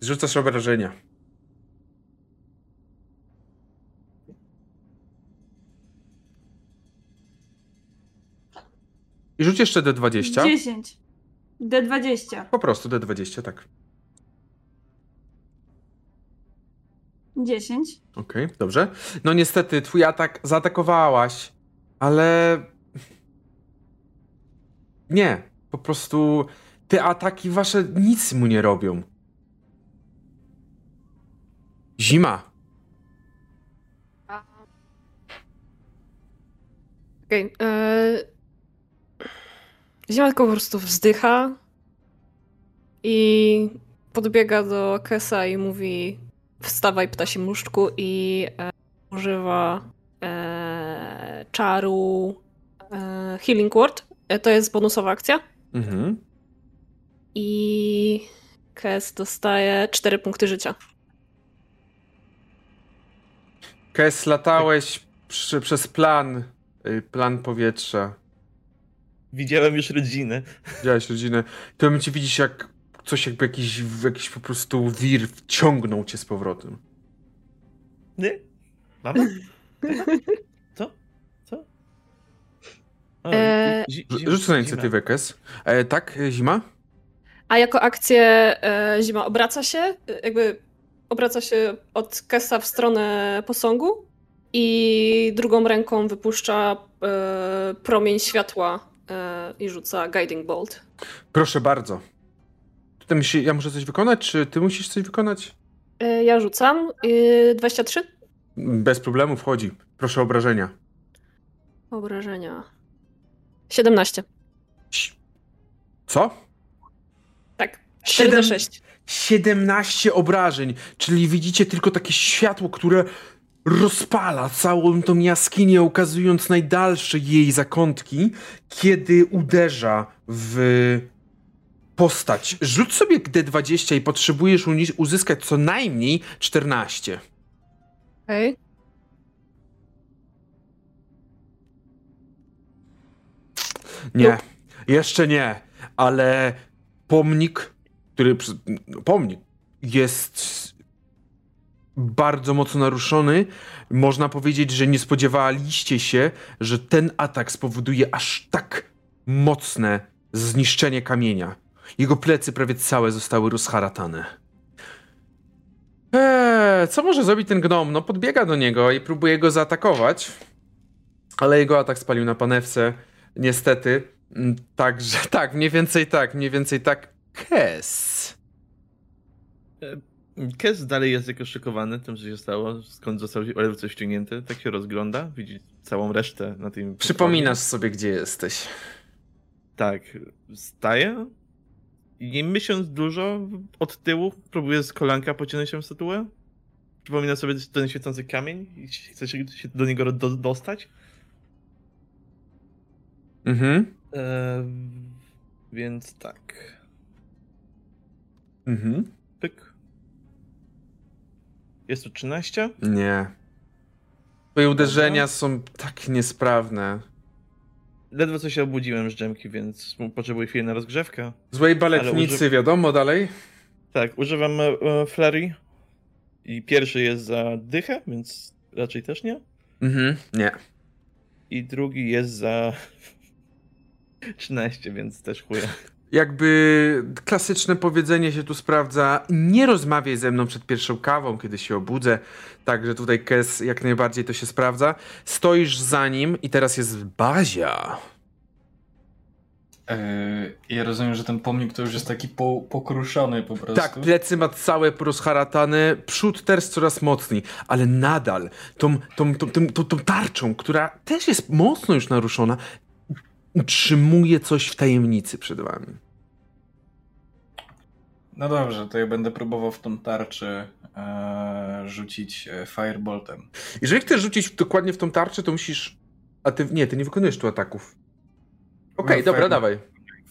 Zrzucasz obrażenia. I rzuć jeszcze D20. 10. D20. Po prostu D20, tak. 10. Okej, dobrze. No niestety, twój atak zaatakowałaś, ale. Nie, po prostu te ataki wasze nic mu nie robią. Zima. Okej. Okay, e, Zima tylko po prostu wzdycha i podbiega do Kesa i mówi wstawaj ptasi muszczku i e, używa e, czaru e, Healing Word. E, to jest bonusowa akcja. Mhm. I Kes dostaje 4 punkty życia. Kes, latałeś przy, przez plan, y, plan powietrza. Widziałem już rodzinę. Widziałeś rodzinę. W tym momencie widzisz, jak coś jakby jakiś, jakiś po prostu wir wciągnął cię z powrotem. Nie? Mama? Co? Co? O, e... Rzuć na inicjatywę, Kes. E, tak, zima? A jako akcję e, zima obraca się, jakby obraca się od Kesa w stronę posągu i drugą ręką wypuszcza e, promień światła e, i rzuca Guiding Bolt. Proszę bardzo. Tutaj musi, ja muszę coś wykonać, czy ty musisz coś wykonać? E, ja rzucam. 23? Bez problemu wchodzi. Proszę obrażenia. Obrażenia. 17. Co? Tak. 4 6. 17 obrażeń, czyli widzicie tylko takie światło, które rozpala całą tą jaskinię, ukazując najdalsze jej zakątki, kiedy uderza w postać. Rzuć sobie D20 i potrzebujesz uzyskać co najmniej 14. Okej. Okay. Nie, jeszcze nie, ale pomnik, który. Pomnik jest bardzo mocno naruszony. Można powiedzieć, że nie spodziewaliście się, że ten atak spowoduje aż tak mocne zniszczenie kamienia. Jego plecy prawie całe zostały rozharatane. Eee, co może zrobić ten gnom? No podbiega do niego i próbuje go zaatakować. Ale jego atak spalił na panewce. Niestety. Mm, także tak, mniej więcej tak, mniej więcej tak. Kes. Kes dalej jest jakoś szokowany tym, co się stało, skąd został coś ściągnięty. Tak się rozgląda, widzi całą resztę na tym. Przypominasz sobie, gdzie jesteś. Tak, staje i nie myśląc dużo, od tyłu próbuje z kolanka pociągnąć się statuę. Przypomina sobie ten świecący kamień i chce się do niego do, dostać. Mhm. E, więc tak. Mhm. Jest tu 13? Nie. Twoje uderzenia są tak niesprawne. Ledwo co się obudziłem z dżemki, więc potrzebuję chwilę na rozgrzewkę. Złej baletnicy, wiadomo, dalej? Tak, używam e, flurry i pierwszy jest za dychę, więc raczej też nie. Mhm, nie. I drugi jest za 13, więc też chuja. Jakby klasyczne powiedzenie się tu sprawdza, nie rozmawiaj ze mną przed pierwszą kawą, kiedy się obudzę. Także tutaj Kes jak najbardziej to się sprawdza. Stoisz za nim i teraz jest Bazia. Yy, ja rozumiem, że ten pomnik to już jest taki po, pokruszony po prostu. Tak, plecy ma całe porozharatane, przód też coraz mocniej, ale nadal tą, tą, tą, tą, tą, tą tarczą, która też jest mocno już naruszona, utrzymuje coś w tajemnicy przed wami. No dobrze, to ja będę próbował w tą tarczę e, rzucić e, fireboltem. Jeżeli chcesz rzucić dokładnie w tą tarczę, to musisz. A ty nie, ty nie wykonujesz tu ataków. Okej, okay, no, dobra, dawaj.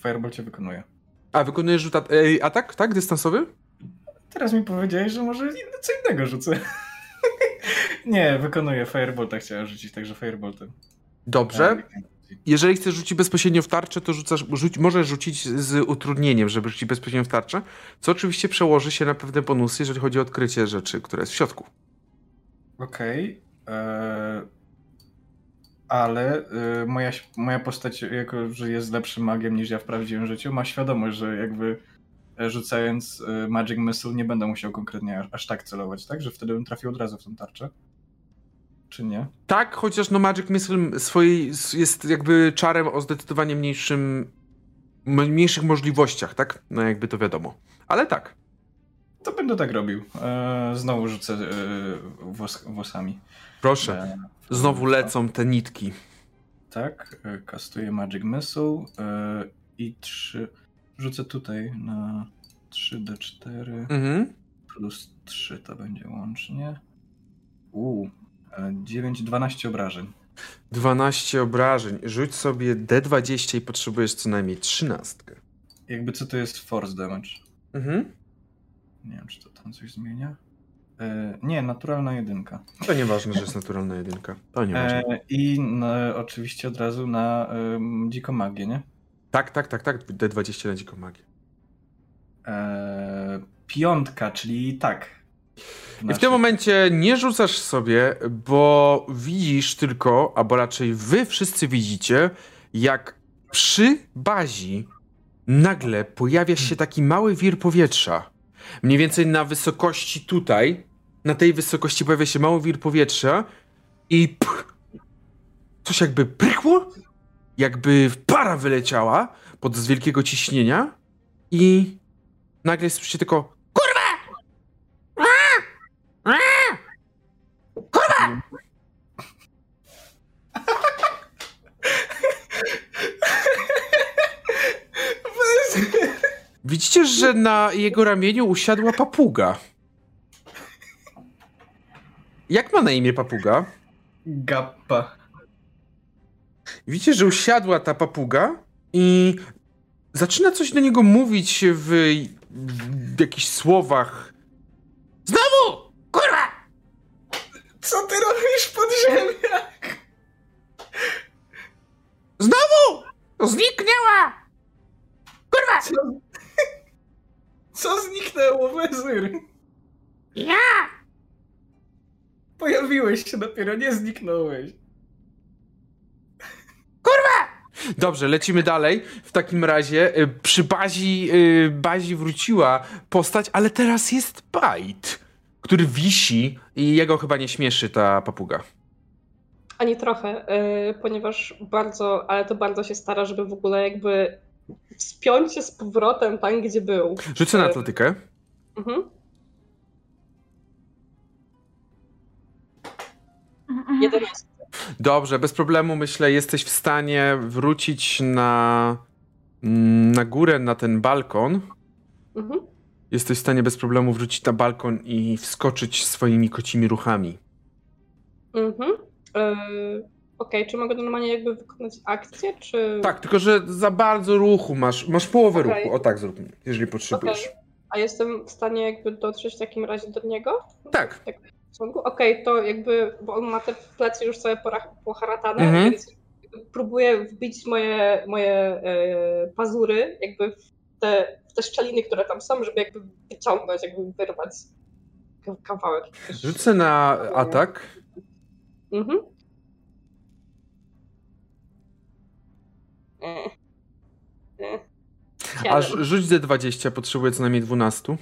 Fireball cię wykonuje. A, wykonujesz rzut at atak, tak? Dystansowy? Teraz mi powiedziałeś, że może co innego rzucę. nie, wykonuję tak chciałem rzucić, także fireboltem. Dobrze. Tak, jeżeli chcesz rzucić bezpośrednio w tarczę, to rzucasz, rzuć, możesz rzucić z utrudnieniem, żeby rzucić bezpośrednio w tarczę, co oczywiście przełoży się na pewne bonusy, jeżeli chodzi o odkrycie rzeczy, która jest w środku. Okej. Okay. E, ale e, moja, moja postać, jako że jest lepszym magiem niż ja w prawdziwym życiu, ma świadomość, że jakby e, rzucając Magic Missile nie będę musiał konkretnie aż, aż tak celować, tak? Że wtedy bym trafił od razu w tą tarczę czy nie? Tak, chociaż no Magic Missile swojej jest jakby czarem o zdecydowanie mniejszym mniejszych możliwościach, tak? No jakby to wiadomo. Ale tak. To będę tak robił. Eee, znowu rzucę e, włos, włosami. Proszę. E, znowu lecą te nitki. tak. E, Kastuję Magic Missile e, i 3. Rzucę tutaj na 3d4 Mhm. plus 3 to będzie łącznie. Uuu, 9, 12 obrażeń. 12 obrażeń. Rzuć sobie D20 i potrzebujesz co najmniej 13. Jakby co to jest force damage? Mhm. Nie wiem, czy to tam coś zmienia. E, nie, naturalna jedynka. To nieważne, że jest naturalna jedynka. To nieważne. E, I no, oczywiście od razu na um, dziką magię, nie? Tak, tak, tak, tak. D20 na dziką magię. E, piątka, czyli tak. I w tym momencie nie rzucasz sobie, bo widzisz tylko, albo raczej wy wszyscy widzicie, jak przy bazi nagle pojawia się taki mały wir powietrza. Mniej więcej na wysokości tutaj, na tej wysokości pojawia się mały wir powietrza i pch, coś jakby prykło, jakby para wyleciała pod z wielkiego ciśnienia i nagle słyszycie tylko Widzicie, że na jego ramieniu usiadła papuga. Jak ma na imię papuga? Gappa. Widzicie, że usiadła ta papuga i zaczyna coś do niego mówić w, w jakichś słowach. Znowu! Kurwa! Co ty robisz pod ziemią? Znowu! Zniknęła! Kurwa! Co, co zniknęło, Wezyr? Ja! Pojawiłeś się dopiero, nie zniknąłeś. Dobrze, lecimy dalej. W takim razie y, przy bazi, y, bazi wróciła postać, ale teraz jest Bite, który wisi i jego chyba nie śmieszy ta papuga. Ani trochę, yy, ponieważ bardzo, ale to bardzo się stara, żeby w ogóle jakby wspiąć się z powrotem tam, gdzie był. Rzucę na atletykę. Mhm. Mhm. 11. Dobrze, bez problemu myślę, jesteś w stanie wrócić na, mm, na górę, na ten balkon. Mhm. Jesteś w stanie bez problemu wrócić na balkon i wskoczyć swoimi kocimi ruchami. Mhm. Yy, Okej, czy mogę normalnie jakby wykonać akcję, czy... Tak, tylko że za bardzo ruchu masz. Masz połowę Okej. ruchu. O tak zrób, jeżeli potrzebujesz. Okej. A jestem w stanie jakby dotrzeć w takim razie do niego? Tak. słonku? Okej, to jakby, bo on ma te plecy już całe pora- poharatane, Mhm. więc próbuję wbić moje, moje e, pazury jakby w te, w te szczeliny, które tam są, żeby jakby wyciągnąć, jakby wyrwać ka- kawałek. Rzucę na atak. Mhm. A Siedem. rz- rzuć D20, potrzebuję co najmniej 12.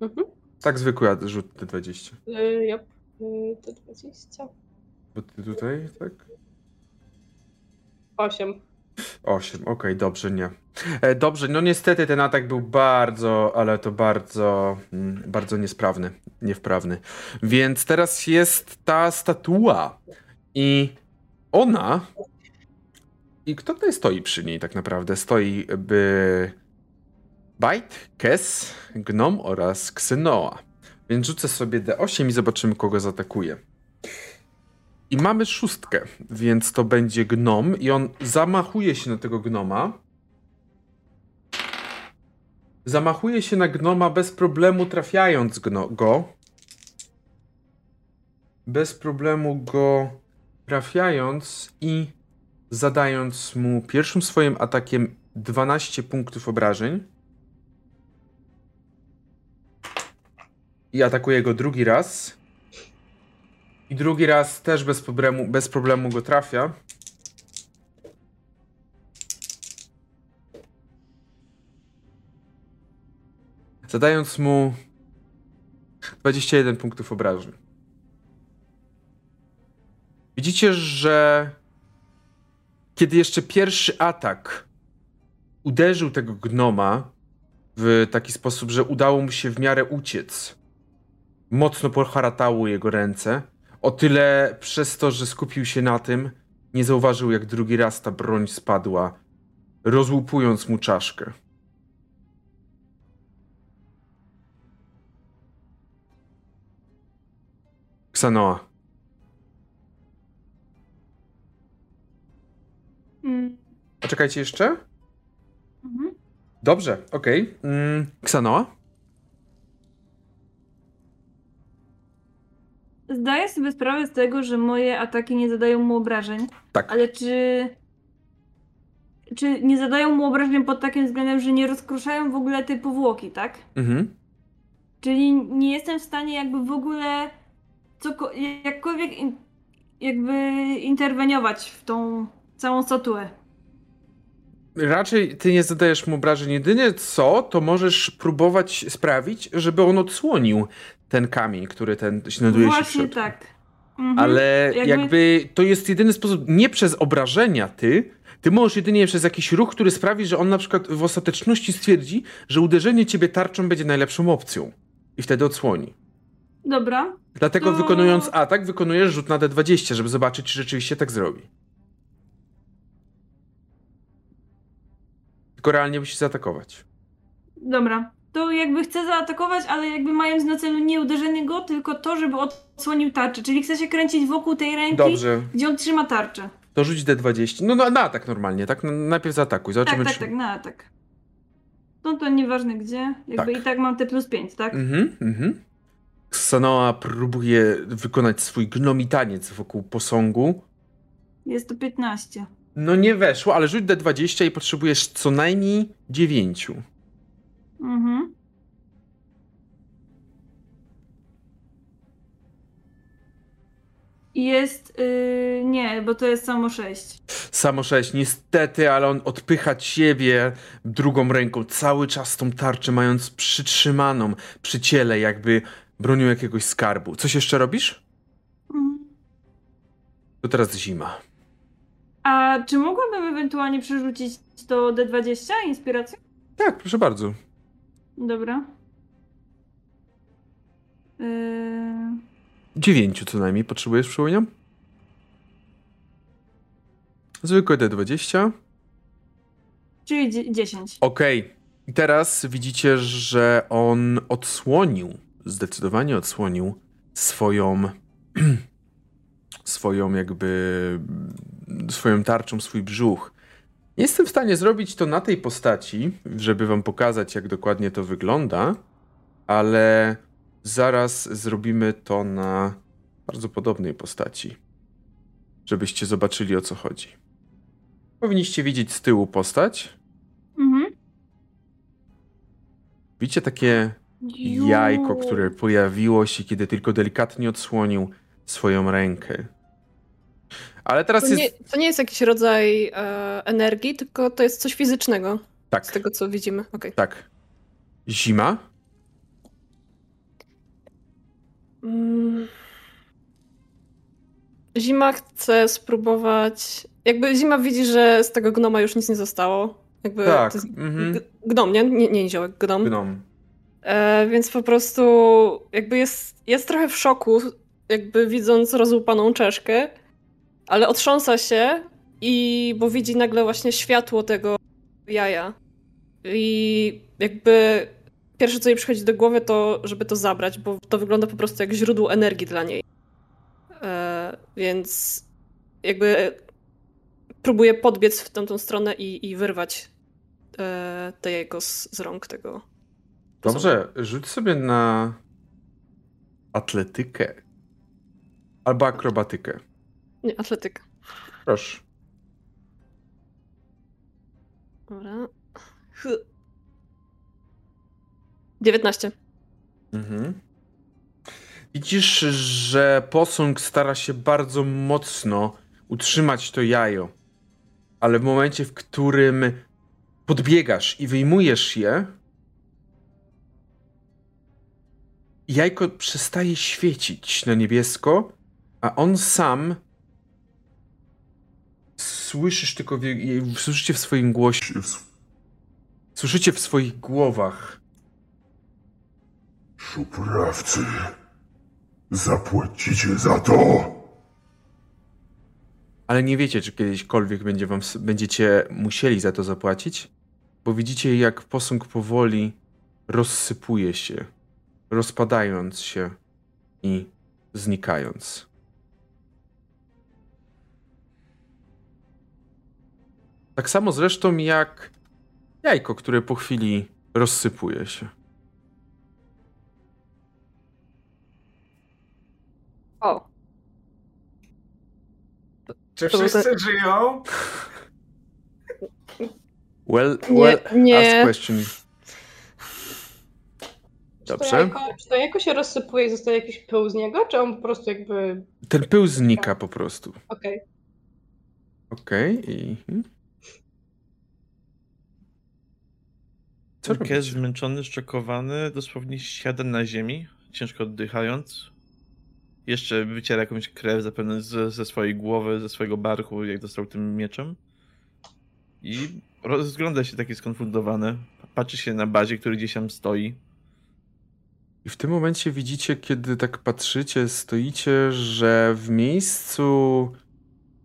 Mhm. Tak zwykły rzut D20. Y, Jop. Y, To 20. Bo ty tutaj, tak? 8. 8, okej, dobrze, nie. E, dobrze, no niestety ten atak był bardzo, ale to bardzo, mm, bardzo niesprawny, niewprawny. Więc teraz jest ta statua i ona i kto tutaj stoi przy niej tak naprawdę? Stoi by Bite, Kes, Gnom oraz Xenoa. Więc rzucę sobie D8 i zobaczymy kogo zaatakuje. I mamy szóstkę, więc to będzie gnom i on zamachuje się na tego gnoma. Zamachuje się na gnoma bez problemu trafiając go. Bez problemu go trafiając i zadając mu pierwszym swoim atakiem 12 punktów obrażeń. I atakuje go drugi raz. I drugi raz też bez problemu, bez problemu go trafia. Zadając mu 21 punktów obrażeń. Widzicie, że kiedy jeszcze pierwszy atak uderzył tego gnoma w taki sposób, że udało mu się w miarę uciec, mocno poharatało jego ręce. O tyle przez to, że skupił się na tym, nie zauważył, jak drugi raz ta broń spadła, rozłupując mu czaszkę. Ksanoa. Mm. A czekajcie jeszcze? Mhm. Dobrze, okej. Mm, Ksanoa? Zdaję sobie sprawę z tego, że moje ataki nie zadają mu obrażeń, Tak. ale czy. Czy nie zadają mu obrażeń pod takim względem, że nie rozkruszają w ogóle tej powłoki, tak? Mhm. Czyli nie jestem w stanie jakby w ogóle coko- jakkolwiek in, jakby interweniować w tą całą statuę. Raczej ty nie zadajesz mu obrażeń. Jedynie co, to możesz próbować sprawić, żeby on odsłonił ten kamień, który ten znajduje się Właśnie środku. tak. Mhm. Ale Jakby- jakby... to jest jedyny sposób, nie przez obrażenia ty, ty możesz jedynie przez jakiś ruch, który sprawi, że on na przykład w ostateczności stwierdzi, że uderzenie ciebie tarczą będzie najlepszą opcją. I wtedy odsłoni. Dobra. Dlatego To- wykonując atak, wykonujesz rzut na D20, żeby zobaczyć, czy rzeczywiście tak zrobi. Tylko realnie musisz zaatakować. Dobra. To jakby chcę zaatakować, ale jakby mając na celu nie uderzenie go, tylko to, żeby odsłonił tarczę. Czyli chcę się kręcić wokół tej ręki, Dobrze, gdzie on trzyma tarczę. to rzuć D20. No na, na atak normalnie, tak? No, Najpierw zaatakuj, Tak, zobaczymy tak, czy... tak, na atak. No to nieważne gdzie. Jakby Tak. i tak mam te plus 5, tak? Mhm, mhm. Sanoa próbuje wykonać swój gnomitaniec wokół posągu. Jest to 15. No nie weszło, ale rzuć D20 i potrzebujesz co najmniej 9. Mhm. Jest. Yy, nie, bo to jest samo 6. Samo 6, niestety, ale on odpycha ciebie drugą ręką, cały czas tą tarczę mając przytrzymaną przy ciele, jakby bronią jakiegoś skarbu. Coś jeszcze robisz? Mhm. To teraz zima. A czy mogłabym ewentualnie przerzucić to D20 inspirację? Tak, proszę bardzo. Dobra. Yy, 9 co najmniej potrzebujesz, przypominam? Zwykłe D20. czyli dzie- 10. Okej. I teraz widzicie, że on odsłonił, zdecydowanie odsłonił swoją, swoją jakby, swoją tarczą, swój brzuch. Nie jestem w stanie zrobić to na tej postaci, żeby wam pokazać, jak dokładnie to wygląda, ale zaraz zrobimy to na bardzo podobnej postaci, żebyście zobaczyli, o co chodzi. Powinniście widzieć z tyłu postać. Mhm. Widzicie takie jajko, które pojawiło się, kiedy tylko delikatnie odsłonił swoją rękę. Ale teraz To nie, jest. to nie jest jakiś rodzaj e, energii, tylko to jest coś fizycznego, z Tak, tego co widzimy. Okej. tak. Zima. Mm. Zima chce spróbować. Jakby Zima widzi, że z tego gnoma już nic nie zostało. Jakby Tak, to jest mhm. gnom, nie? Nie, nie niziołek, gnom. Gnom. E, więc po prostu jakby jest, jest trochę w szoku, jakby widząc rozłupaną czeszkę, ale otrząsa się i bo widzi nagle właśnie światło tego jaja. I jakby pierwsze co jej przychodzi do głowy to, żeby to zabrać, bo to wygląda po prostu jak źródło energii dla niej. E, więc jakby próbuje podbiec w tamtą stronę i, i wyrwać e, te jajko z, z rąk tego Dobrze, rzuć sobie na atletykę. Albo akrobatykę. Nie, atletyka. Proszę. Dobra. Hy. 19. Mhm. Widzisz, że posąg stara się bardzo mocno utrzymać to jajo, ale w momencie, w którym podbiegasz i wyjmujesz je, jajko przestaje świecić na niebiesko, a on sam słyszysz tylko, słyszycie w swoim głosie, słyszycie w swoich głowach Szuprawcy, zapłacicie za to! ale nie wiecie, czy kiedyśkolwiek będzie wam, będziecie musieli za to zapłacić, bo widzicie, jak posąg powoli rozsypuje się, rozpadając się i znikając. Tak samo zresztą jak jajko, które po chwili rozsypuje się. O. Czy wszyscy żyją? Well, well, nie, nie. ask question. Dobrze. Czy to, jajko, czy to jajko się rozsypuje i zostaje jakiś pył z niego, czy on po prostu jakby... Ten pył znika po prostu. Okej. Okay. Okej okay. i... Co Kes zmęczony, szczokowany, dosłownie siada na ziemi, ciężko oddychając. Jeszcze wyciera jakąś krew zapewne ze, ze swojej głowy, ze swojego barku, jak dostał tym mieczem. I rozgląda się taki skonfundowany. Patrzy się na bazie, który gdzieś tam stoi. I w tym momencie widzicie, kiedy tak patrzycie, stoicie, że w miejscu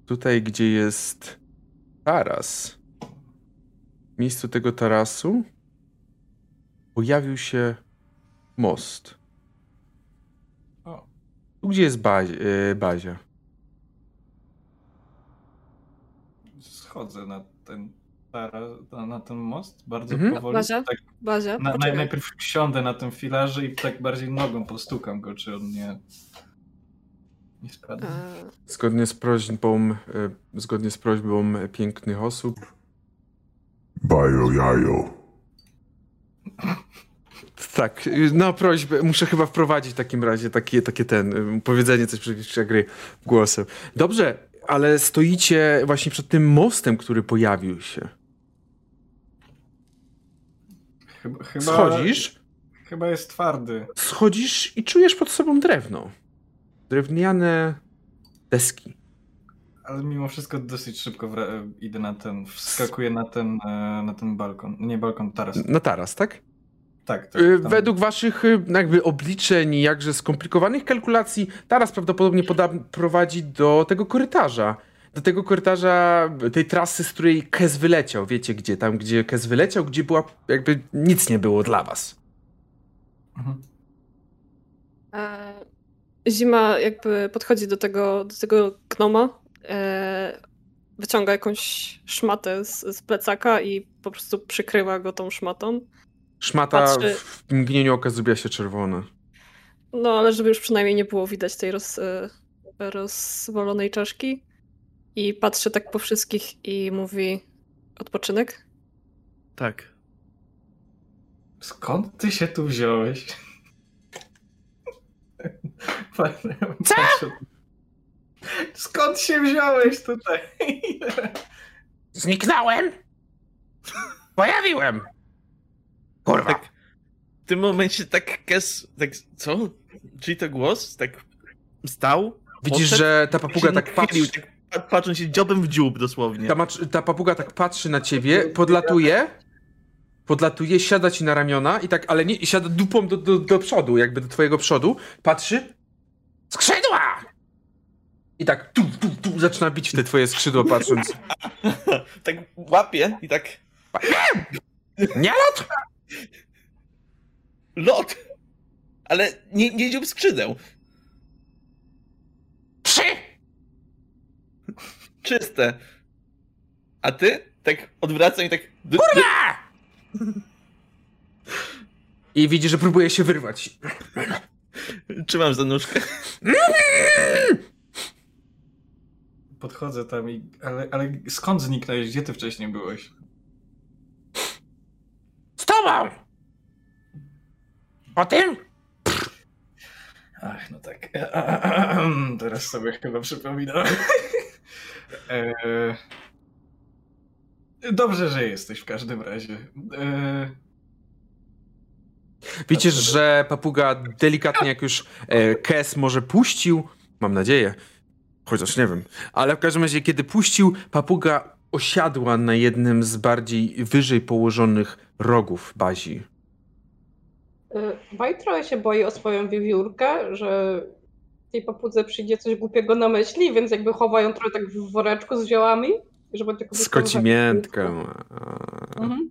tutaj, gdzie jest taras, w miejscu tego tarasu pojawił się most. O. Tu gdzie jest bazie, Bazia? Schodzę na ten, na, na ten most bardzo Mhm. powoli. Bazia? Tak, Bazia, na, najpierw siądę na tym filarze i tak bardziej nogą postukam go, czy on nie, nie spadnie. E, Zgodnie z prośbą, e, zgodnie z prośbą pięknych osób, Bajo jajo. Tak, na prośbę, muszę chyba wprowadzić w takim razie takie, takie ten, powiedzenie coś przed gry głosem. Dobrze, ale stoicie właśnie przed tym mostem, który pojawił się. Chyba, chyba, Schodzisz, Chyba jest twardy. schodzisz i czujesz pod sobą drewno. Drewniane deski. Ale mimo wszystko dosyć szybko idę na ten, wskakuję na ten, e, na ten balkon. Nie balkon, taras. Na taras, tak? Tak, tak. Y, tam. Według waszych y, jakby obliczeń i jakże skomplikowanych kalkulacji, taras prawdopodobnie poda- prowadzi do tego korytarza. Do tego korytarza, tej trasy, z której Kes wyleciał. Wiecie gdzie? Tam, gdzie Kes wyleciał, gdzie była, jakby nic nie było dla was. Mhm. e, Zima jakby podchodzi do tego, do tego gnoma, e, wyciąga jakąś szmatę z, z plecaka i po prostu przykrywa go tą szmatą. Szmata Patrzy- w mgnieniu oka zrobiła się czerwona. No, ale żeby już przynajmniej nie było widać tej roz, e, rozwalonej czaszki. I patrzy tak po wszystkich i mówi odpoczynek? Tak. Skąd ty się tu wziąłeś? Co? Skąd się wziąłeś tutaj? Zniknąłem! Pojawiłem! Kurwa! Tak. W tym momencie tak Kes, tak, co? Czyli to głos? Tak stał? Widzisz, że ta papuga tak patrzy. tak pa- patrząc się dziobem w dziób dosłownie. Ta, ta papuga tak patrzy na ciebie, podlatuje, podlatuje, siada ci na ramiona i tak, ale nie, siada dupą do, do, do przodu, jakby do twojego przodu, patrzy, skrzydła! I tak tu, tu, tu, zaczyna bić w te twoje skrzydła, patrząc. tak łapie i tak Nie lot! Lot! Ale nie, nie dziób skrzydeł. Trzy! Czyste. A ty? Tak odwracam i tak... Kurwa! I widzi, że próbuje się wyrwać. Trzymam za nóżkę. Podchodzę tam i... Ale, ale skąd zniknąłeś? Gdzie ty wcześniej byłeś? O tym? Ach, no tak. Teraz sobie chyba przypominam. E, Dobrze, że jesteś w każdym razie. E, Widzisz, że papuga delikatnie, jak już e, Kes może puścił, mam nadzieję, chociaż nie wiem, ale w każdym razie, kiedy puścił, papuga osiadła na jednym z bardziej wyżej położonych rogów bazi. Y, Baj trochę się boi o swoją wiewiórkę, że tej papudze przyjdzie coś głupiego na myśli, więc jakby chowa ją trochę tak w woreczku z ziołami. Żeby tylko Z kocimiętką. Mhm.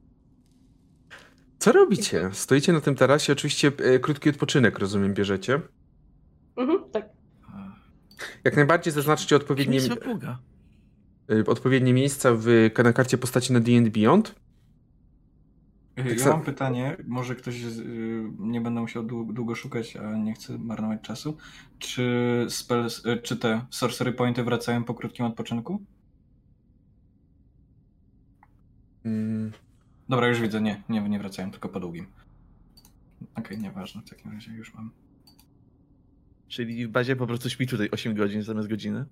Co robicie? Stoicie na tym tarasie, oczywiście e, krótki odpoczynek, rozumiem, bierzecie. Mhm, tak. Jak najbardziej zaznaczcie odpowiednie, Kim jest papuga? E, odpowiednie miejsca w, na karcie postaci na D&D Beyond. Ja co- mam pytanie, może ktoś z, y, nie będę musiał dłu- długo szukać, a nie chcę marnować czasu. Czy spells, y, czy te sorcery pointy wracają po krótkim odpoczynku? Mm, Dobra, już widzę, nie, nie, nie wracają, tylko po długim. Okej, nieważne, w takim razie już mam. Czyli w bazie po prostu śpi tutaj 8 godzin zamiast godziny.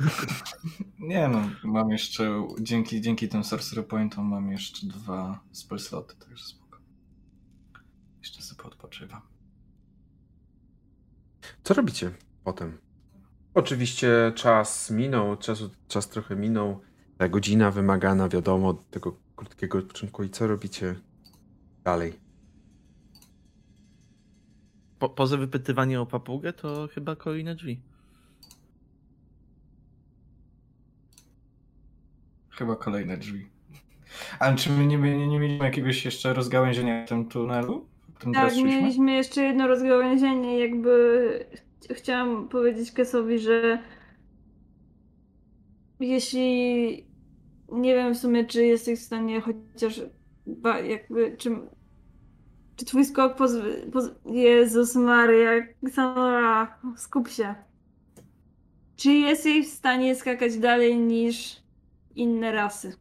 Nie no, mam jeszcze, dzięki, dzięki tym sorcery pointom mam jeszcze dwa spell sloty, także spoko. Jeszcze sobie odpoczywam. Co robicie potem? Oczywiście czas minął, czas, czas trochę minął. Ta godzina wymagana, wiadomo, tego krótkiego odpoczynku. I co robicie dalej? Po, poza wypytywaniem o papugę, to chyba kolejne drzwi. Chyba kolejne drzwi. Ale czy my nie, nie, nie mieliśmy jakiegoś jeszcze rozgałęzienia w tym tunelu? W którym Tak, mieliśmy jeszcze jedno rozgałęzienie, jakby ch- chciałam powiedzieć Kesowi, że jeśli nie wiem w sumie, czy jesteś w stanie chociaż jakby, czy, czy twój skok poz, poz, Jezus Maria, Xanora, skup się. Czy jesteś w stanie skakać dalej niż inne rasy?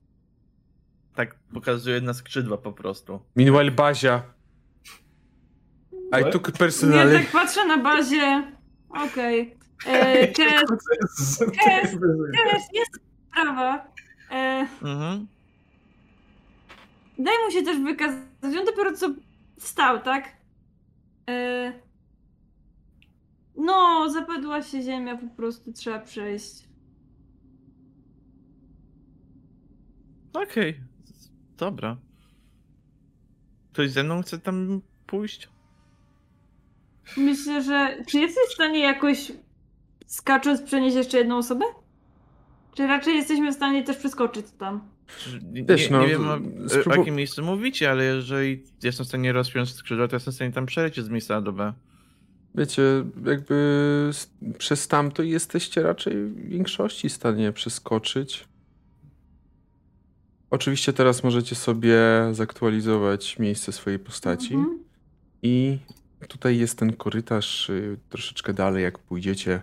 Tak pokazuje na skrzydła po prostu. Meanwhile, Bazia. I took Nie, personally. tak patrzę na bazie. Okej. E, Kes, Kes, Kes, jest sprawa. E, Mhm. daj mu się też wykazać. On dopiero co wstał, tak? E, no, zapadła się ziemia, po prostu trzeba przejść. Okej. Dobra. Ktoś ze mną chce tam pójść? Myślę, że. Czy jesteś w stanie jakoś skacząc przenieść jeszcze jedną osobę? Czy raczej jesteśmy w stanie też przeskoczyć tam? Nie, Wiesz, nie, no, nie wiem o, sprób- o jakim miejscu mówicie, ale jeżeli jestem w stanie rozpiąć skrzydła, to jestem w stanie tam przelecieć z miejsca A do B. Wiecie, jakby przez tamto jesteście raczej w większości w stanie przeskoczyć. Oczywiście teraz możecie sobie zaktualizować miejsce swojej postaci. Mhm. I tutaj jest ten korytarz y, troszeczkę dalej, jak pójdziecie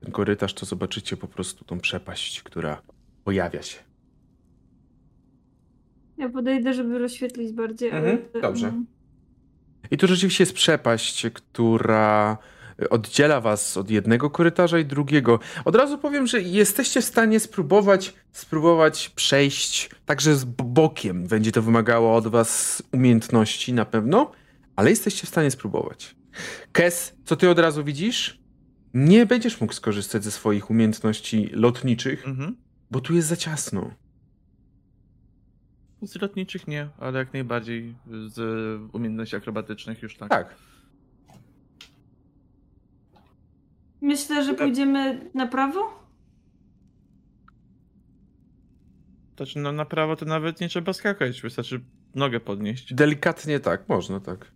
ten korytarz, to zobaczycie po prostu tą przepaść, która pojawia się. Ja podejdę, żeby rozświetlić bardziej, ale. Mhm, dobrze. mm, I tu rzeczywiście jest przepaść, która oddziela was od jednego korytarza i drugiego. Od razu powiem, że jesteście w stanie spróbować, spróbować przejść także z bokiem. Będzie to wymagało od was umiejętności na pewno, ale jesteście w stanie spróbować. Kes, co ty od razu widzisz? Nie będziesz mógł skorzystać ze swoich umiejętności lotniczych, Mhm. bo tu jest za ciasno. Z lotniczych nie, ale jak najbardziej z umiejętności akrobatycznych już tak. Tak. Myślę, że pójdziemy na prawo? Znaczy, no na prawo to nawet nie trzeba skakać, wystarczy nogę podnieść. Delikatnie tak, można tak.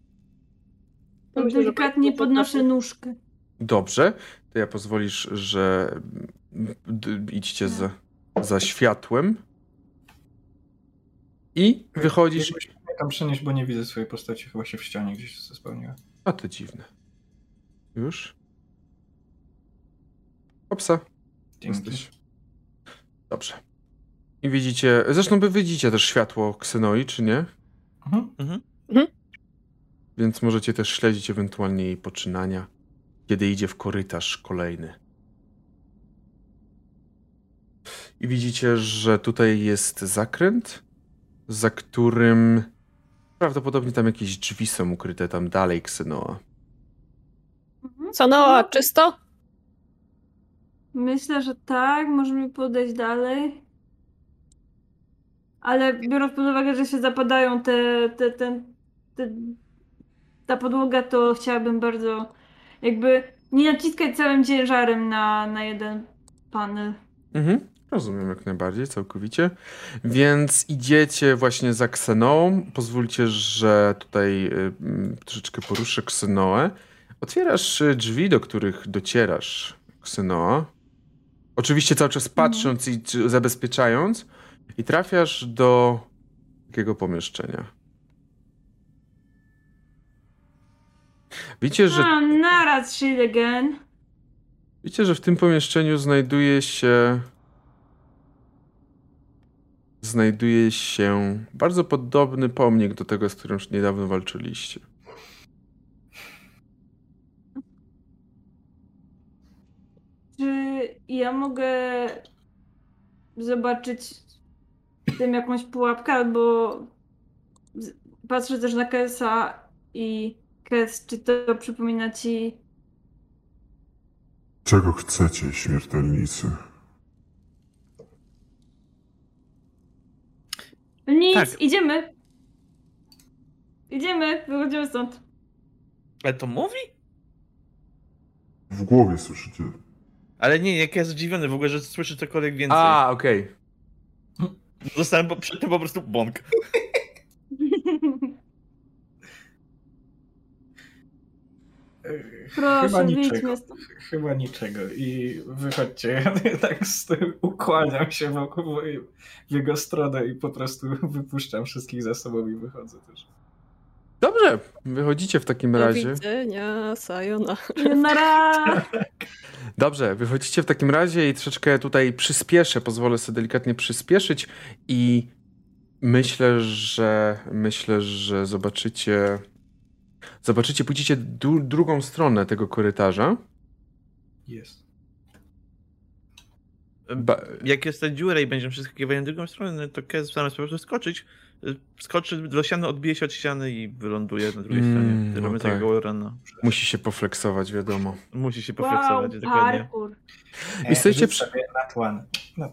To Delikatnie podnoszę nóżkę. Dobrze, to ja pozwolisz, że idźcie za, za światłem. I wychodzisz. Mnie tam przenieść, bo nie widzę swojej postaci, chyba się w ścianie gdzieś spełniła. A to dziwne. Już? Opsa. Dzięki. Jesteś. Dobrze. I widzicie, zresztą wy widzicie też światło Ksenoi, czy nie? Mhm. Mhm. Więc możecie też śledzić ewentualnie jej poczynania, kiedy idzie w korytarz kolejny. I widzicie, że tutaj jest zakręt, za którym prawdopodobnie tam jakieś drzwi są ukryte tam dalej Ksenoa. Mhm. Co no, czysto? Myślę, że tak, możemy podejść dalej. Ale biorąc pod uwagę, że się zapadają te, te, ten, te, ta podłoga, to chciałabym bardzo jakby nie naciskać całym ciężarem na, na jeden panel. Mhm. Rozumiem jak najbardziej, całkowicie. Więc idziecie właśnie za Ksenoą. Pozwólcie, że tutaj y, troszeczkę poruszę Ksenoę. Otwierasz y, drzwi, do których docierasz, Ksenoa. Oczywiście cały czas patrząc i zabezpieczając. I trafiasz do takiego pomieszczenia. Widzicie, że A, naraz shit again. Widzicie, że w tym pomieszczeniu znajduje się. Znajduje się bardzo podobny pomnik do tego, z którym niedawno walczyliście. Czy ja mogę zobaczyć tym jakąś pułapkę, albo patrzę też na Kesa i Kes, czy to przypomina ci Czego chcecie, śmiertelnicy? Nic, Tak. idziemy. Idziemy, wychodzimy stąd. Ale to mówi? W głowie słyszycie. Ale nie, jak ja zdziwiony w ogóle, że słyszy cokolwiek więcej. A, okej. Zostałem po, przy tym po prostu bąk. Proszę, Chyba niczego. Chyba niczego. I wychodźcie. Ja tak ukłaniam się wokół w- w jego stronę i po prostu wypuszczam wszystkich za sobą i wychodzę też. Dobrze, wychodzicie w takim Do razie. widzenia, sayonara. Nara! Dobrze, wychodzicie w takim razie i troszeczkę tutaj przyspieszę, pozwolę sobie delikatnie przyspieszyć i myślę, że myślę, że zobaczycie zobaczycie, pójdziecie du- drugą stronę tego korytarza. Jest. Ba- Jak jest ta dziura i będziemy przeskakiwali na drugą stronę, to Kez zamiast po prostu skoczyć, skoczy do ściany, odbije się od ściany i wyląduje na drugiej Mm, stronie. no Robimy tak. takiego rana. musi się pofleksować, wiadomo. Musi się Wow, pofleksować, dokładnie. parkour. I stoicie przy-. No.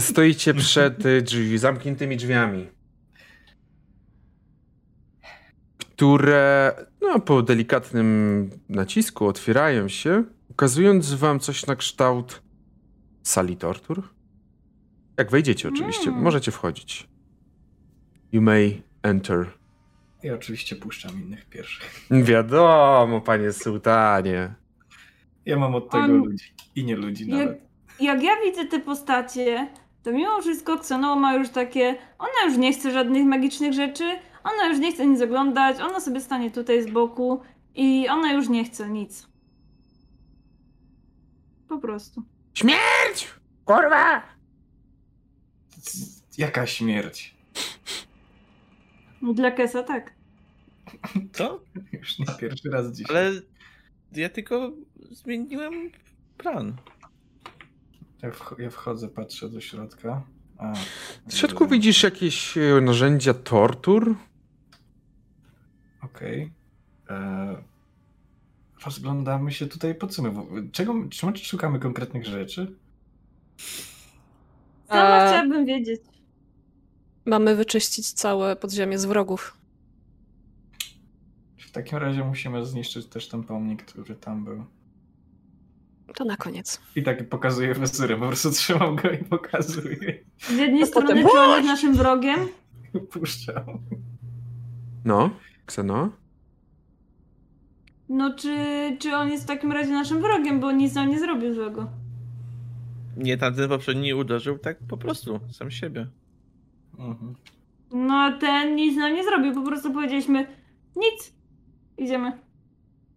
Stoicie przed y, drzwi, zamkniętymi drzwiami, które no, po delikatnym nacisku otwierają się, ukazując wam coś na kształt sali tortur. Jak wejdziecie oczywiście, Mm. możecie wchodzić. You may enter. I oczywiście puszczam innych pierwszych. Wiadomo, panie sułtanie. Ja mam od tego On- ludzi. I nie ludzi Jak, nawet. jak ja widzę te postacie, to mimo wszystko Xenoa ma już takie. Ona już nie chce żadnych magicznych rzeczy, ona już nie chce nic oglądać, ona sobie stanie tutaj z boku i ona już nie chce nic. Po prostu. Śmierć! Kurwa! Jaka śmierć? Dla Kesa tak. Co? Już nie pierwszy raz dzisiaj. Ale ja tylko zmieniłem plan. Ja, wch- ja wchodzę, patrzę do środka. A, W środku widzisz jakieś e, narzędzia tortur? Okej. E, Rozglądamy się tutaj po co my? Czego, czemu szukamy konkretnych rzeczy? Sama A- chciałabym wiedzieć. Mamy wyczyścić całe podziemie z wrogów. W takim razie musimy zniszczyć też ten pomnik, który tam był. To na koniec. I tak pokazuję wezyrę, po prostu trzymam go i pokazuję. Z jednej A strony, potem- czy on jest naszym wrogiem? Puszczam. No, Kseno? No, czy, czy on jest w takim razie naszym wrogiem, bo nic nam nie zrobił złego. Nie, tamten poprzedni uderzył tak po prostu, sam siebie. Mhm. No, a ten nic nam nie zrobił, po prostu powiedzieliśmy nic. Idziemy.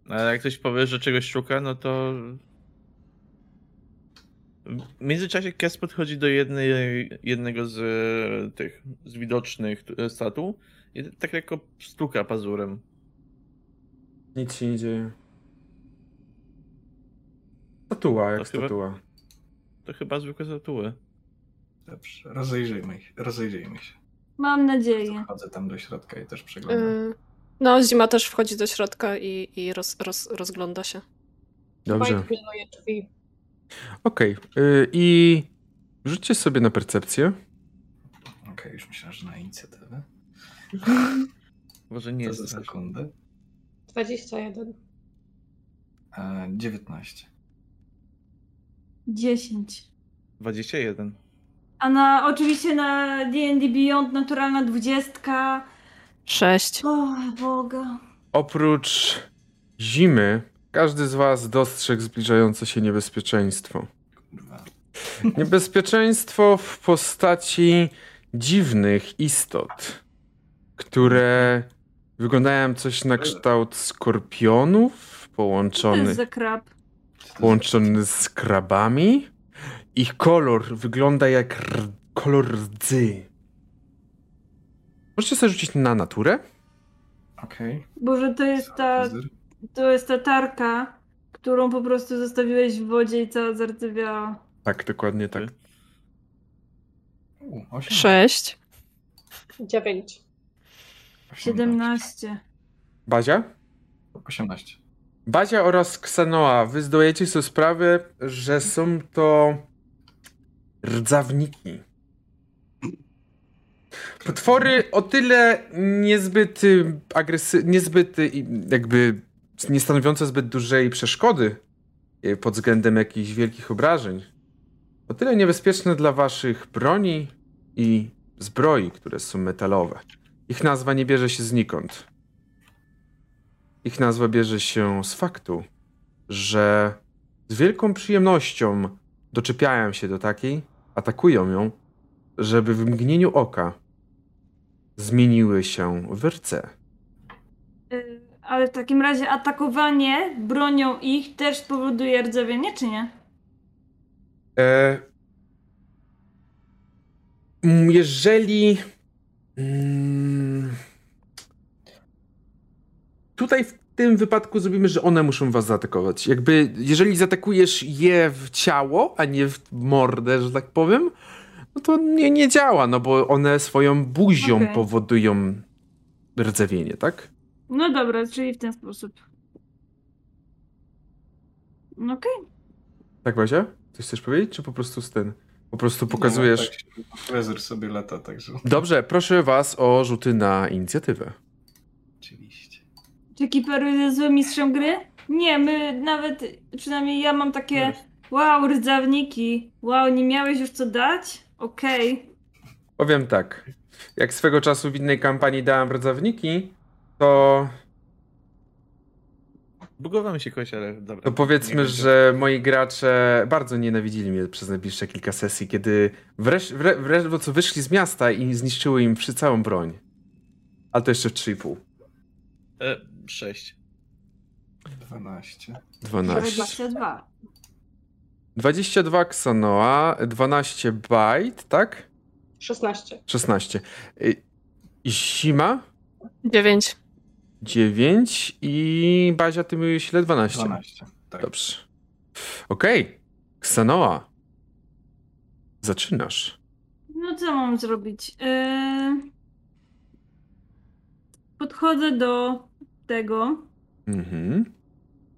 Ale jak ktoś powie, że czegoś szuka, no to... W międzyczasie Kes podchodzi do jednej, jednego z e, tych z widocznych e, statu i tak lekko stuka pazurem. Nic się nie dzieje. Statua, jak To chyba- statua. To chyba zwykłe statuły. Dobrze, rozejrzyjmy się. Rozejrzyjmy się. Mam nadzieję. Wchodzę tam do środka i też przeglądam. Y, No, Zima też wchodzi do środka i, i roz, roz, rozgląda się. Dobrze. Okej. y, I rzućcie sobie na percepcję. Okej, już myślałem, że na inicjatywę. Może nie To jest za sekundę. 21. E, 19. 10. 21. A na oczywiście na D&D Beyond naturalna dwudziestka. Sześć. O Boga. Oprócz zimy, każdy z was dostrzegł zbliżające się niebezpieczeństwo. Kurwa. Niebezpieczeństwo w postaci dziwnych istot, które wyglądają coś na kształt skorpionów Co to połączony, jest za krab? Co to jest? połączony z krabami. Ich kolor wygląda jak r- kolor rdzy. Możecie sobie rzucić na naturę? Okej. Boże, to jest ta, to jest ta tarka, którą po prostu zostawiłeś w wodzie i cała zardzewiała. Tak, dokładnie tak. U, 18. Sześć. 9. 17. Bazia? 18. Bazia oraz Ksanoa, wy zdajecie sobie sprawę, że są to rdzawniki. Potwory o tyle niezbyt agresy... niezbyt y, jakby nie stanowiące zbyt dużej przeszkody y, pod względem jakichś wielkich obrażeń. O tyle niebezpieczne dla waszych broni i zbroi, które są metalowe. Ich nazwa nie bierze się znikąd. Ich nazwa bierze się z faktu, że z wielką przyjemnością doczepiają się do takiej, atakują ją, żeby w mgnieniu oka zmieniły się w rce. Y, Ale w takim razie atakowanie bronią ich też spowoduje rdzewienie, czy nie? E, mm, jeżeli. Mm, tutaj w tym wypadku zrobimy, że one muszą was zaatakować. Jakby, jeżeli zaatakujesz je w ciało, a nie w mordę, że tak powiem, no to nie, nie działa, no bo one swoją buzią Okej. powodują rdzewienie, tak? No dobra, czyli w ten sposób. No Okej. Tak, Bazia? Coś chcesz powiedzieć, czy po prostu z ten? Po prostu No, pokazujesz. tak, Trezor sobie lata, także Dobrze, proszę was o rzuty na inicjatywę. Czy Kiperu jest złym mistrzem gry? Nie, my nawet, przynajmniej ja mam takie wow, rdzawniki. Wow, nie miałeś już co dać? Okej. Powiem tak. Jak swego czasu w innej kampanii dałem rdzawniki, to, Bugowałem się kogoś, ale dobra. to powiedzmy, że moi gracze bardzo nienawidzili mnie przez najbliższe kilka sesji, kiedy wreszcie, wre, wre, co wyszli z miasta i zniszczyły im przy całą broń. Ale to jeszcze w 3,5. E, 6. 12. 12. 22. 22 Xanoa, 12 Byte, tak? 16. 16. Y, Zima Dziewięć. 9 i Bazia, ty mówisz ile? 12. 12. Tak. Dobrze. Okej. Xanoa. Zaczynasz. No co mam zrobić? Yy... Podchodzę do tego Mhm.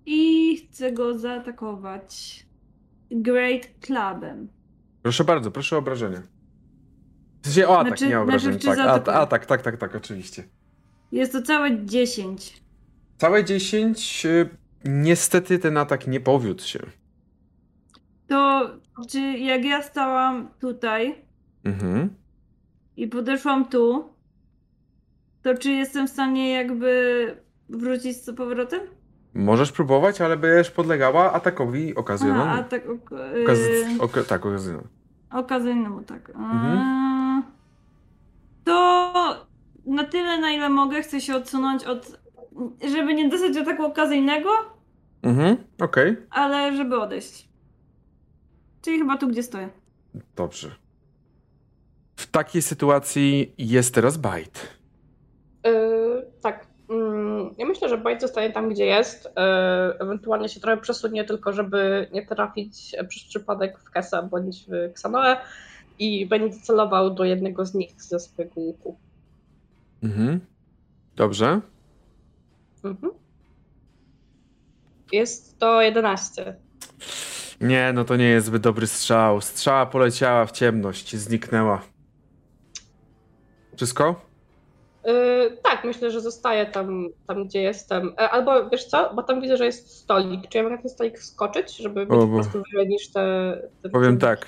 i chcę go zaatakować. Great Clubem. Proszę bardzo, proszę o obrażenia. W sensie o atak, Znaczy- nie obrażenia. znaczy, czy Tak, a, zaatakuję? atak, tak, tak, tak, oczywiście. Jest to całe 10. Całe 10. y, Niestety ten atak nie powiódł się. To czy jak ja stałam tutaj Mhm. i podeszłam tu, to czy jestem w stanie jakby wrócić z powrotem? Możesz próbować, ale będziesz podlegała atakowi okazjonalnemu. a tak ok- Okaz... yy, Oka... Tak, okazjonalnemu. okazyjnemu, tak. Mhm. A, To na tyle, na ile mogę, chcę się odsunąć od. Żeby nie dostać ataku okazyjnego, Mhm, okej. ale żeby odejść. Czyli chyba tu, gdzie stoję. Dobrze. W takiej sytuacji jest teraz bajt. Yy. Mm, ja myślę, że Bajt zostaje tam, gdzie jest. Yy, ewentualnie się trochę przesunie, tylko żeby nie trafić e, przez przypadek w Kesa bądź w Xanoę i będzie celował do jednego z nich ze swojego łuku. Mhm. Dobrze. Mhm. Jest to 11. Nie, no to nie jest zbyt dobry strzał. Strzała poleciała w ciemność, zniknęła. Wszystko? Yy, tak, myślę, że zostaję tam, tam, gdzie jestem. E, albo wiesz co, bo tam widzę, że jest stolik. Czy ja mogę na ten stolik wskoczyć, żeby mieć O, po bo- prostu wyżej niż te, te... Powiem te- tak.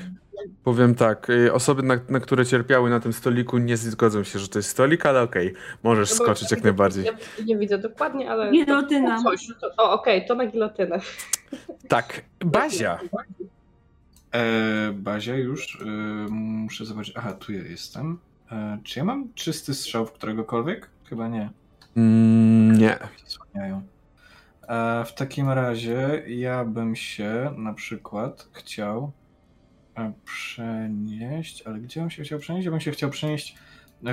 Powiem tak, y, osoby, na, na które cierpiały na tym stoliku, nie zgodzą się, że to jest stolik, ale okej, możesz No skoczyć jak najbardziej. Ja nie widzę dokładnie, ale... Gilotyna. To, coś, to, o, okej, to na gilotynę. Tak, Bazia. E, Bazia już. E, muszę zobaczyć. Aha, tu ja jestem. E, czy ja mam czysty strzał w któregokolwiek? Chyba nie. Mm, nie. Zasłaniają. E, w takim razie ja bym się na przykład chciał e, przenieść, ale gdzie bym się chciał przenieść? Ja bym się chciał przenieść,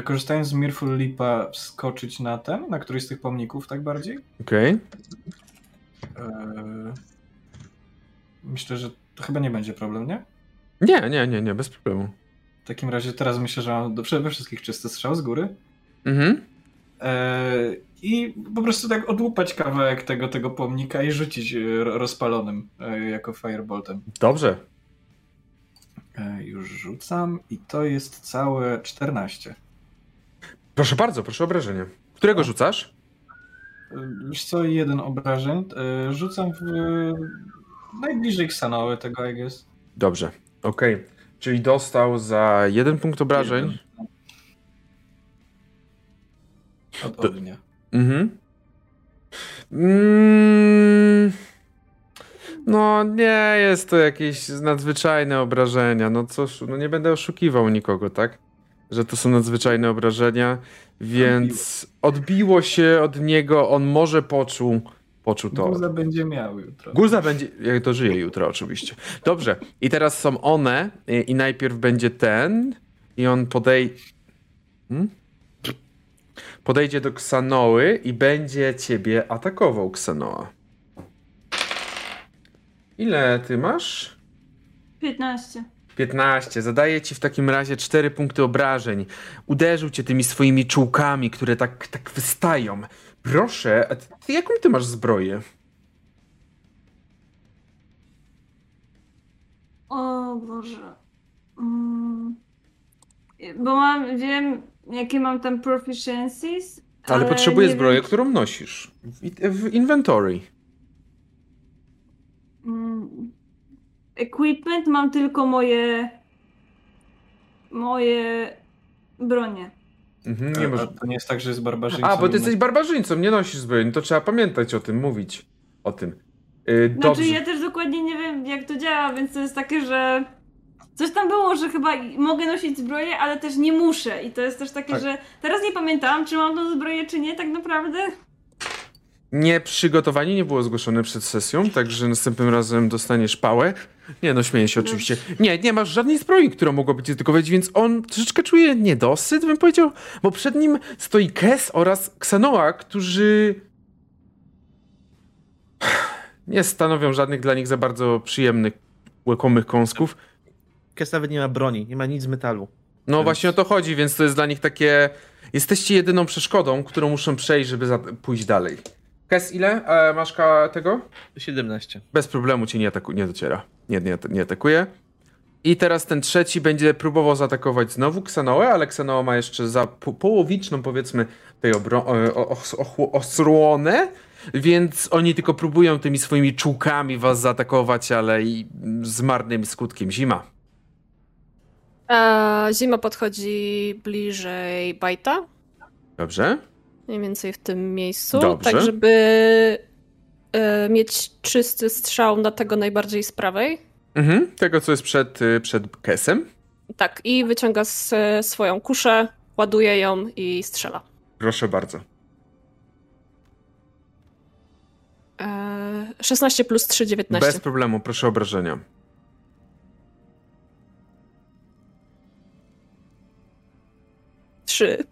korzystając z Mirful Lipa, wskoczyć na ten, na któryś z tych pomników, tak bardziej. Okej. E, myślę, że to chyba nie będzie problem, nie? Nie, nie, nie, nie, bez problemu. W takim razie teraz myślę, że mam do, przede wszystkich czysty strzał z góry. Mhm. E, I po prostu tak odłupać kawałek tego, tego pomnika i rzucić e, ro- rozpalonym e, jako fireboltem. Dobrze. E, Już rzucam i to jest całe 14. Proszę bardzo, proszę obrażenie. Którego rzucasz? E, Wiesz co, jeden obrażeń. E, Rzucam w najbliżej Ksanoły tego, I guess. Dobrze, okej. Czyli dostał za jeden punkt obrażeń. Od ognia. Mhm. Mm, no nie jest to jakieś nadzwyczajne obrażenia. No cóż, no nie będę oszukiwał nikogo, tak? Że to są nadzwyczajne obrażenia, więc odbiło się od niego, on może poczuł, poczuł to. Guza będzie miał jutro. Guza będzie, jak to żyje jutro oczywiście. Dobrze, i teraz są one i, i najpierw będzie ten i on podej... Hmm? Podejdzie do Ksanoły i będzie ciebie atakował, Ksanoa. Ile ty masz? 15. 15. Zadaje ci w takim razie 4 punkty obrażeń. Uderzył cię tymi swoimi czułkami, które tak, tak wystają. Proszę, a ty, jaką ty masz zbroję? O Boże. Mm. Bo mam, wiem, jakie mam tam proficiencies. Ale, potrzebuję nie zbroję, wiem, którą nosisz. W, w inventory. Mm. Equipment mam tylko moje. Moje bronie. Mhm, A, nie może... to nie jest tak, że jest barbarzyńcą. A, bo ty jesteś barbarzyńcą, nie nosisz zbroi. No to trzeba pamiętać o tym, mówić o tym. Yy, Znaczy, dobrze. ja też dokładnie nie wiem, jak to działa, więc to jest takie, że. Coś tam było, że chyba mogę nosić zbroję, ale też nie muszę. I to jest też takie, Tak. że teraz nie pamiętałam, czy mam tą zbroję, czy nie, tak naprawdę. Nie, przygotowanie nie było zgłoszone przed sesją, także następnym razem dostaniesz pałę. Nie, no śmieję się oczywiście. Nie, nie masz żadnej zbroi, która mogłaby cię atakować, więc on troszeczkę czuje niedosyt, bym powiedział, bo przed nim stoi Kes oraz Ksanoa, którzy nie stanowią żadnych dla nich za bardzo przyjemnych, łykomych kąsków. Kes nawet nie ma broni, nie ma nic z metalu. No Więc- właśnie o to chodzi, więc to jest dla nich takie... Jesteście jedyną przeszkodą, którą muszą przejść, żeby za... pójść dalej. Kes, ile e, masz tego? 17. Bez problemu cię nie, ataku- nie dociera. Nie, nie, nie atakuje. I teraz ten trzeci będzie próbował zaatakować znowu Ksanoę, ale Ksanoa ma jeszcze za po- połowiczną, powiedzmy, tej obro- o- o- os- ochło- osłonę, więc oni tylko próbują tymi swoimi czułkami was zaatakować, ale i z marnym skutkiem. Zima. A zima podchodzi bliżej Bajta, Dobrze? Mniej więcej w tym miejscu, Dobrze. tak żeby e, mieć czysty strzał na tego najbardziej z prawej. Mhm. Tego, co jest przed, y, przed Kesem. Tak, i wyciąga s- swoją kuszę, ładuje ją i strzela. Proszę bardzo. E, 16 plus 3, 19. Bez problemu, proszę obrażenia. Trzy.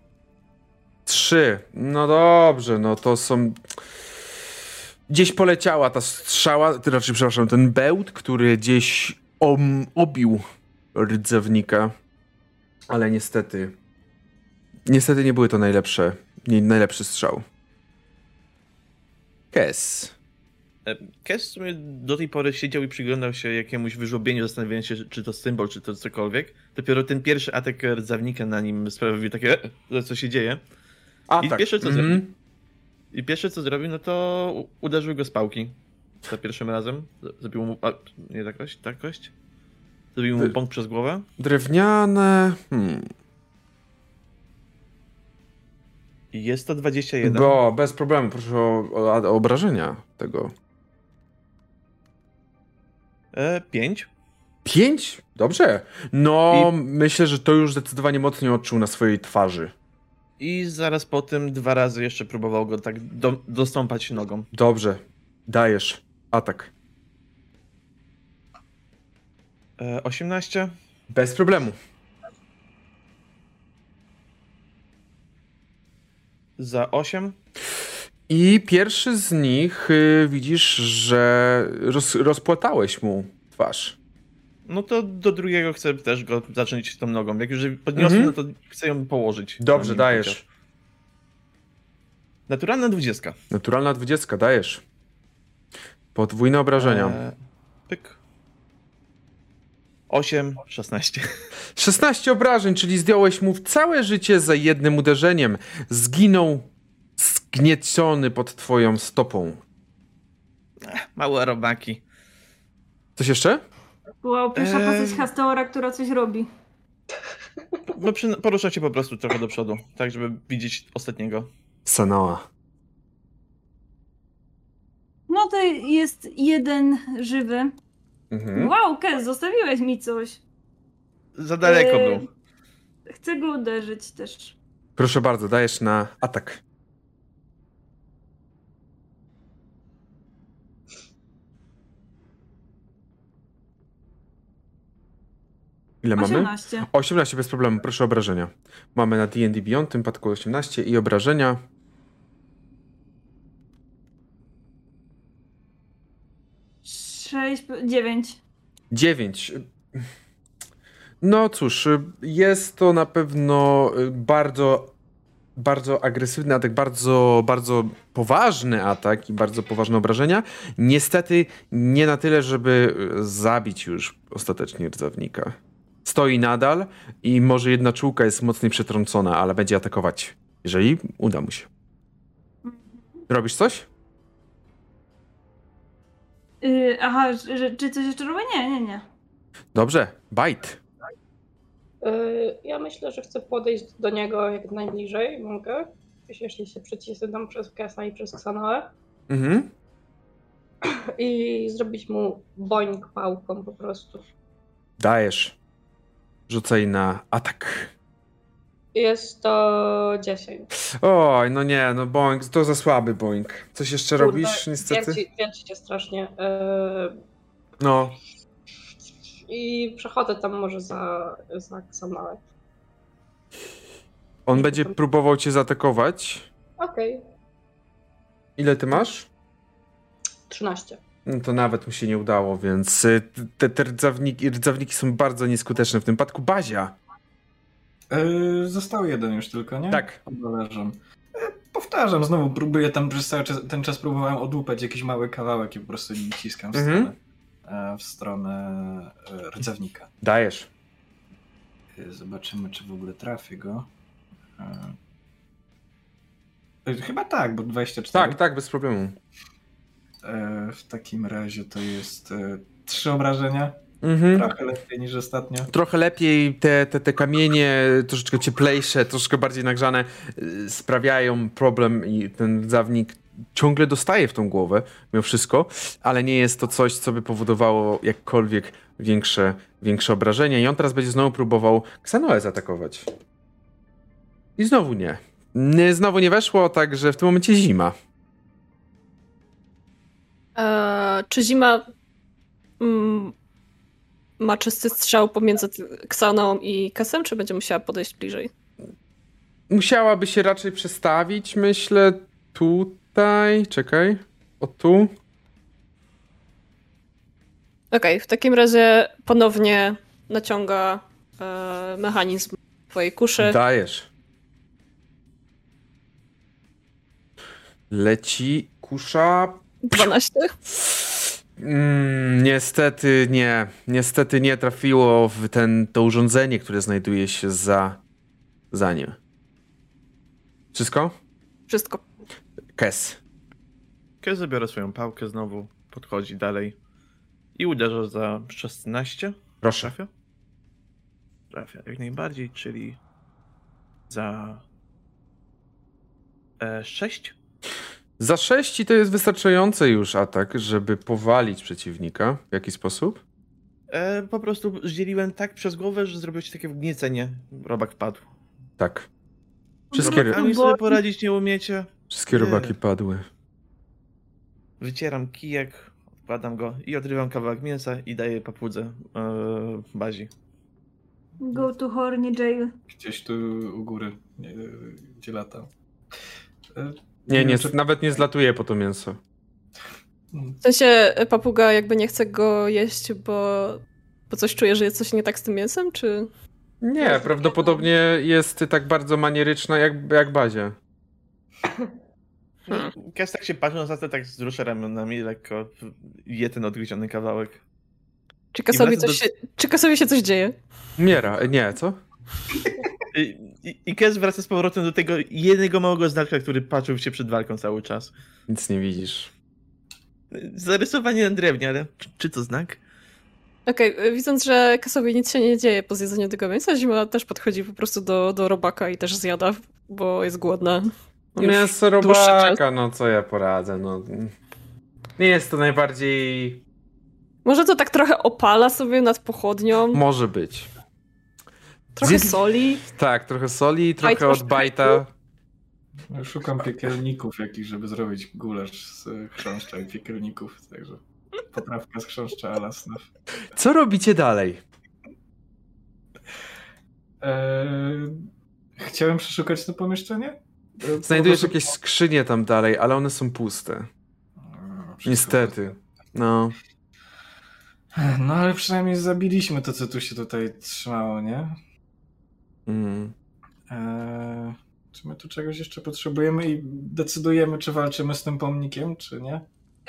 Trzy. No dobrze, no to są. Gdzieś poleciała ta strzała, raczej, przepraszam, ten bełt, który gdzieś om, obił rdzewnika. Ale niestety. Niestety nie były to najlepsze. Nie, najlepszy strzał. Kes. E, Kes do tej pory siedział i przyglądał się jakiemuś wyżłobieniu, zastanawiając się, czy to symbol, czy to cokolwiek. Dopiero ten pierwszy atak rdzawnika na nim sprawił takie, e, co się dzieje. A I tak. pierwsze co mhm. zrobił? I pierwsze co zrobił, no to uderzył go z pałki. Za pierwszym razem. Zrobił mu. A, nie ta kość? Ta kość? Zrobił mu bąk przez głowę. Drewniane. Hmm. I jest to 21. Bo bez problemu, proszę o, o, o obrażenia tego. E, 5. Pięć? Dobrze. No, myślę, że to już zdecydowanie mocniej odczuł na swojej twarzy. I zaraz po tym dwa razy jeszcze próbował go tak do, dostąpać nogą. Dobrze. Dajesz. Atak. E, 18. Bez problemu. Za 8. I pierwszy z nich y, widzisz, że roz, rozpłatałeś mu twarz. No to do drugiego chcę też go zacząć tą nogą. Jak już podniosłem, Mhm. no to chcę ją położyć. Dobrze, dajesz. chociaż. Naturalna 20. Naturalna dwudziestka, dajesz. Podwójne obrażenia. E, pyk. 8, 16. 16 obrażeń, czyli zdjąłeś mu całe życie za jednym uderzeniem. Zginął zgnieciony pod twoją stopą. Małe robaki. Coś jeszcze? Była pierwsza Eee. postać Hasteora, która coś robi. No, porusza się po prostu trochę do przodu, tak żeby widzieć ostatniego. Sanoa. No to jest jeden żywy. Mhm. Wow, Kez, zostawiłeś mi coś. Za daleko Eee, był. Chcę go uderzyć też. Proszę bardzo, dajesz na atak. Ile mamy? 18. 18 bez problemu, proszę obrażenia. Mamy na D&D Beyond, w tym przypadku 18 i obrażenia. Sześć, dziewięć. 9. No cóż, jest to na pewno bardzo, bardzo agresywny atak, bardzo, bardzo poważny atak i bardzo poważne obrażenia. Niestety nie na tyle, żeby zabić już ostatecznie rdzawnika. Stoi nadal i może jedna czułka jest mocniej przetrącona, ale będzie atakować, jeżeli uda mu się. Robisz coś? Yy, aha, że, czy coś jeszcze robię? Nie, nie, nie. Dobrze, bite. Yy, Ja myślę, że chcę podejść do niego jak najbliżej mogę. Jeśli się przycisnę przez Kesa i przez Xanoę. Mhm. I zrobić mu boing pałką po prostu. Dajesz. Rzucaj na atak. Jest to 10. Oj, no nie, no Boeing, to za słaby Boeing. Coś jeszcze Kurde, robisz, niestety? Wierci, wierci cię strasznie. Yy, No, I przechodzę tam może za, za Xanoę. on będzie próbował cię zaatakować. Okej, Ile ty masz? 13. No to nawet mu się nie udało, więc y, te, te rdzawniki, rdzawniki są bardzo nieskuteczne w tym przypadku. Bazia! Yy, został jeden już tylko, nie? Tak. Leżą. Powtarzam, znowu próbuję tam przez cały czas, ten czas próbowałem odłupać jakiś mały kawałek i po prostu nim ciskam w Mhm. stronę, e, w stronę e, rdzewnika. Dajesz. E, Zobaczymy, czy w ogóle trafię go. E, Chyba tak, bo 24. Tak, tak, bez problemu. E, W takim razie to jest e, trzy obrażenia. Mhm. Trochę lepiej niż ostatnio. Trochę lepiej te, te, te kamienie, troszeczkę cieplejsze, troszkę bardziej nagrzane, y, sprawiają problem i ten rdzawnik ciągle dostaje w tą głowę, mimo wszystko, ale nie jest to coś, co by powodowało jakkolwiek większe, większe obrażenia. I on teraz będzie znowu próbował Xanoę zaatakować. I znowu. Nie, Znowu nie weszło, także w tym momencie zima. Eee, czy zima mm, ma czysty strzał pomiędzy Ksaną i Kesem, czy będzie musiała podejść bliżej? Musiałaby się raczej przestawić, myślę, tutaj. Czekaj. O tu. Okej, w takim razie ponownie naciąga e, mechanizm twojej kuszy. Dajesz. Leci kusza. 12. Mm, niestety nie. Niestety nie trafiło w ten, to urządzenie, które znajduje się za, za nim. Wszystko? Wszystko. Kes. Kiedy zabiorę swoją pałkę znowu, podchodzi dalej i uderza za 16. Proszę. Trafia? Trafia, jak najbardziej, czyli za e, 6. Za 6 to jest wystarczający już atak, żeby powalić przeciwnika. W jaki sposób? E, po prostu zdzieliłem tak przez głowę, że zrobiło się takie wgniecenie. Robak padł. Tak. Wszystkie, Robakami sobie poradzić nie umiecie. wszystkie Nie. robaki padły. Wycieram kijek, odkładam go i odrywam kawałek mięsa i daję papudze e, bazi. Go to horny jail. Gdzieś tu u góry, nie, gdzie latał. E, Nie, nie, nawet nie zlatuje po to mięso. W sensie y, papuga jakby nie chce go jeść, bo, bo coś czuje, że jest coś nie tak z tym mięsem, czy... Nie, prawdopodobnie jest tak bardzo manieryczna jak, jak Bazia. Hmm. Kes tak się patrzy na zatę, tak wzrusza ramionami, lekko je ten odgryziony kawałek. Czy Kasowi, coś do- się, czy Kasowi się coś dzieje? Miera, e, nie, co? I, i, Kes wraca z powrotem do tego jednego małego znaka, który patrzył się przed walką cały czas. Nic nie widzisz. Zarysowanie na drewnie, ale czy, czy to znak? Okej, y, widząc, że Kasowi nic się nie dzieje po zjedzeniu tego mięsa, Zima też podchodzi po prostu do, do robaka i też zjada, bo jest głodna. Już Mięso czas. robaka, no co ja poradzę, no. Nie jest to najbardziej... Może to tak trochę opala sobie nad pochodnią, Może być. Trochę Zjedz- soli. Tak, trochę soli, trochę od bajta. Ja Szukam piekielników jakichś, żeby zrobić gulasz z chrząszcza i piekielników, także poprawka z chrząszcza ala snaf. Co robicie dalej? Eee, chciałem przeszukać to pomieszczenie? Eee, Znajdujesz jakieś skrzynie tam dalej, ale one są puste. Eee, Niestety. No. No ale przynajmniej zabiliśmy to, co tu się tutaj trzymało, nie? Mm. Eee, czy my tu czegoś jeszcze potrzebujemy i decydujemy, czy walczymy z tym pomnikiem, czy nie?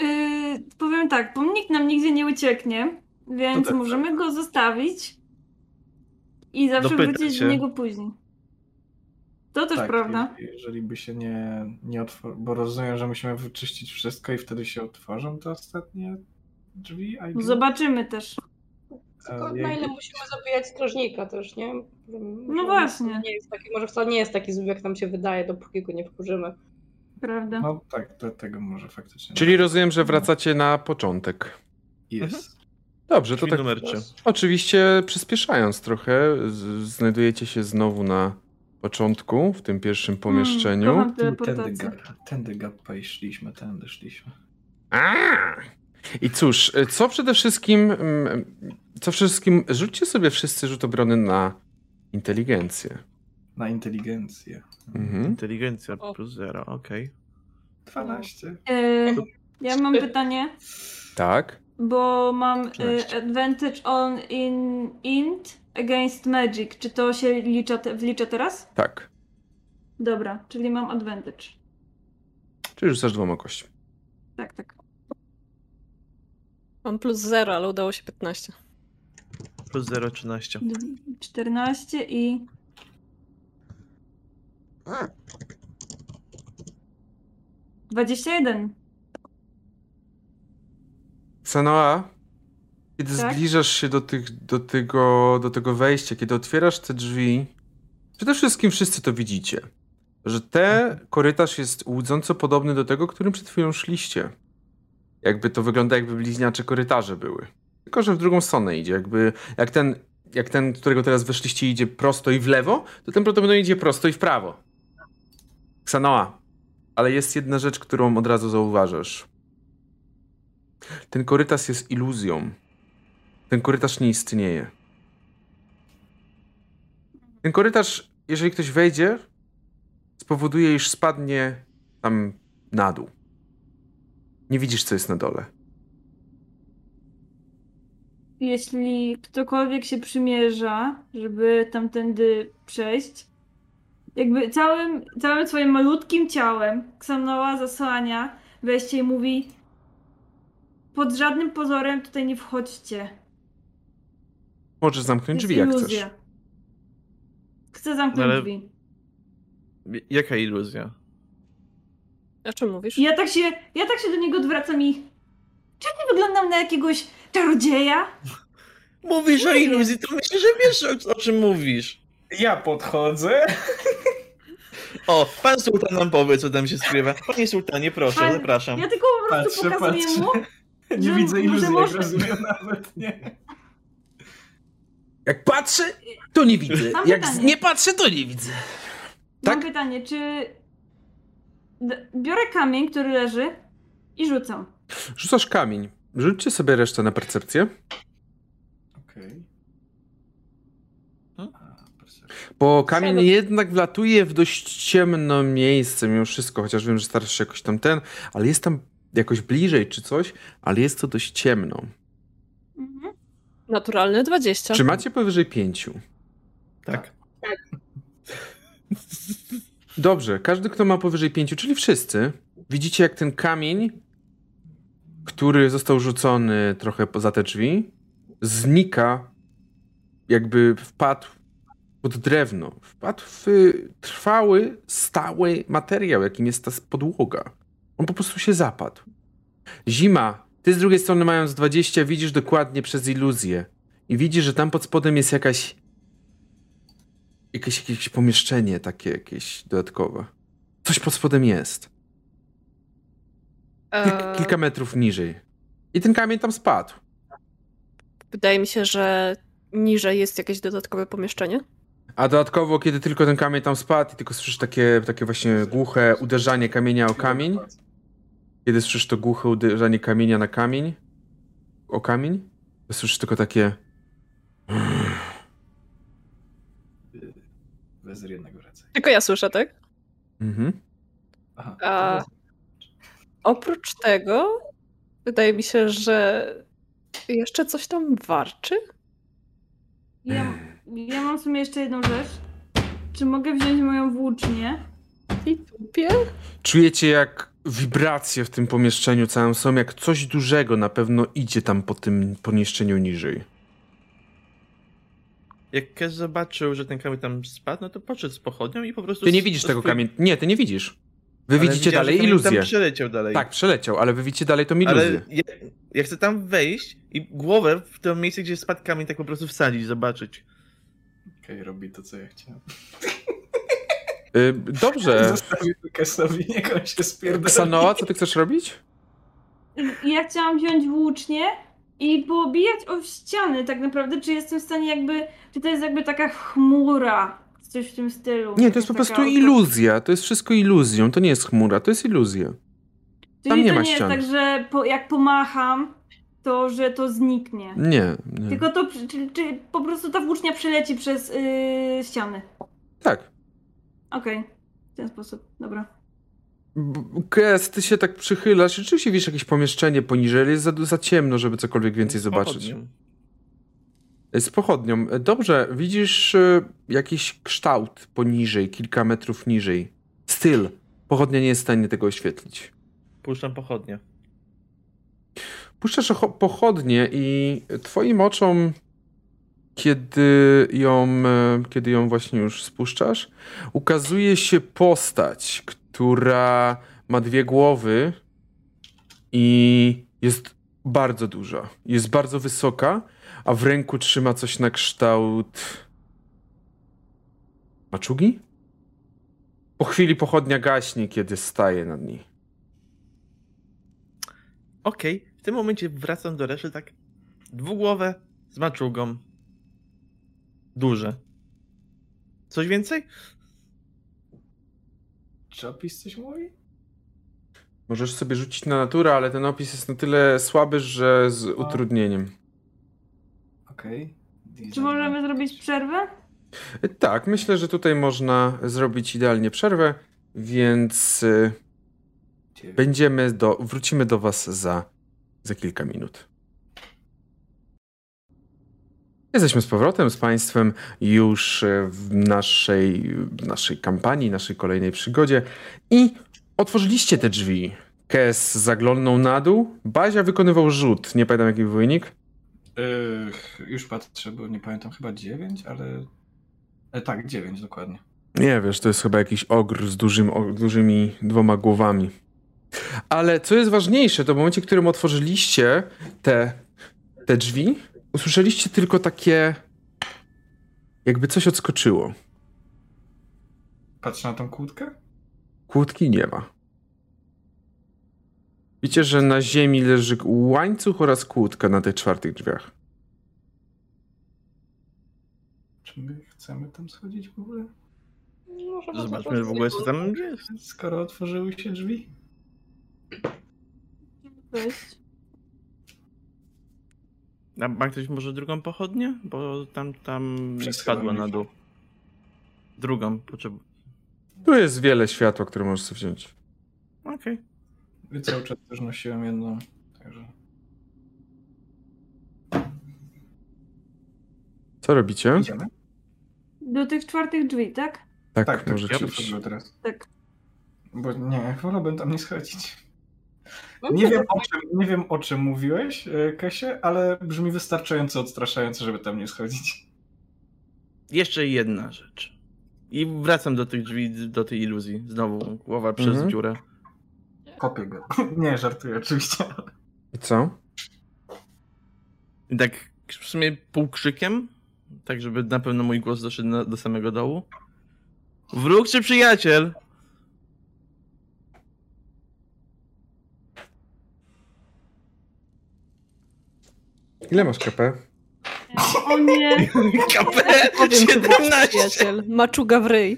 Yy, powiem tak, pomnik nam nigdzie nie ucieknie, więc tak, możemy go zostawić i zawsze Dopytać wrócić się. do niego później. To też prawda. je- Jeżeli by się nie, nie otworzył, bo rozumiem, że musimy wyczyścić wszystko i wtedy się otworzą te ostatnie drzwi. Zobaczymy też. Tylko na ile musimy zabijać strażnika też, nie? No właśnie. Nie jest taki, może wcale nie jest taki zły, jak nam się wydaje, dopóki go nie wkurzymy. Prawda. No tak, to, tego może faktycznie. Czyli rozumiem, że wracacie na początek. Jest. Dobrze, to Drzwi tak numer 3. oczywiście przyspieszając trochę, z- znajdujecie się znowu na początku, w tym pierwszym pomieszczeniu. Mm, kocham Tędy, teleportację. gap, tędy gappa i szliśmy, tędy szliśmy. A! I cóż, co przede wszystkim, mm, co przede wszystkim, rzućcie sobie wszyscy rzut obrony na inteligencję. Na inteligencję. Mhm. Inteligencja O. plus 0, okej. 12. Yy, ja mam pytanie, Tak. bo mam 13. advantage on in int against magic. Czy to się licza te, wlicza teraz? Tak. Dobra, czyli mam advantage. Czyli rzucasz dwoma kośćmi. Tak, tak. Mam plus 0, ale udało się 15. Plus 0, 13. D- 14 i. Dwadzieścia jeden. Sanoa, kiedy Tak? zbliżasz się do, tych, do, tego, do tego wejścia, kiedy otwierasz te drzwi, przede wszystkim wszyscy to widzicie, że ten korytarz jest łudząco podobny do tego, którym przed chwilą szliście. Jakby to wygląda, jakby bliźniacze korytarze były. Tylko, że w drugą stronę idzie. Jakby, jak ten, jak ten, którego teraz weszliście, idzie prosto i w lewo, to ten prawdopodobnie idzie prosto i w prawo. Ksanoa, ale jest jedna rzecz, którą od razu zauważasz. Ten korytarz jest iluzją. Ten korytarz nie istnieje. Ten korytarz, jeżeli ktoś wejdzie, spowoduje, iż spadnie tam na dół. Nie widzisz, co jest na dole. Jeśli ktokolwiek się przymierza, żeby tamtędy przejść, jakby całym, całym swoim malutkim ciałem Ksanoa zasłania wejście i mówi pod żadnym pozorem tutaj nie wchodźcie. Możesz zamknąć drzwi, jak chcesz. Chcę zamknąć Ale- drzwi. Jaka iluzja? O czym mówisz? I ja tak się, ja tak się do niego odwracam i... Czy nie wyglądam na jakiegoś czarodzieja? Mówisz o iluzji, to myślę, że wiesz o, o czym mówisz. Ja podchodzę. O, pan sultan nam powie, co tam się skrywa. Panie sultanie, proszę, Pan- zapraszam. Ja tylko po prostu Patrzę, pokazuję patrzę. mu, Nie Że- widzę iluzji, jak może- rozumiem nawet, nie. Jak patrzę, to nie widzę. Mam Jak pytanie. nie patrzę, to nie widzę. Mam Tak? pytanie, czy biorę kamień, który leży i rzucam. Rzucasz kamień. Rzućcie sobie resztę na percepcję. Okej. A, percepcja. Bo kamień Siedem. jednak wlatuje w dość ciemne miejsce mimo wszystko, chociaż wiem, że starasz się jakoś tam ten, ale jest tam jakoś bliżej czy coś, ale jest to dość ciemno. Mhm. Naturalny 20. Czy macie powyżej pięciu? Tak. Dobrze, każdy, kto ma powyżej pięciu, czyli wszyscy, widzicie jak ten kamień, który został rzucony trochę poza te drzwi, znika, jakby wpadł pod drewno. Wpadł w trwały, stały materiał, jakim jest ta podłoga. On po prostu się zapadł. Zima, ty z drugiej strony mając 20, widzisz dokładnie przez iluzję. I widzisz, że tam pod spodem jest jakaś jakieś, jakieś pomieszczenie takie jakieś dodatkowe. Coś pod spodem jest. Kilk, Eee, kilka metrów niżej. I ten kamień tam spadł. Wydaje mi się, że niżej jest jakieś dodatkowe pomieszczenie. A dodatkowo, kiedy tylko ten kamień tam spadł i tylko słyszysz takie, takie właśnie głuche uderzanie kamienia o kamień, kiedy słyszysz to głuche uderzanie kamienia na kamień, o kamień, to słyszysz tylko takie Bez jednego. Tylko ja słyszę, tak? mhm. Aha. A- Oprócz tego, wydaje mi się, że jeszcze coś tam warczy. Ja, ja mam w sumie jeszcze jedną rzecz. Czy mogę wziąć moją włócznię? I tupie. Czujecie jak wibracje w tym pomieszczeniu całym są, jak coś dużego na pewno idzie tam po tym pomieszczeniu niżej. Jak Kes zobaczył, że ten kamień tam spadł, no to podszedł z pochodnią i po prostu... Ty nie widzisz tego kamienia. Nie, ty nie widzisz. Wy Ale widzicie dalej iluzję. Tam przeleciał dalej. Tak, przeleciał, ale wy widzicie dalej tą iluzję. Ale ja, ja chcę tam wejść i głowę w to miejsce, gdzie spadł kamień, tak po prostu wsadzić, zobaczyć. Okej, robi to, co ja chciałem. Y, dobrze. Zostawię Lukasowi, niech on się spierdoli. Ksanoa, co ty chcesz robić? Ja chciałam wziąć włócznię i poobijać o ściany tak naprawdę, czy jestem w stanie jakby, czy to jest jakby taka chmura, coś w tym stylu. Nie, to jest po prostu iluzja. To jest wszystko iluzją. To nie jest chmura, to jest iluzja. Czyli tam nie to ma nie ścian. jest tak, że po, jak pomacham, to że to zniknie. Nie, nie. Tylko to, czy, czy po prostu ta włócznia przeleci przez yy, ściany. Tak. Okej, w ten sposób, dobra. Kes, ty się tak przychylasz. Rzeczywiście widzisz jakieś pomieszczenie poniżej, ale jest za, za ciemno, żeby cokolwiek więcej Z zobaczyć. pochodnią. Z pochodnią. Dobrze, widzisz y, jakiś kształt poniżej, kilka metrów niżej. Styl. Pochodnia nie jest w stanie tego oświetlić. Puszczam pochodnię. Puszczasz ocho- pochodnię i twoim oczom, kiedy ją, e, kiedy ją właśnie już spuszczasz, ukazuje się postać, która ma dwie głowy i jest bardzo duża. Jest bardzo wysoka, a w ręku trzyma coś na kształt... Maczugi? Po chwili pochodnia gaśnie, kiedy staje nad niej. Okej, w tym momencie wracam do reszty tak dwugłowe z maczugą. Duże. Coś więcej? Czy opis coś mówi? Możesz sobie rzucić na naturę, ale ten opis jest na tyle słaby, że z utrudnieniem. Okej. Czy możemy zrobić przerwę? E, Tak, myślę, że tutaj można zrobić idealnie przerwę, więc Dziewięć. będziemy do, wrócimy do was za, za kilka minut. Jesteśmy z powrotem z Państwem już e, w naszej, naszej kampanii, naszej kolejnej przygodzie i otworzyliście te drzwi. Kes zaglądnął na dół, Bazia wykonywał rzut. Nie pamiętam jaki był wynik. Ych, już patrzę, bo nie pamiętam, chyba 9, ale... E, tak, 9 dokładnie. Nie wiesz, to jest chyba jakiś ogr z dużym, dużymi dwoma głowami. Ale co jest ważniejsze, to w momencie, w którym otworzyliście te, te drzwi, usłyszeliście tylko takie. Jakby coś odskoczyło. Patrz na tą kłódkę. Kłódki nie ma. Widzicie, że na ziemi leży łańcuch oraz kłódka na tych czwartych drzwiach. Czy my chcemy tam schodzić w ogóle? Możemy Zobaczmy w ogóle, co tam jest. Skoro otworzyły się drzwi? Wejść. A ma ktoś może drugą pochodnię? Bo tam, tam spadła na dół. Drugą potrzebuję. Tu jest wiele światła, które możesz sobie wziąć. Okej. Ja cały czas też nosiłem jedną, także... Co robicie? Idziemy? Do tych czwartych drzwi, tak? Tak, Tak, tak, możecie ja iść. teraz. Tak. Bo nie, wolałbym tam nie schodzić. No Nie wiem, o czym, nie wiem o czym mówiłeś, e, Kesie, ale brzmi wystarczająco odstraszająco, żeby tam nie schodzić. Jeszcze jedna rzecz. I wracam do tych drzwi, do tej iluzji. Znowu głowa przez Mhm. dziurę. Kopię go. Nie, żartuję oczywiście. I co? I tak w sumie półkrzykiem, tak żeby na pewno mój głos doszedł do samego dołu. Wróg czy przyjaciel? Ile masz KP? O nie! KP Powiem to wróg 17! przyjaciel. Maczuga w ryj.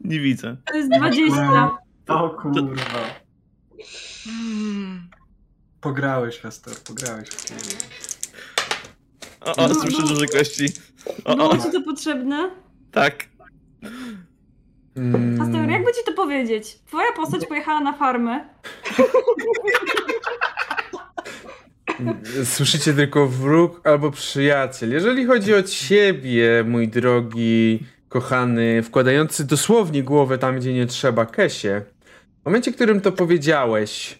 Nie widzę. To jest 20. O kurwa. Pograłeś, Hester, pograłeś. O, o, słyszę duże kości. O, Było o, ci to potrzebne? tak. Mm, Pastor, jakby ci to powiedzieć? Twoja postać pojechała na farmę. Słyszycie tylko wróg albo przyjaciel. Jeżeli chodzi o ciebie, mój drogi, kochany, wkładający dosłownie głowę tam, gdzie nie trzeba, Kesie, w momencie, w którym to powiedziałeś,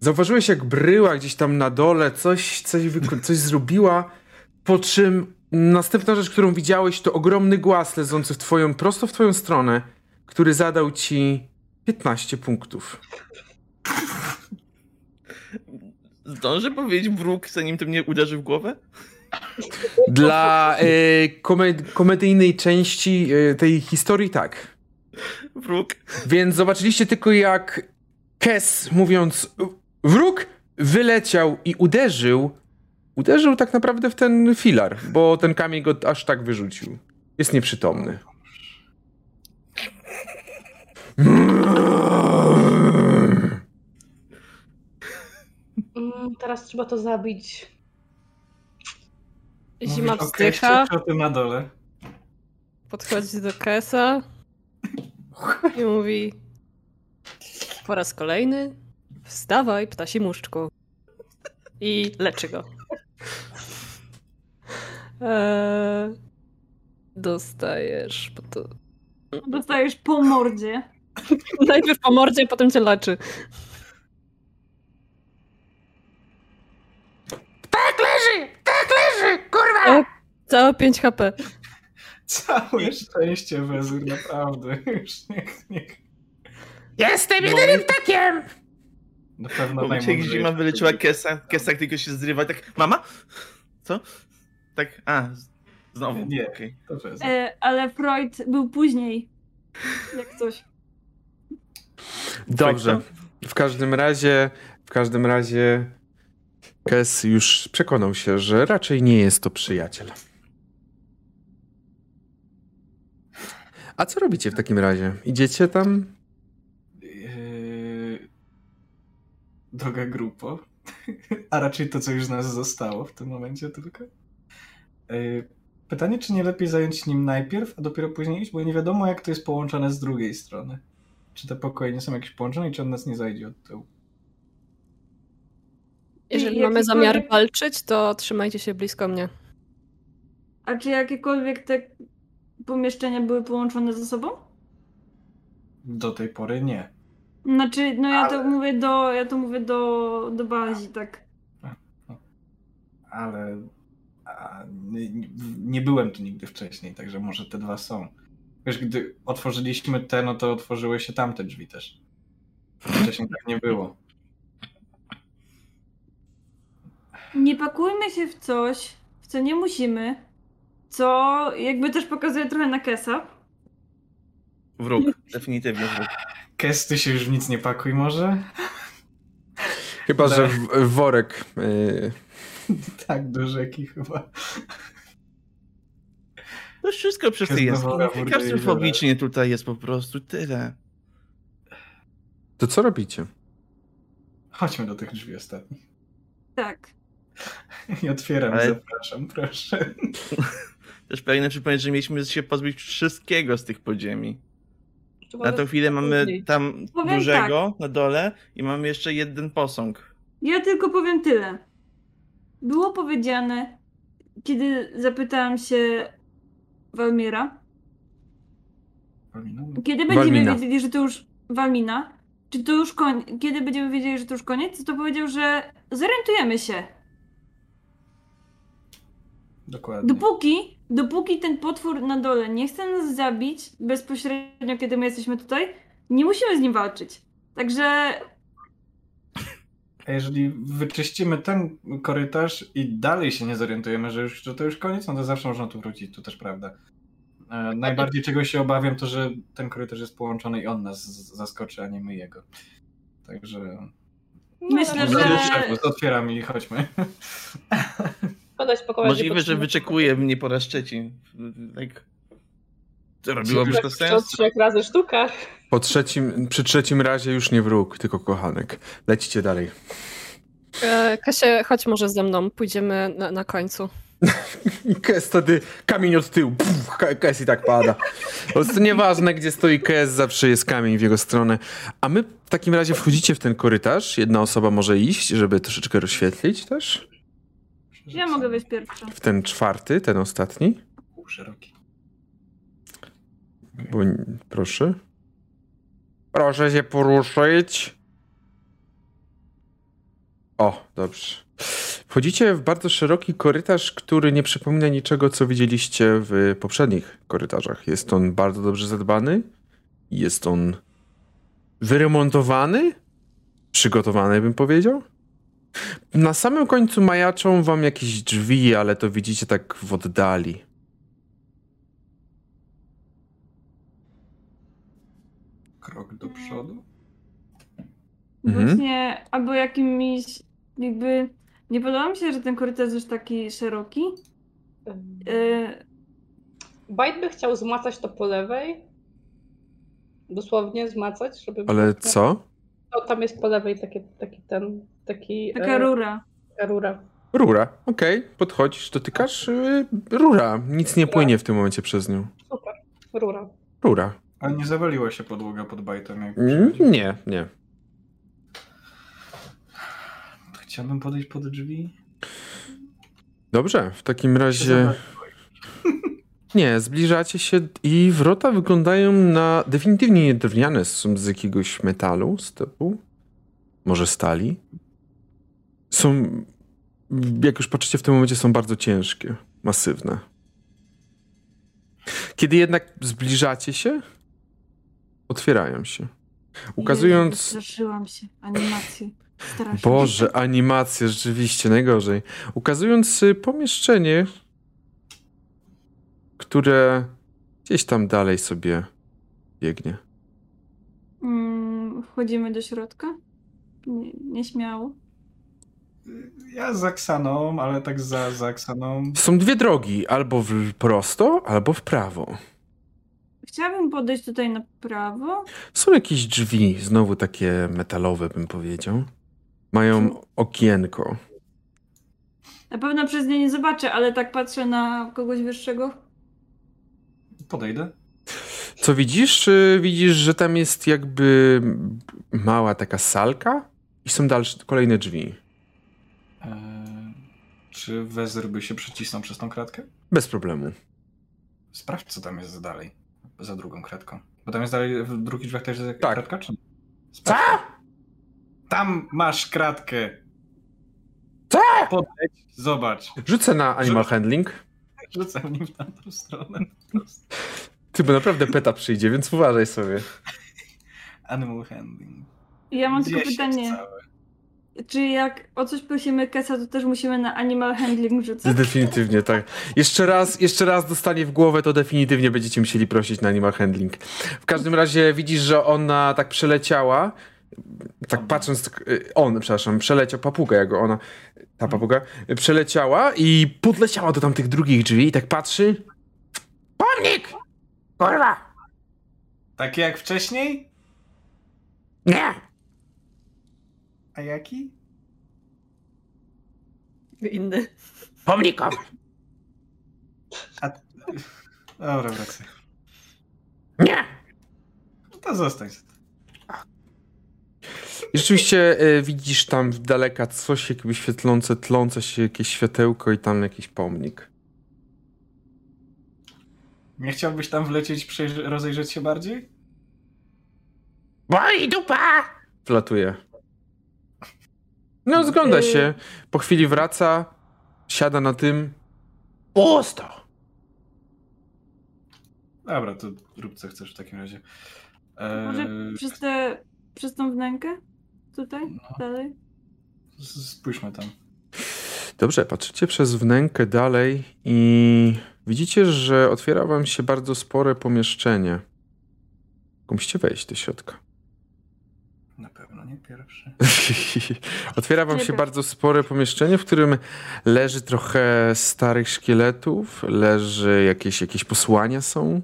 zauważyłeś, jak bryła gdzieś tam na dole, coś, coś, coś zrobiła, po czym następna rzecz, którą widziałeś, to ogromny głaz leżący w twoją, prosto w twoją stronę, który zadał ci 15 punktów. Zdążę powiedzieć wróg, zanim to mnie uderzy w głowę? Dla e, komed- komedyjnej części e, tej historii tak. Wróg. Więc zobaczyliście tylko jak Kes mówiąc wróg wyleciał i uderzył. Uderzył tak naprawdę w ten filar, bo ten kamień go aż tak wyrzucił. Jest nieprzytomny. Mm, teraz trzeba to zabić. Zima Mówisz Kesie, wzdycha, czy o tym na dole? podchodzi do Kesa i mówi po raz kolejny wstawaj, ptasi muszczku. I leczy go. Eee, dostajesz. Bo to... Dostajesz po mordzie. Najpierw po mordzie, potem cię leczy. Tak leży! Tak leży! Kurwa! Całe 5 HP. Całe szczęście, Wezir, naprawdę. Już niech, niech. Jestem jedynym ptakiem! Na pewno najmądrzejszy. zima wyleczyła Kesa, Kesa tylko się zrywa i tak, mama? Co? Tak, a, znowu. Nie. To Wezir. E, ale Freud był później. Jak coś. Dobrze. W każdym razie, w każdym razie Kes już przekonał się, że raczej nie jest to przyjaciel. A co robicie w takim razie? Idziecie tam? Yy... Droga grupo. A raczej to, co już z nas zostało w tym momencie tylko. Yy... Pytanie, czy nie lepiej zająć się nim najpierw, a dopiero później iść, bo nie wiadomo, jak to jest połączone z drugiej strony. Czy te pokoje nie są jakieś połączone i czy on nas nie zajdzie od tyłu. Jeżeli mamy zamiar walczyć, to trzymajcie się blisko mnie. A czy jakiekolwiek te pomieszczenia były połączone ze sobą? Do tej pory nie. Znaczy, no ja to Ale- mówię do, ja to mówię do, do Bazi, tak. ale a, nie, nie byłem tu nigdy wcześniej, także może te dwa są. Wiesz, gdy otworzyliśmy te, no to otworzyły się tamte drzwi też. Wcześniej tak nie było. Nie pakujmy się w coś, w co nie musimy, co jakby też pokazuje trochę na Kesa. Wróg, definitywnie wróg. Kes, ty się już w nic nie pakuj może? Chyba, że w, w worek. Yy, Tak, do rzeki chyba. To wszystko przez te jaskini. Tutaj jest po prostu, tyle. to co robicie? Chodźmy do tych drzwi ostatnich. Tak. I otwieram, Ale- zapraszam, proszę. Też pragnę przypomnieć, że mieliśmy się pozbyć wszystkiego z tych podziemi. Na tą chwilę mamy później? tam Powiem dużego na dole i mamy jeszcze jeden posąg. Ja tylko powiem tyle. Było powiedziane, kiedy zapytałam się Walmira, kiedy będziemy Walmina. wiedzieli, że to już Walmina, czy to już koniec, kiedy będziemy wiedzieli, że to już koniec, to powiedział, że zorientujemy się. Dokładnie. Dopóki, dopóki ten potwór na dole nie chce nas zabić bezpośrednio, kiedy my jesteśmy tutaj, nie musimy z nim walczyć. Także A jeżeli wyczyścimy ten korytarz i dalej się nie zorientujemy, że, już, że to już koniec, no to zawsze można tu wrócić, to też prawda. E, najbardziej czego się obawiam, to że ten korytarz jest połączony i on nas zaskoczy, a nie my jego. Także. myślę, no, że... Szefus, Otwieram i chodźmy. Podać pokoju. Możliwe, że wyczekuje mnie po raz trzeci. Tak. To robiłoby to sens? trzech razy sztuka. Po trzecim, przy trzecim razie już nie wróg, tylko kochanek. Lecicie dalej. E, Kasie, chodź może ze mną, pójdziemy na, na końcu. Kes wtedy kamień od tyłu. Kes i tak pada. Po prostu nieważne, gdzie stoi Kes, zawsze jest kamień w jego stronę. A my w takim razie wchodzicie w ten korytarz. Jedna osoba może iść, żeby troszeczkę rozświetlić też. Ja mogę wejść pierwsza. W ten czwarty, ten ostatni. Pół szeroki. Bo, proszę. Proszę się poruszyć. O, dobrze. Wchodzicie w bardzo szeroki korytarz, który nie przypomina niczego, co widzieliście w poprzednich korytarzach. Jest on bardzo dobrze zadbany. Jest on wyremontowany. Przygotowany, bym powiedział. Na samym końcu majaczą wam jakieś drzwi, ale to widzicie tak w oddali. Krok do przodu. Mhm. Właśnie, albo jakimiś, jakby, nie podoba mi się, że ten korytarz jest taki szeroki. Yy, Bajt by chciał zmacać to po lewej. Dosłownie zmacać, żeby... Ale co? No, tam jest po lewej taki, taki ten, taki... taka e, rura. taka rura. Rura, okej, podchodzisz, dotykasz, yy, rura, nic nie płynie w tym momencie przez nią. Super, rura. Rura. A nie zawaliła się podłoga pod bajtem, jak Mm, nie, nie. Chciałbym podejść pod drzwi. Dobrze, w takim razie... Nie, zbliżacie się i wrota wyglądają na definitywnie nie drewniane, są z jakiegoś metalu, z typu, może stali. Są, jak już patrzycie w tym momencie, są bardzo ciężkie, masywne. Kiedy jednak zbliżacie się, otwierają się. Ukazując... Straszyłam się. Animację. Strasznie. Boże, animacje, rzeczywiście, najgorzej. Ukazując y, pomieszczenie, które gdzieś tam dalej sobie biegnie. Mm, wchodzimy do środka? Nie, nieśmiało. Ja za Aksaną, ale tak za, za Aksaną. Są dwie drogi, albo w prosto, albo w prawo. Chciałabym podejść tutaj na prawo. Są jakieś drzwi, znowu takie metalowe, bym powiedział. Mają okienko. Na pewno przez nie nie zobaczę, ale tak patrzę na kogoś wyższego. Podejdę. Co widzisz? Widzisz, że tam jest jakby mała taka salka i są dalsze, kolejne drzwi. Eee, czy Wezer by się przycisnął przez tą kratkę? Bez problemu. Sprawdź, co tam jest dalej. Za drugą kratką. Bo tam jest dalej, w drugich drzwiach też jest Tak. kratka, czy nie? Sprawdź. Tam masz kratkę. Co? Podejdź, zobacz. Rzucę na animal handling. Rzucam nim w tamtą stronę. Ty, bo naprawdę peta przyjdzie, więc uważaj sobie. Animal handling. Ja mam tylko 10 pytanie. całe. Czy jak o coś prosimy Kesa, to też musimy na animal handling rzucać? Definitywnie, tak. Jeszcze raz, jeszcze raz dostanie w głowę, to definitywnie będziecie musieli prosić na animal handling. W każdym razie widzisz, że ona tak przeleciała, tak patrząc, tak, y, on, przepraszam, przeleciał, papuga jego, ona, ta papuga, y, przeleciała i podleciała do tamtych drugich drzwi i tak patrzy. Pomnik! Kurwa! Taki jak wcześniej? Nie! A jaki? Inny. Pomnikowy! Dobra, wracaj. Nie! No to zostań. I rzeczywiście y, widzisz tam w daleka coś jakby świetlące, tlące się jakieś światełko i tam jakiś pomnik. Nie chciałbyś tam wlecieć, rozejrzeć się bardziej? Boj dupa! Wlatuje. No, zgląda się. Po chwili wraca, siada na tym. Pusto! Dobra, to rób co chcesz w takim razie. Eee, Może przez, te, przez tą wnękę? Tutaj? No. Dalej? Spójrzmy tam. Dobrze, patrzycie przez wnękę dalej i widzicie, że otwiera wam się bardzo spore pomieszczenie. Musicie wejść do środka. Pierwszy. Otwiera wam się bardzo spore pomieszczenie, w którym leży trochę starych szkieletów, leży jakieś, jakieś posłania są.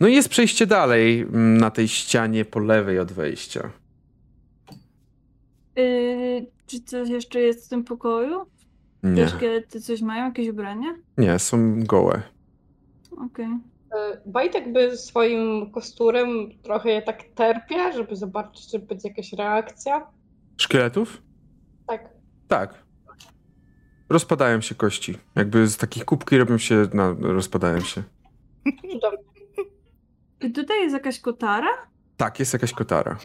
No i jest przejście dalej mm, na tej ścianie po lewej od wejścia. Yy, czy coś jeszcze jest w tym pokoju? Te Nie, szkielety coś mają? Jakieś ubrania? nie, są gołe. Okej. E, Bajt jakby swoim kosturem trochę je tak terpie, żeby zobaczyć, czy będzie jakaś reakcja. Szkieletów? Tak. Tak. Rozpadają się kości. Jakby z takich kubki robią się, no, rozpadają się. Cudownie. Tutaj jest jakaś kotara? Tak, jest jakaś kotara.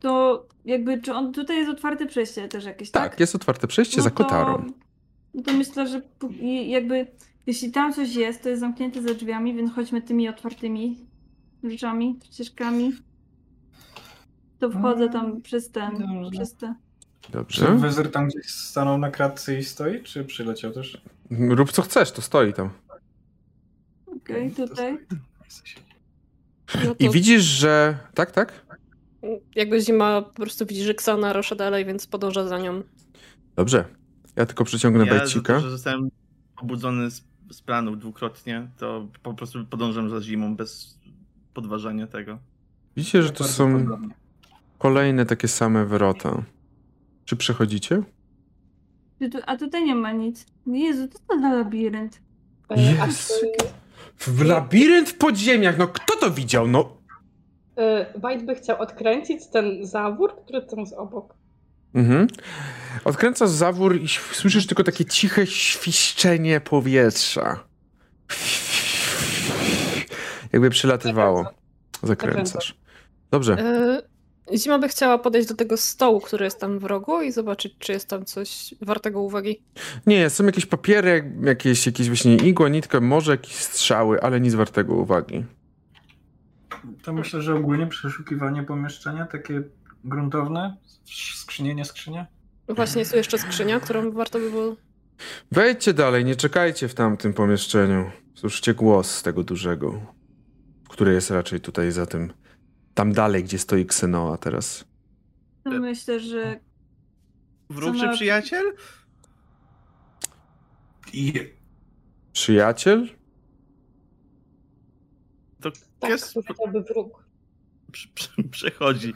To jakby, czy on tutaj jest otwarte przejście też jakieś, tak? Tak, jest otwarte przejście za No to- kotarą. No to myślę, że jakby jeśli tam coś jest, to jest zamknięte za drzwiami, więc chodźmy tymi otwartymi rzeczami, ścieżkami. To wchodzę tam przez ten, Dobrze. przez te. Czy Dobrze. wezyr tam gdzieś stanął na kratce i stoi, czy przyleciał też? Rób co chcesz, to stoi tam. Okej, tutaj. stoi. Chce się. No I widzisz, że... Tak, tak? jakby zima po prostu widzi, że Ksana rusza dalej, więc podąża za nią. Dobrze. Ja tylko przeciągnę Ja bajcika. że zostałem obudzony z, z planów dwukrotnie, to po prostu podążam za zimą bez podważania tego. Widzicie, że to Bardzo są podobnie. kolejne takie same wrota. Czy przechodzicie? A tutaj nie ma nic. Jezu, co to za labirynt? E, czy W labirynt w podziemiach, no kto to widział? No. e, Bajt by chciał odkręcić ten zawór, który tam jest obok? Mhm. Odkręcasz zawór i słyszysz tylko takie ciche świszczenie powietrza. Jakby przylatywało. Zakręcasz. Dobrze. E, Zima by chciała podejść do tego stołu, który jest tam w rogu i zobaczyć, czy jest tam coś wartego uwagi. Nie, są jakieś papiery, jakieś, jakieś właśnie igła, nitka, może jakieś strzały, ale nic wartego uwagi. To myślę, że ogólnie przeszukiwanie pomieszczenia, takie gruntowne, skrzynie, nie skrzynie. Właśnie jest tu jeszcze skrzynia, którą warto by było... Wejdźcie dalej, nie czekajcie w tamtym pomieszczeniu. Słyszycie głos z tego dużego, który jest raczej tutaj za tym, tam dalej, gdzie stoi Ksenoa teraz. E, myślę, że Wróży Sama- przyjaciel? I Przyjaciel? To Tak, jest... wróg. Prze- prze- Przechodzi.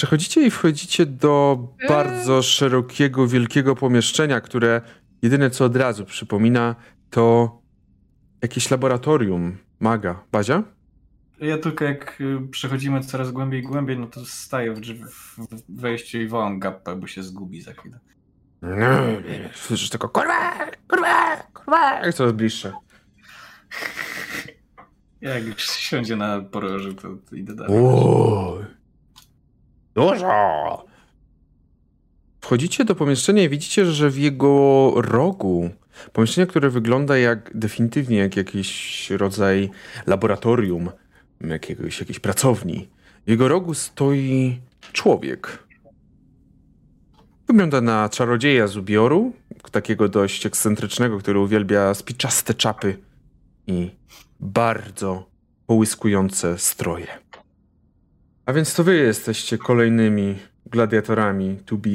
Przechodzicie i wchodzicie do bardzo szerokiego, wielkiego pomieszczenia, które jedyne co od razu przypomina to jakieś laboratorium maga. Bazia? ja tylko jak y, przechodzimy coraz głębiej i głębiej, no to staję w, drzew- w wejściu i wołam gappę, bo się zgubi za chwilę. Słyszysz tylko kurwa, kurwa, kurwa. Jak coraz bliższe. Jak już siądzie na poroży, to, to idę dalej. Oj. Dużo. Wchodzicie do pomieszczenia i widzicie, że w jego rogu Pomieszczenie, które wygląda jak definitywnie jak jakiś rodzaj laboratorium, jakiegoś, jakiejś pracowni. W jego rogu stoi człowiek. Wygląda na czarodzieja z ubioru, takiego dość ekscentrycznego, który uwielbia spiczaste czapy i bardzo połyskujące stroje. A więc to wy jesteście kolejnymi gladiatorami to be.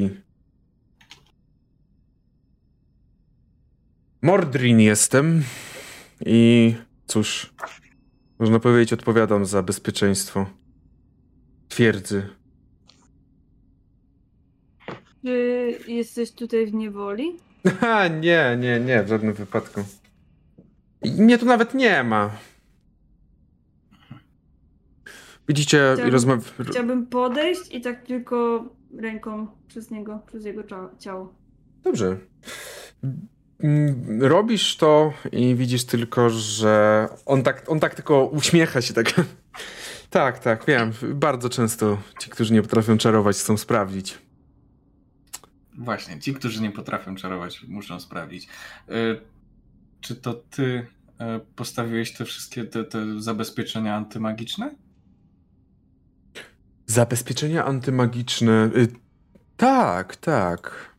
Mordrin jestem i cóż, można powiedzieć, odpowiadam za bezpieczeństwo twierdzy. Czy jesteś tutaj w niewoli? Ha, nie, nie, nie, w żadnym wypadku. I Mnie tu nawet nie ma. Widzicie, Chciałabym- rozmawia. Chciałbym podejść i tak tylko ręką przez niego, przez jego ciało. Dobrze. Mm, Robisz to i widzisz tylko, że on tak, on tak tylko uśmiecha się tak. Tak, tak, wiem. Bardzo często ci, którzy nie potrafią czarować, chcą sprawdzić. Właśnie, ci, którzy nie potrafią czarować, muszą sprawdzić. Y, Czy to ty y, postawiłeś te wszystkie te, te zabezpieczenia antymagiczne? Zabezpieczenia antymagiczne. Y, tak, tak.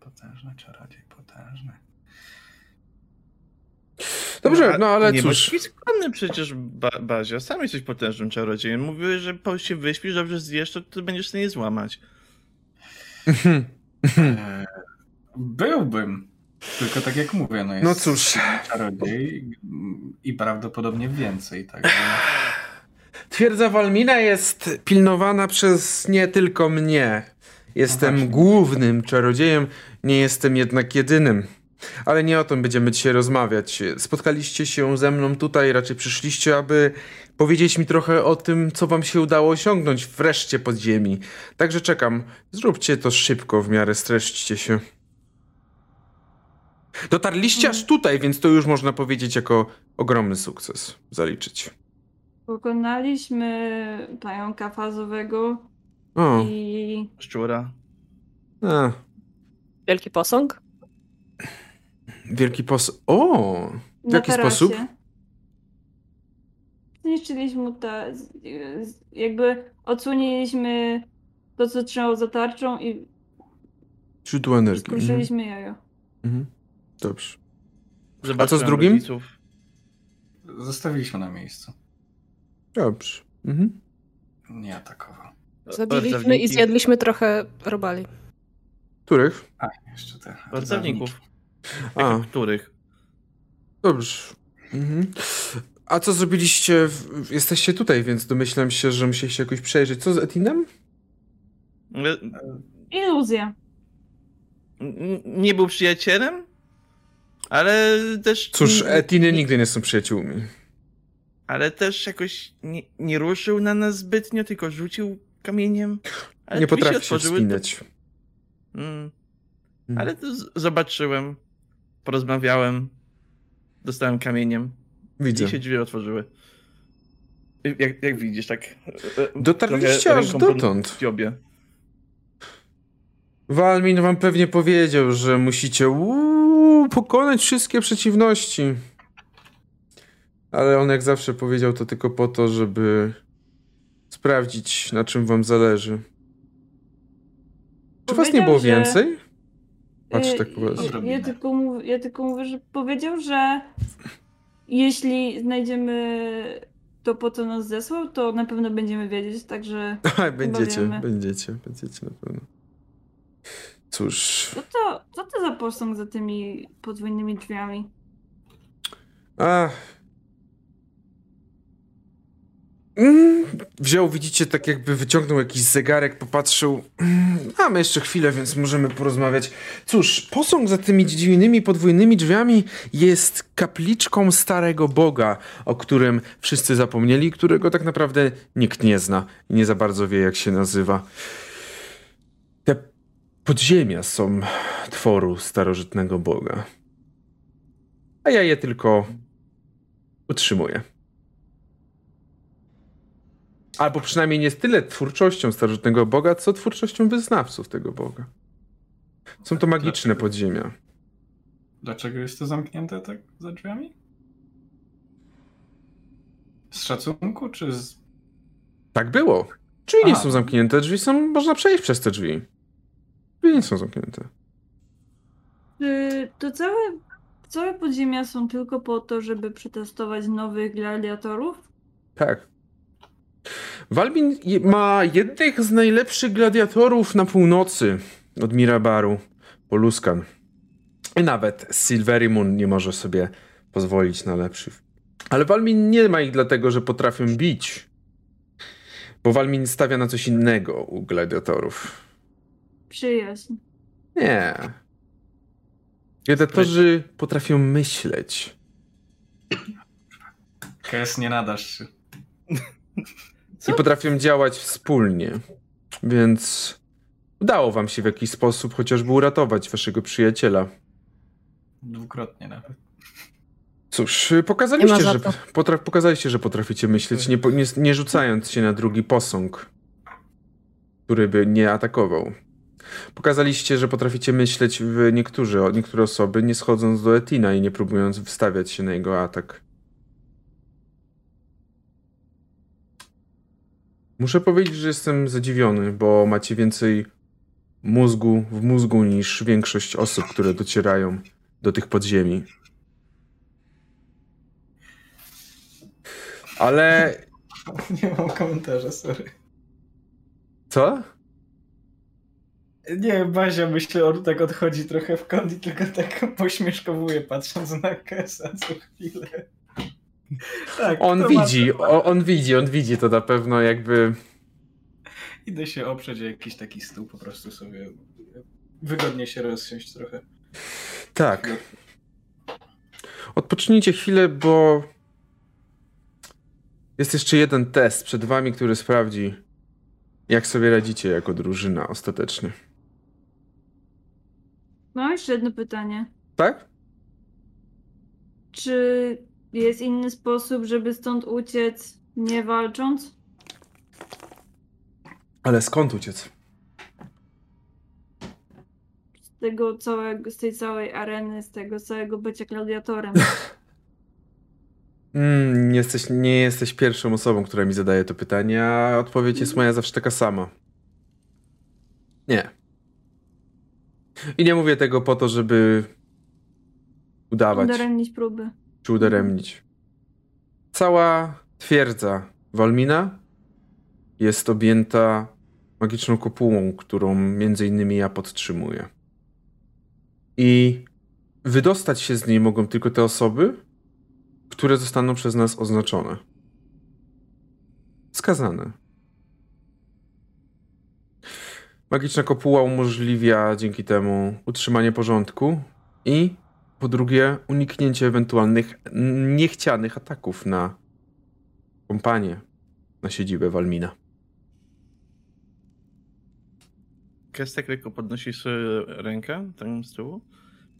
Potężny czarodziej, potężny. Dobrze, a no ale nie cóż. bądź skromny przecież, ba Bazia. Sam jesteś potężnym czarodziejem. Mówiłeś, że po się wyśpisz, dobrze zjesz, to ty będziesz w stanie złamać. E, Byłbym. Tylko tak jak mówię, no jest No cóż. czarodziej i prawdopodobnie więcej, także... Twierdza Walmina jest pilnowana przez nie tylko mnie. Jestem właśnie. głównym czarodziejem, nie jestem jednak jedynym. Ale nie o tym będziemy dzisiaj rozmawiać. Spotkaliście się ze mną tutaj, raczej przyszliście, aby powiedzieć mi trochę o tym, co wam się udało osiągnąć wreszcie pod ziemi. Także czekam. Zróbcie to szybko, w miarę streszczcie się. Dotarliście aż tutaj, więc to już można powiedzieć jako ogromny sukces zaliczyć. Pokonaliśmy pająka fazowego O, i Szczura. a. Wielki posąg? Wielki pos... O! W na jaki tarasie sposób? Zniszczyliśmy mu ta... z- z- jakby odsłoniliśmy to, co trzymało za tarczą i Źródło energii. Mhm. skruszyliśmy jajo. Mhm. Dobrze. Zobaczyłem drugim? rodziców. Zostawiliśmy na miejscu. Dobrze. Mhm. Nie atakował. Zabiliśmy i zjadliśmy trochę robali. Których? A, jeszcze te. Pracowników. A, których? dobrze. Mhm. A co zrobiliście? W... Jesteście tutaj, więc domyślam się, że musieliście jakoś przejrzeć. Co z Etinem? Ale Iluzja. Nie był przyjacielem, ale też. Cóż, Etiny nigdy nie są przyjaciółmi. Ale też jakoś nie, nie ruszył na nas zbytnio, tylko rzucił kamieniem. Ale nie potrafi się wspinać. To... Mm. Mm. Ale to zobaczyłem, porozmawiałem, dostałem kamieniem Widzę. i się drzwi otworzyły. I Jak, jak widzisz, tak. e, e, Dotarliście aż dotąd. dziobie. Walmin wam pewnie powiedział, że musicie uuu, pokonać wszystkie przeciwności. Ale on jak zawsze powiedział to tylko po to, żeby sprawdzić, na czym wam zależy. Czy was nie było że- więcej? Patrz Y, tak po was. ja, tylko mów, ja tylko mówię, że powiedział, że jeśli znajdziemy to, po co nas zesłał, to na pewno będziemy wiedzieć, także będziecie, wiemy. będziecie, będziecie na pewno. Cóż. co to, co to za posąg za tymi podwójnymi drzwiami? A. Wziął, widzicie, tak jakby wyciągnął jakiś zegarek, popatrzył. Mm, Mamy jeszcze chwilę, więc możemy porozmawiać. Cóż, posąg za tymi dziwnymi podwójnymi drzwiami jest kapliczką starego Boga, o którym wszyscy zapomnieli, którego tak naprawdę nikt nie zna i nie za bardzo wie, jak się nazywa. Te podziemia są tworu starożytnego Boga. A ja je tylko utrzymuję. Albo przynajmniej nie tyle twórczością starożytnego Boga, co twórczością wyznawców tego Boga. Są to magiczne Dlaczego? podziemia. Dlaczego jest to zamknięte tak za drzwiami? Z szacunku, czy z... Tak było. Drzwi nie są zamknięte, drzwi są, można przejść przez te drzwi. Drzwi nie są zamknięte. Czy to całe, całe podziemia są tylko po to, żeby przetestować nowych gladiatorów? Tak. Walbin ma jednych z najlepszych gladiatorów na północy od Mirabaru, Poluskan. I nawet Silvery Moon nie może sobie pozwolić na lepszy. Ale Walmin nie ma ich dlatego, że potrafią bić. Bo Walmin stawia na coś innego u gladiatorów. Przyjaźń. Nie. Gladiatorzy potrafią myśleć. Kes, nie nadasz się. i potrafią działać wspólnie. Więc udało wam się w jakiś sposób chociażby uratować waszego przyjaciela. Dwukrotnie nawet. Cóż, pokazaliście, za że, potra- pokazaliście, że potraficie myśleć, nie, nie, nie rzucając się na drugi posąg, który by nie atakował. Pokazaliście, że potraficie myśleć w niektórzy, niektóre osoby, nie schodząc do Etina i nie próbując wstawiać się na jego atak. Muszę powiedzieć, że jestem zadziwiony, bo macie więcej mózgu w mózgu niż większość osób, które docierają do tych podziemi. Ale Nie mam komentarza, sorry. co? Nie, Bazia, myślę, on tak odchodzi trochę w kąt i tylko tak pośmieszkowuje, patrząc na Kesa co chwilę. Tak, On ma- widzi, o, on widzi, on widzi to na pewno jakby. Idę się oprzeć o jakiś taki stół, po prostu sobie wygodnie się rozsiąść trochę. Tak. Odpocznijcie chwilę, bo jest jeszcze jeden test przed wami, który sprawdzi, jak sobie radzicie jako drużyna ostatecznie. Mam jeszcze jedno pytanie. Tak? Czy jest inny sposób, żeby stąd uciec nie walcząc? Ale skąd uciec? Z tego całego, z tej całej areny, z tego całego bycia gladiatorem. Mm, nie, jesteś, nie jesteś pierwszą osobą, która mi zadaje to pytanie, a odpowiedź jest moja zawsze taka sama. Nie. I nie mówię tego po to, żeby udawać Udaremnić próby. Czy udaremnić. Cała twierdza Walmina jest objęta magiczną kopułą, którą między innymi ja podtrzymuję. I wydostać się z niej mogą tylko te osoby, które zostaną przez nas oznaczone. Skazane. Magiczna kopuła umożliwia dzięki temu utrzymanie porządku i po drugie uniknięcie ewentualnych niechcianych ataków na kompanię, na siedzibę Walmina. Kestek lekko podnosi sobie rękę tam z tyłu.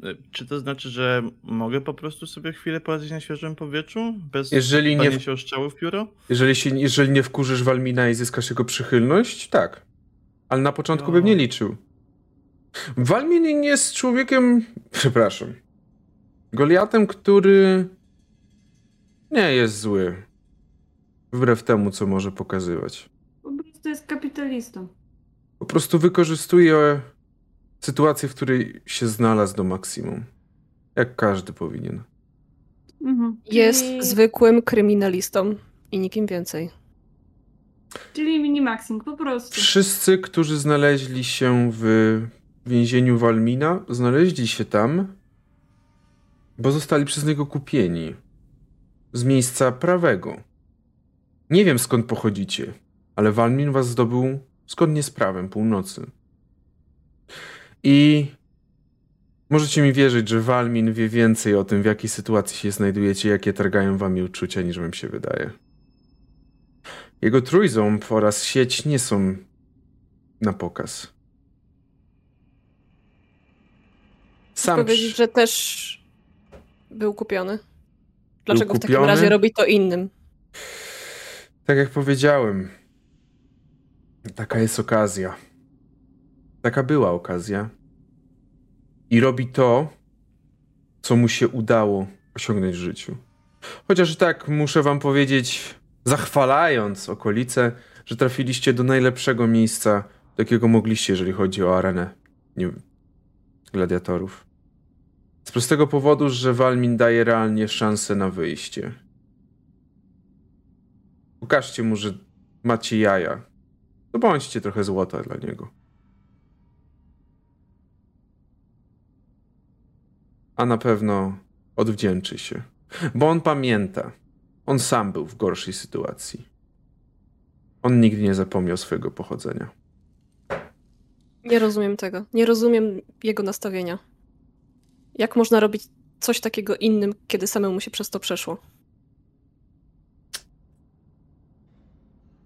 E, Czy to znaczy, że mogę po prostu sobie chwilę poradzić na świeżym powietrzu? Bez Jeżeli nie, się o strzały w pióro? jeżeli, się, jeżeli nie wkurzysz Walmina i zyskasz jego przychylność, tak. Ale na początku No. bym nie liczył. Walmin jest człowiekiem, przepraszam, Goliatem, który nie jest zły. Wbrew temu, co może pokazywać. Po prostu jest kapitalistą. Po prostu wykorzystuje sytuację, w której się znalazł do maksimum. Jak każdy powinien. Mhm. Jest Czyli- zwykłym kryminalistą i nikim więcej. Czyli minimaxing, po prostu. Wszyscy, którzy znaleźli się w więzieniu Walmina, znaleźli się tam, bo zostali przez niego kupieni. Z miejsca prawego. Nie wiem skąd pochodzicie, ale Walmin was zdobył zgodnie z prawem północy. I możecie mi wierzyć, że Walmin wie więcej o tym, w jakiej sytuacji się znajdujecie, jakie targają wami uczucia, niż wam się wydaje. Jego trójząb oraz sieć nie są na pokaz. Sam Powiedzieć, że też był kupiony. Dlaczego w takim kupiony? razie robi to innym? Tak jak powiedziałem, taka jest okazja. Taka była okazja. I robi to co mu się udało osiągnąć w życiu. Chociaż tak muszę wam powiedzieć, zachwalając okolice, że trafiliście do najlepszego miejsca, do jakiego mogliście, jeżeli chodzi o arenę nie, gladiatorów. Z prostego powodu, że Walmin daje realnie szansę na wyjście. Pokażcie mu, że macie jaja. To bądźcie trochę złota dla niego. A na pewno odwdzięczy się. Bo on pamięta. On sam był w gorszej sytuacji. On nigdy nie zapomniał swojego pochodzenia. Nie rozumiem tego. Nie rozumiem jego nastawienia. Jak można robić coś takiego innym, kiedy samemu się przez to przeszło?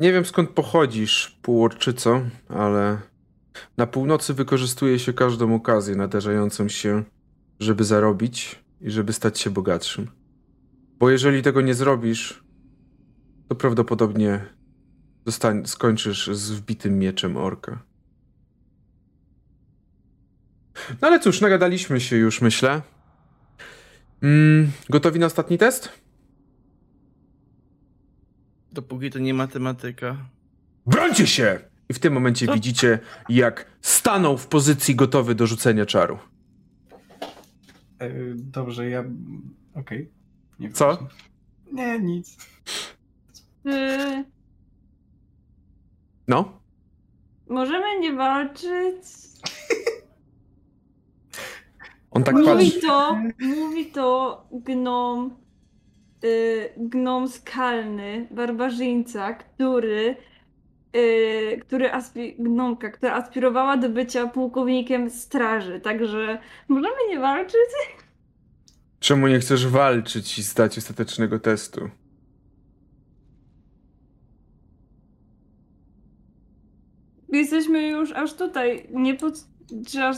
Nie wiem skąd pochodzisz, półorczyco, ale na północy wykorzystuje się każdą okazję nadarzającą się, żeby zarobić i żeby stać się bogatszym. Bo jeżeli tego nie zrobisz, to prawdopodobnie skończysz z wbitym mieczem orka. No ale cóż, nagadaliśmy się już, myślę. Mm, gotowi na ostatni test? Dopóki to nie matematyka. Brońcie się! I w tym momencie Co? widzicie, jak stanął w pozycji gotowy do rzucenia czaru. E, Dobrze, ja... Okej. Nie wiem. Co? Nie, nic. Czy No? możemy nie walczyć? On tak mówi patrzy. to, mówi to gnom, y, gnom skalny, barbarzyńca, który, y, który aspi, gnomka, która aspirowała do bycia pułkownikiem straży, także możemy nie walczyć? Czemu nie chcesz walczyć i zdać ostatecznego testu? Jesteśmy już aż tutaj, nie pod, aż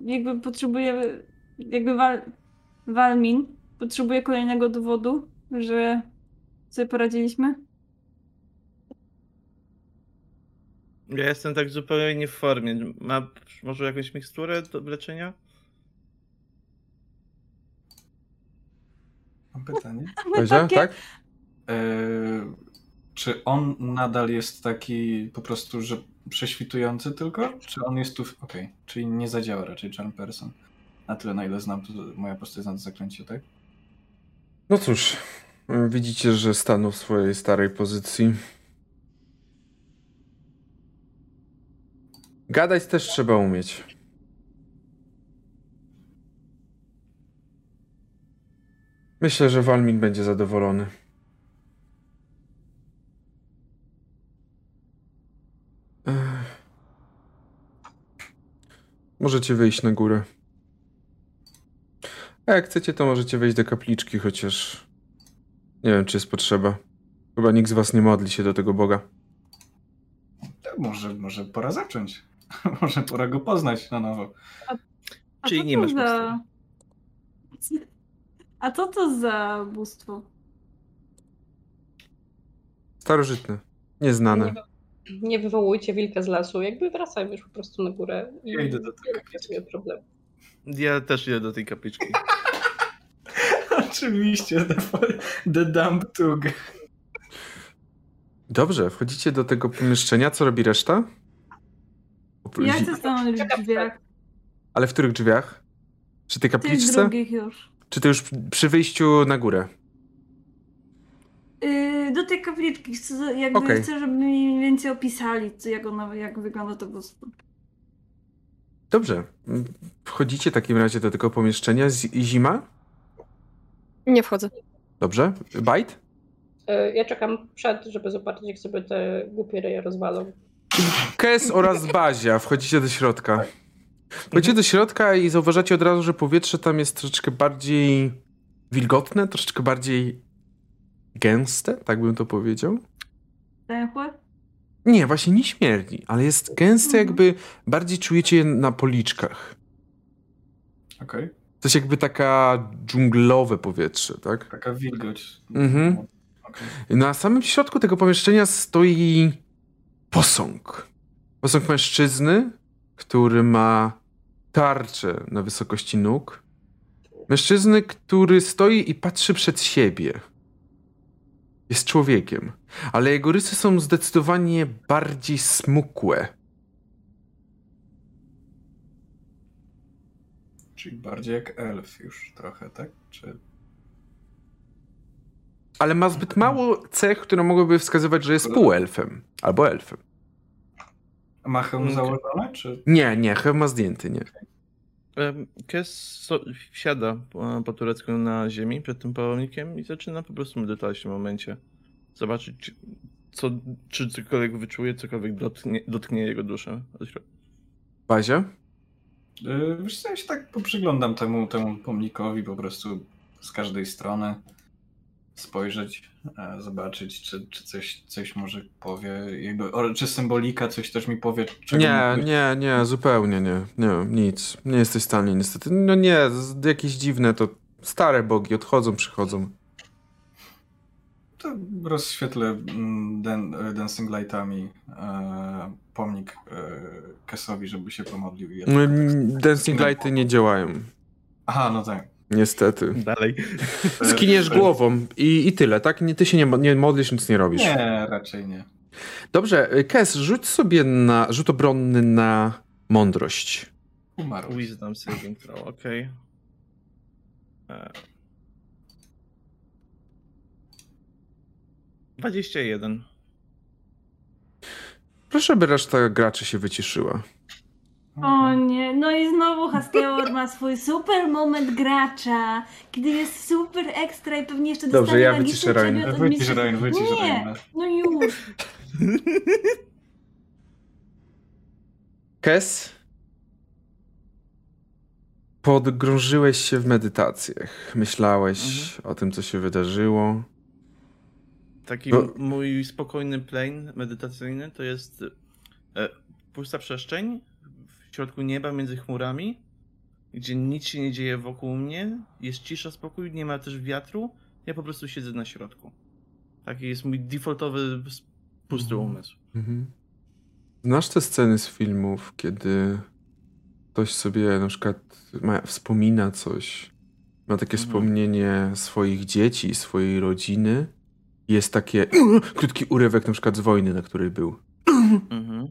jakby potrzebujemy, jakby wal, Walmin potrzebuje kolejnego dowodu, że sobie poradziliśmy? Ja jestem tak zupełnie nie w formie. Ma może jakąś miksturę do leczenia? Mam pytanie. Bazia, takie- tak? E, czy on nadal jest taki po prostu, że prześwitujący tylko? Czy on jest tu... w- Okej, czyli nie zadziała raczej Charm Person. Na tyle, na ile znam, to moja postać to zaklęcie, tak? No cóż, widzicie, że stanął w swojej starej pozycji. Gadać też trzeba umieć. Myślę, że Walmin będzie zadowolony. Ech. Możecie wyjść na górę. A jak chcecie, to możecie wejść do kapliczki, chociaż nie wiem, czy jest potrzeba. Chyba nikt z was nie modli się do tego Boga. To może, może pora zacząć. może pora go poznać na nowo. A Czyli co nie masz za... A co to za bóstwo? Starożytne, nieznane. Nie, nie wywołujcie wilka z lasu, jakby wracajmy już po prostu na górę i Ja idę do tej nie problemu. Ja też idę do tej kapliczki. Oczywiście, the, the dump tug. Dobrze, wchodzicie do tego pomieszczenia. Co robi reszta? Ja chcę stanąć w drzwiach. Ale w których drzwiach? Przy tej Tych kapliczce? drugich już. Czy to już przy wyjściu na górę? Yy, do tej kapliczki chcę, jakby Okej. chcę, żeby mi więcej opisali, co, jak, ona, jak wygląda to bóstwo. Dobrze. Wchodzicie w takim razie do tego pomieszczenia. Z zima? Nie wchodzę. Dobrze. Bajt? E, Ja czekam przed, żeby zobaczyć, jak sobie te głupie ryje rozwalą. Kes oraz Bazia. Wchodzicie do środka. Wchodzicie do środka i zauważacie od razu, że powietrze tam jest troszeczkę bardziej wilgotne, troszeczkę bardziej gęste, tak bym to powiedział. Tęchłe? Nie, właśnie nie śmierdzi, ale jest gęste, Mhm. jakby bardziej czujecie je na policzkach. Okej, Coś jakby taka dżunglowe powietrze, tak? taka wilgoć. Mhm. Okej. Na samym środku tego pomieszczenia stoi posąg. Posąg mężczyzny, który ma tarczę na wysokości nóg Mężczyzny, który stoi i patrzy przed siebie. Jest człowiekiem, ale jego rysy są zdecydowanie bardziej smukłe. Czyli bardziej jak elf już trochę, tak? Czy... Ale ma zbyt mało cech, które mogłyby wskazywać, że jest półelfem albo elfem. Ma hełm Okej. założony, czy... Nie, nie, hełm ma zdjęty, nie. Kes so, wsiada po, turecku na ziemi przed tym pałownikiem i zaczyna po prostu medytować w tym momencie. Zobaczyć, czy- co, czy cokolwiek wyczuje, cokolwiek dotknie, dotknie jego duszę. Bazia? Yy, Wiesz co, ja się tak poprzyglądam temu, temu pomnikowi po prostu z każdej strony. Spojrzeć, e, zobaczyć, czy, czy coś, coś może powie, jakby, o, czy symbolika coś też mi powie, Nie, nie, nie, zupełnie nie. Nie, nic. Nie jesteś w stanie niestety. No nie, jakieś dziwne to stare bogi odchodzą, przychodzą. To rozświetlę mm, dan, e, Dancing Lightami e, pomnik e, Kesowi, żeby się pomodlił. ja Mm, Dancing lighty nie działają. Aha, no tak. Niestety. Dalej. Skiniesz głową i, i tyle, tak? Nie, ty się nie, nie modlisz, nic nie robisz. Nie, raczej nie. Dobrze, Kes, rzuć sobie na rzut obronny na mądrość. Umarł. Wisdom saving throw, okej. E. 21. Proszę, by reszta graczy się wyciszyła. O nie, no i znowu Hasteor ma swój super moment gracza, kiedy jest super ekstra i pewnie jeszcze Dobrze, dostanie ja magiczny wyciszę Rain. przedmiot od Wycisz mistrza- Rain, wycisz Nie, no już. Kes, podgrążyłeś się w medytacjach. Myślałeś o tym, co się wydarzyło. Taki m- mój spokojny plane medytacyjny to jest e, pusta przestrzeń w środku nieba między chmurami, gdzie nic się nie dzieje wokół mnie, jest cisza, spokój, nie ma też wiatru, ja po prostu siedzę na środku. Taki jest mój defaultowy pusty Mhm. umysł. Mhm. Znasz te sceny z filmów, kiedy ktoś sobie na przykład ma, wspomina coś, ma takie Mhm. wspomnienie swoich dzieci, swojej rodziny. Jest takie krótki urywek na przykład z wojny, na której był. Mhm.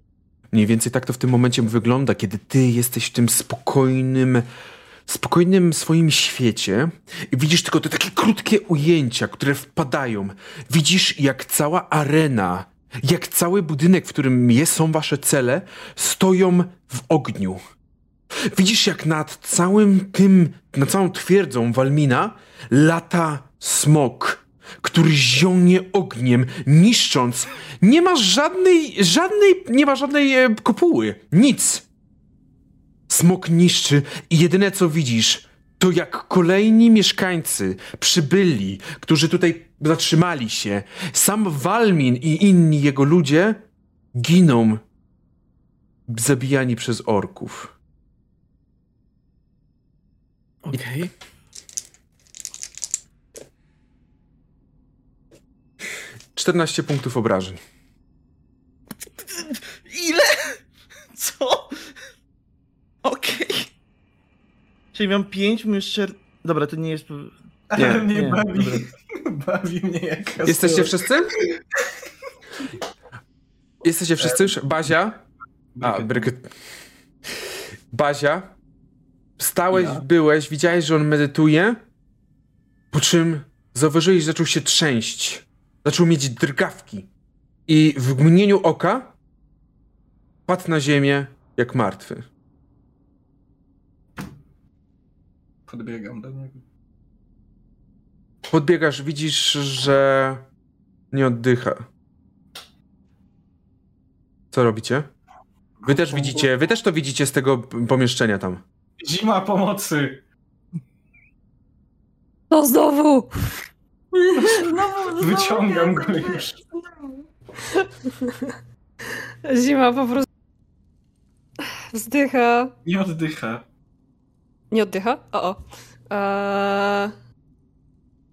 Mniej więcej tak to w tym momencie wygląda, kiedy ty jesteś w tym spokojnym, spokojnym swoim świecie i widzisz tylko te takie krótkie ujęcia, które wpadają. Widzisz, jak cała arena, jak cały budynek, w którym jest, są wasze cele, stoją w ogniu. Widzisz, jak nad całym tym, nad całą twierdzą Walmina lata smok, który zionie ogniem, niszcząc. Nie ma żadnej, żadnej, nie ma żadnej e, kopuły. Nic. Smok niszczy i jedyne co widzisz, to jak kolejni mieszkańcy przybyli, którzy tutaj zatrzymali się, sam Walmin i inni jego ludzie giną zabijani przez orków. Okej. Czternaście punktów obrażeń. Ile? Co? Okej. Czyli mam 5 jeszcze... Dobra, to nie jest... Ale Nie, mnie nie, bawi, dobra. bawi mnie jak Jesteście wszyscy? Jesteście wszyscy już? Bazia? A, Bryket. Bazia? Stałeś, Ja? byłeś, widziałeś, że on medytuje, po czym zauważyłeś, że zaczął się trzęść. Zaczął mieć drgawki. I w mgnieniu oka padł na ziemię jak martwy. Podbiegam do niego. Podbiegasz, widzisz, że nie oddycha. Co robicie? Wy też widzicie, wy też to widzicie z tego pomieszczenia tam. Zima pomocy! To znowu! Znowu, Wyciągam go znowu. już. Zima po prostu wzdycha. Nie oddycha. Nie oddycha? O, o. Eee,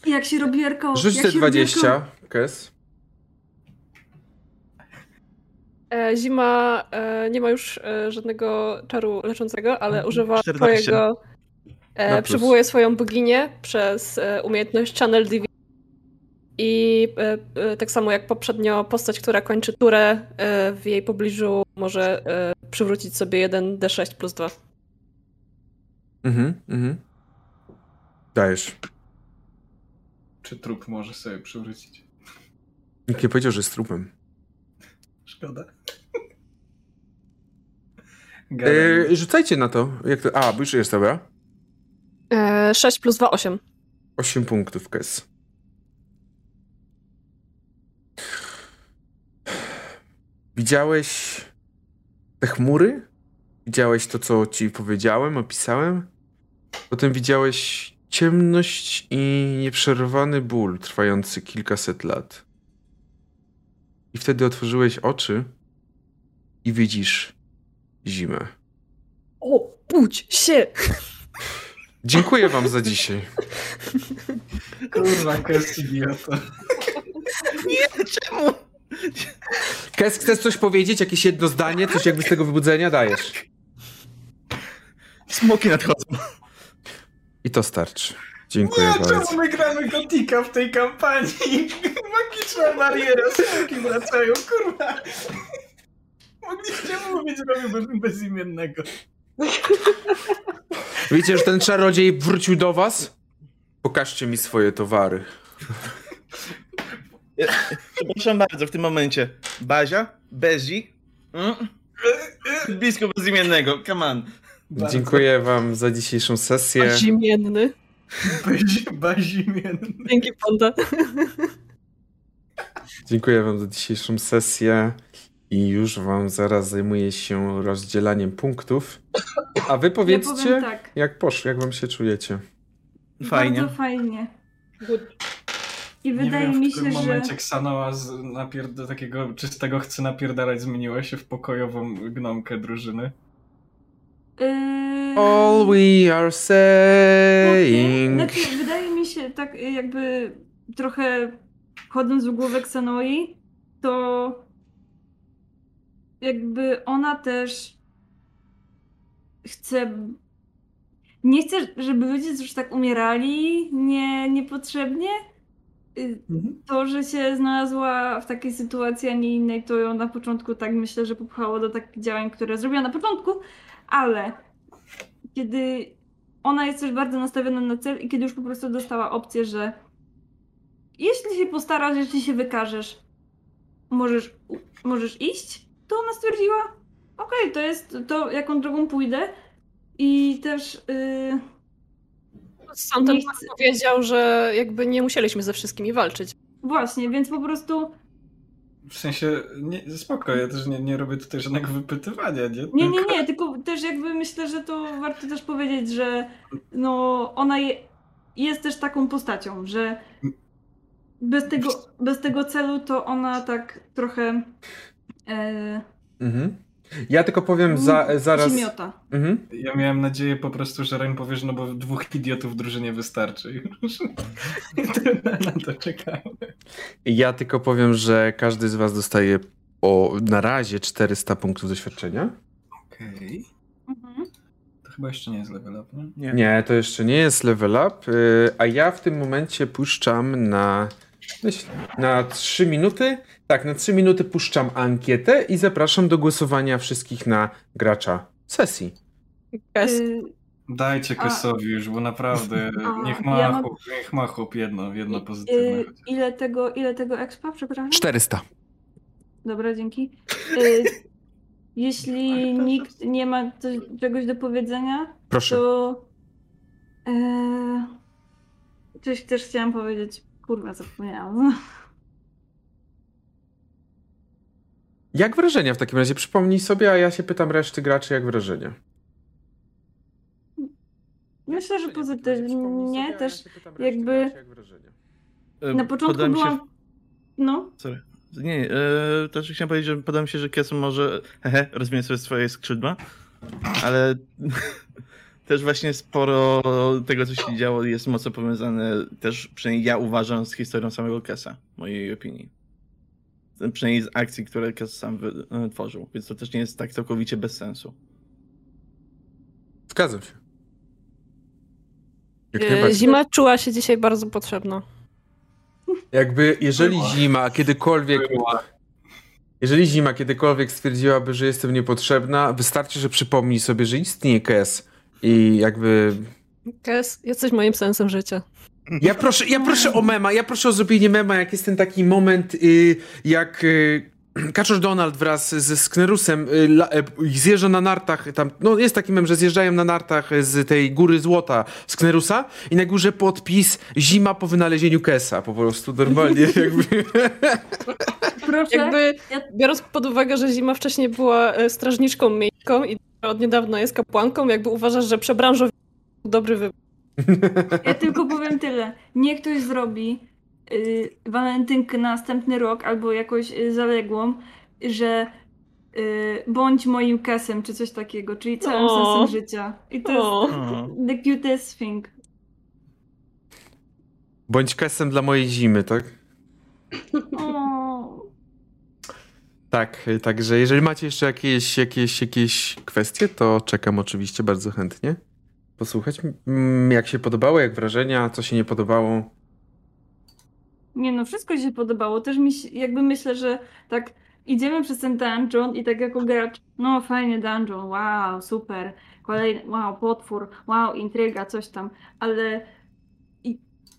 Jak się robi Erko? Rzuć te się robi 20, Kes. e, zima e, nie ma już e, żadnego czaru leczącego, ale Mhm. używa 14. twojego Na E, przywołuje swoją boginię przez e, umiejętność Channel Divi. I e, e, tak samo jak poprzednio postać, która kończy turę e, w jej pobliżu może e, przywrócić sobie 1 D6 plus 2. Mhm, mhm. Dajesz. Czy trup może sobie przywrócić? Nikt nie powiedział, że jest trupem. Szkoda. Yy, rzucajcie na to. Jak to. A, bo już jest, dobra. E, 6 plus 2, 8. 8 punktów, Kes. Widziałeś te chmury? Widziałeś to, co ci powiedziałem, opisałem? Potem widziałeś ciemność i nieprzerwany ból trwający kilkaset lat. I wtedy otworzyłeś oczy i widzisz zimę. O, budź się! Dziękuję wam za dzisiaj. Kurwa, kes idiota. Nie, czemu? Kes, chcesz coś powiedzieć? Jakieś jedno zdanie? Coś jakby z tego wybudzenia? Dajesz. Smoki nadchodzą. I to starczy. Dziękuję Nie, bardzo. czemu my gramy Gotika w tej kampanii? Magiczna bariera, smoki wracają, kurwa. Mogliście mówić, robiłbym bezimiennego. Wiecie, że ten czarodziej wrócił do was? Pokażcie mi swoje towary. Przepraszam bardzo, w tym momencie. Bazia, Bezi. Mm. Blisko bezimiennego, come on. Bardzo. Dziękuję wam za dzisiejszą sesję. Zimienny. Bazi- Bazimienny. Dzięki, Ponda. Dziękuję wam za dzisiejszą sesję. I już wam zaraz zajmuję się rozdzielaniem punktów. A wy Ja powiedzcie, powiem tak. jak poszło, jak wam się czujecie. Fajnie. Bardzo fajnie. Good. I Nie wydaje wiem, mi w się, że... momencie Ksanoa z napierd- takiego czystego chce napierdalać zmieniła się w pokojową gnomkę drużyny. Yy... All we are saying. Znaczy, wydaje mi się, tak jakby trochę chodząc w głowę Xenoi, to jakby ona też chce. Nie chce, żeby ludzie już tak umierali nie, niepotrzebnie. Y, To, że się znalazła w takiej sytuacji, a nie innej, to ją na początku tak myślę, że popchało do takich działań, które zrobiła na początku, ale kiedy ona jest też bardzo nastawiona na cel i kiedy już po prostu dostała opcję, że jeśli się postarasz, jeśli się wykażesz, możesz, możesz iść, to ona stwierdziła, okej, to jest to, jaką drogą pójdę. I też yy, Sam ten Nie powiedział, że jakby nie musieliśmy ze wszystkimi walczyć. właśnie, więc po prostu W sensie, nie, spoko, ja też nie, nie robię tutaj żadnego wypytywania, nie? Nie, nie, Tylko- nie, tylko też jakby myślę, że to warto też powiedzieć, że no ona je, jest też taką postacią, że bez tego, bez tego celu to ona tak trochę e, Mhm. Ja tylko powiem za, zaraz. się miota. Mhm. Ja miałem nadzieję po prostu, że Ren powie, że no bo dwóch idiotów w drużynie wystarczy już. Na to czekałem. Ja tylko powiem, że każdy z was dostaje o na razie 400 punktów doświadczenia. Okej. Mhm. To chyba jeszcze nie jest level up, nie? Nie. Nie, to jeszcze nie jest level up, y, a ja w tym momencie puszczam na myśl, na 3 minuty. Tak, na 3 minuty puszczam ankietę i zapraszam do głosowania wszystkich na gracza sesji. Y, Dajcie Kesowi już, bo naprawdę A, niech ma, ja mam- chłop, niech ma chłop jedno, jedno pozytywne. y, chociaż. ile tego, ile tego expa, przepraszam? 400. Dobra, dzięki. Y, jeśli nikt nie ma coś, czegoś do powiedzenia, Proszę. to e, coś też chciałam powiedzieć. Kurwa, zapomniałam. Jak wrażenia w takim razie? Przypomnij sobie, a ja się pytam reszty graczy, jak wrażenia. Myślę, że pozytywnie też jakby... jakby- E, na początku się- byłam... No, Sorry. Nie, e, też chciałem powiedzieć, że podam się, że Kes może hehe, rozwinąć sobie swoje skrzydła, ale też właśnie sporo tego, co się działo, jest mocno powiązane też, przynajmniej ja uważam, z historią samego Kesa, w mojej opinii. Przynajmniej z akcji, które Kes sam wytworzył, więc to też nie jest tak całkowicie bez sensu. Zgadzam się. E. Zima czuła się dzisiaj bardzo potrzebna. Jakby, jeżeli Była. zima kiedykolwiek, Była. jeżeli zima kiedykolwiek stwierdziłaby, że jestem niepotrzebna, wystarczy, że przypomni sobie, że istnieje KS i jakby... Kes, jesteś moim sensem życia. Ja proszę, ja proszę o mema, ja proszę o zrobienie mema, jak jest ten taki moment, y, jak y, Kaczor Donald wraz ze Sknerusem y, la, y, zjeżdża na nartach, tam, no jest taki mem, że zjeżdżają na nartach z tej góry złota Sknerusa i na górze podpis zima po wynalezieniu Kesa, po prostu normalnie jakby... Proszę, Jakby, ja- biorąc pod uwagę, że Zima wcześniej była e, strażniczką miejską i od niedawna jest kapłanką, jakby uważasz, że przebranżowi dobry wybór. ja tylko powiem tyle. Niech ktoś zrobi y, walentynkę na następny rok albo jakąś y, zaległą, że y, bądź moim kesem, czy coś takiego, czyli całym O. sensem życia. I to O. jest the cutest thing. Bądź Kesem dla mojej zimy, tak? O. Tak, y, także jeżeli macie jeszcze jakieś, jakieś, jakieś kwestie, to czekam oczywiście bardzo chętnie posłuchać, jak się podobało, jak wrażenia, co się nie podobało. Nie no, wszystko się podobało. Też mi się, jakby myślę, że tak idziemy przez ten dungeon i tak jako gracz, no fajny dungeon, wow, super, kolejny, wow, potwór, wow, intryga, coś tam, ale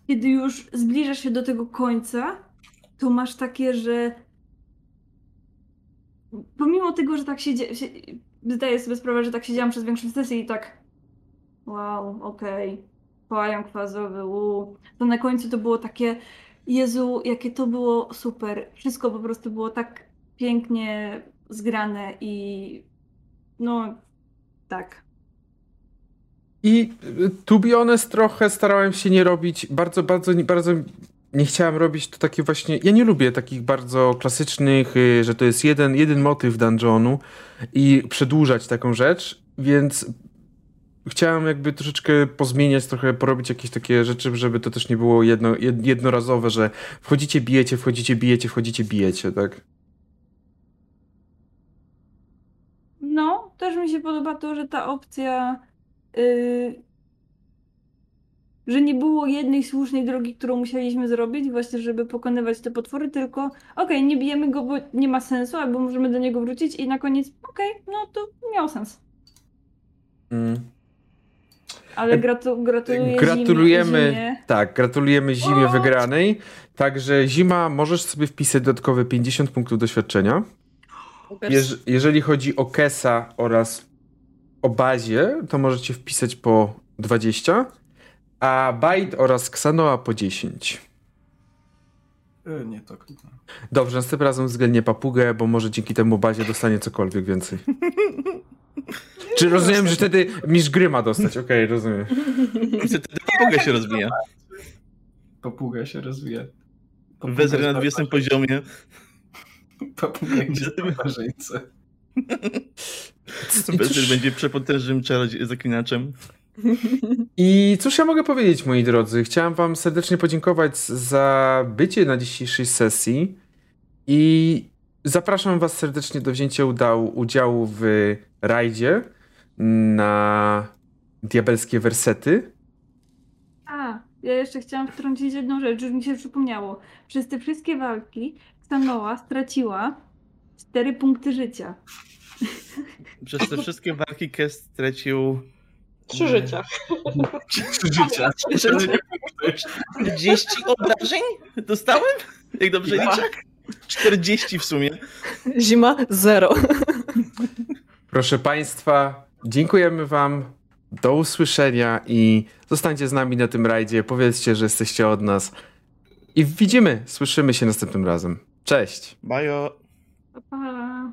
kiedy już zbliżasz się do tego końca, to masz takie, że pomimo tego, że tak się, dzie- się zdaję sobie sprawę, że tak siedziałam przez większość sesji i tak wow, okej, pająk fazowy, uu. to na końcu to było takie Jezu, jakie to było super. Wszystko po prostu było tak pięknie zgrane i no tak. I y, to be honest, trochę starałem się nie robić, bardzo, bardzo, bardzo nie chciałem robić to takie właśnie, ja nie lubię takich bardzo klasycznych, y, że to jest jeden, jeden motyw dungeonu i przedłużać taką rzecz, więc chciałem jakby troszeczkę pozmieniać, trochę porobić jakieś takie rzeczy, żeby to też nie było jedno, jed, jednorazowe, że wchodzicie, bijecie, wchodzicie, bijecie, wchodzicie, bijecie, tak? No, też mi się podoba to, że ta opcja, yy, że nie było jednej słusznej drogi, którą musieliśmy zrobić, właśnie, żeby pokonywać te potwory, tylko okej, nie bijemy go, bo nie ma sensu, albo możemy do niego wrócić i na koniec, okej, no to miał sens. Mm. Ale gratu gratuluję Gratulujemy, Zimie, zimie. tak, gratulujemy Zimie What? wygranej. Także Zima, możesz sobie wpisać dodatkowe 50 punktów doświadczenia. Jeż, jeżeli chodzi o Kesa oraz o bazie, to możecie wpisać po 20, a Bite oraz Xanoa po 10. E, Nie, to kurwa. Dobrze, następnym razem względnie papugę, bo może dzięki temu bazie dostanie cokolwiek więcej. Czy rozumiem, że wtedy misz gry ma dostać? Okej, rozumiem. Wtedy papuga się rozwija. Papuga się rozwija. Wezrę na jest 20 poziomie. Papuga barbarzyńce. I Wezrę będzie przepotężnym czarodzie- zaklinaczem. I cóż ja mogę powiedzieć, moi drodzy? Chciałem wam serdecznie podziękować za bycie na dzisiejszej sesji i zapraszam was serdecznie do wzięcia udału, udziału w rajdzie na diabelskie wersety. A, ja jeszcze chciałam wtrącić jedną rzecz, już mi się przypomniało. Przez te wszystkie walki Stanoa straciła 4 punkty życia. Przez te wszystkie walki Kest stracił Trzy życia. Trzy życia. 40 obrażeń? Dostałem? Jak dobrze liczę? 40 w sumie. Zima zero. Proszę państwa, dziękujemy wam. Do usłyszenia i zostańcie z nami na tym rajdzie. Powiedzcie, że jesteście od nas. I widzimy, słyszymy się następnym razem. Cześć! Bajo. Pa, pa.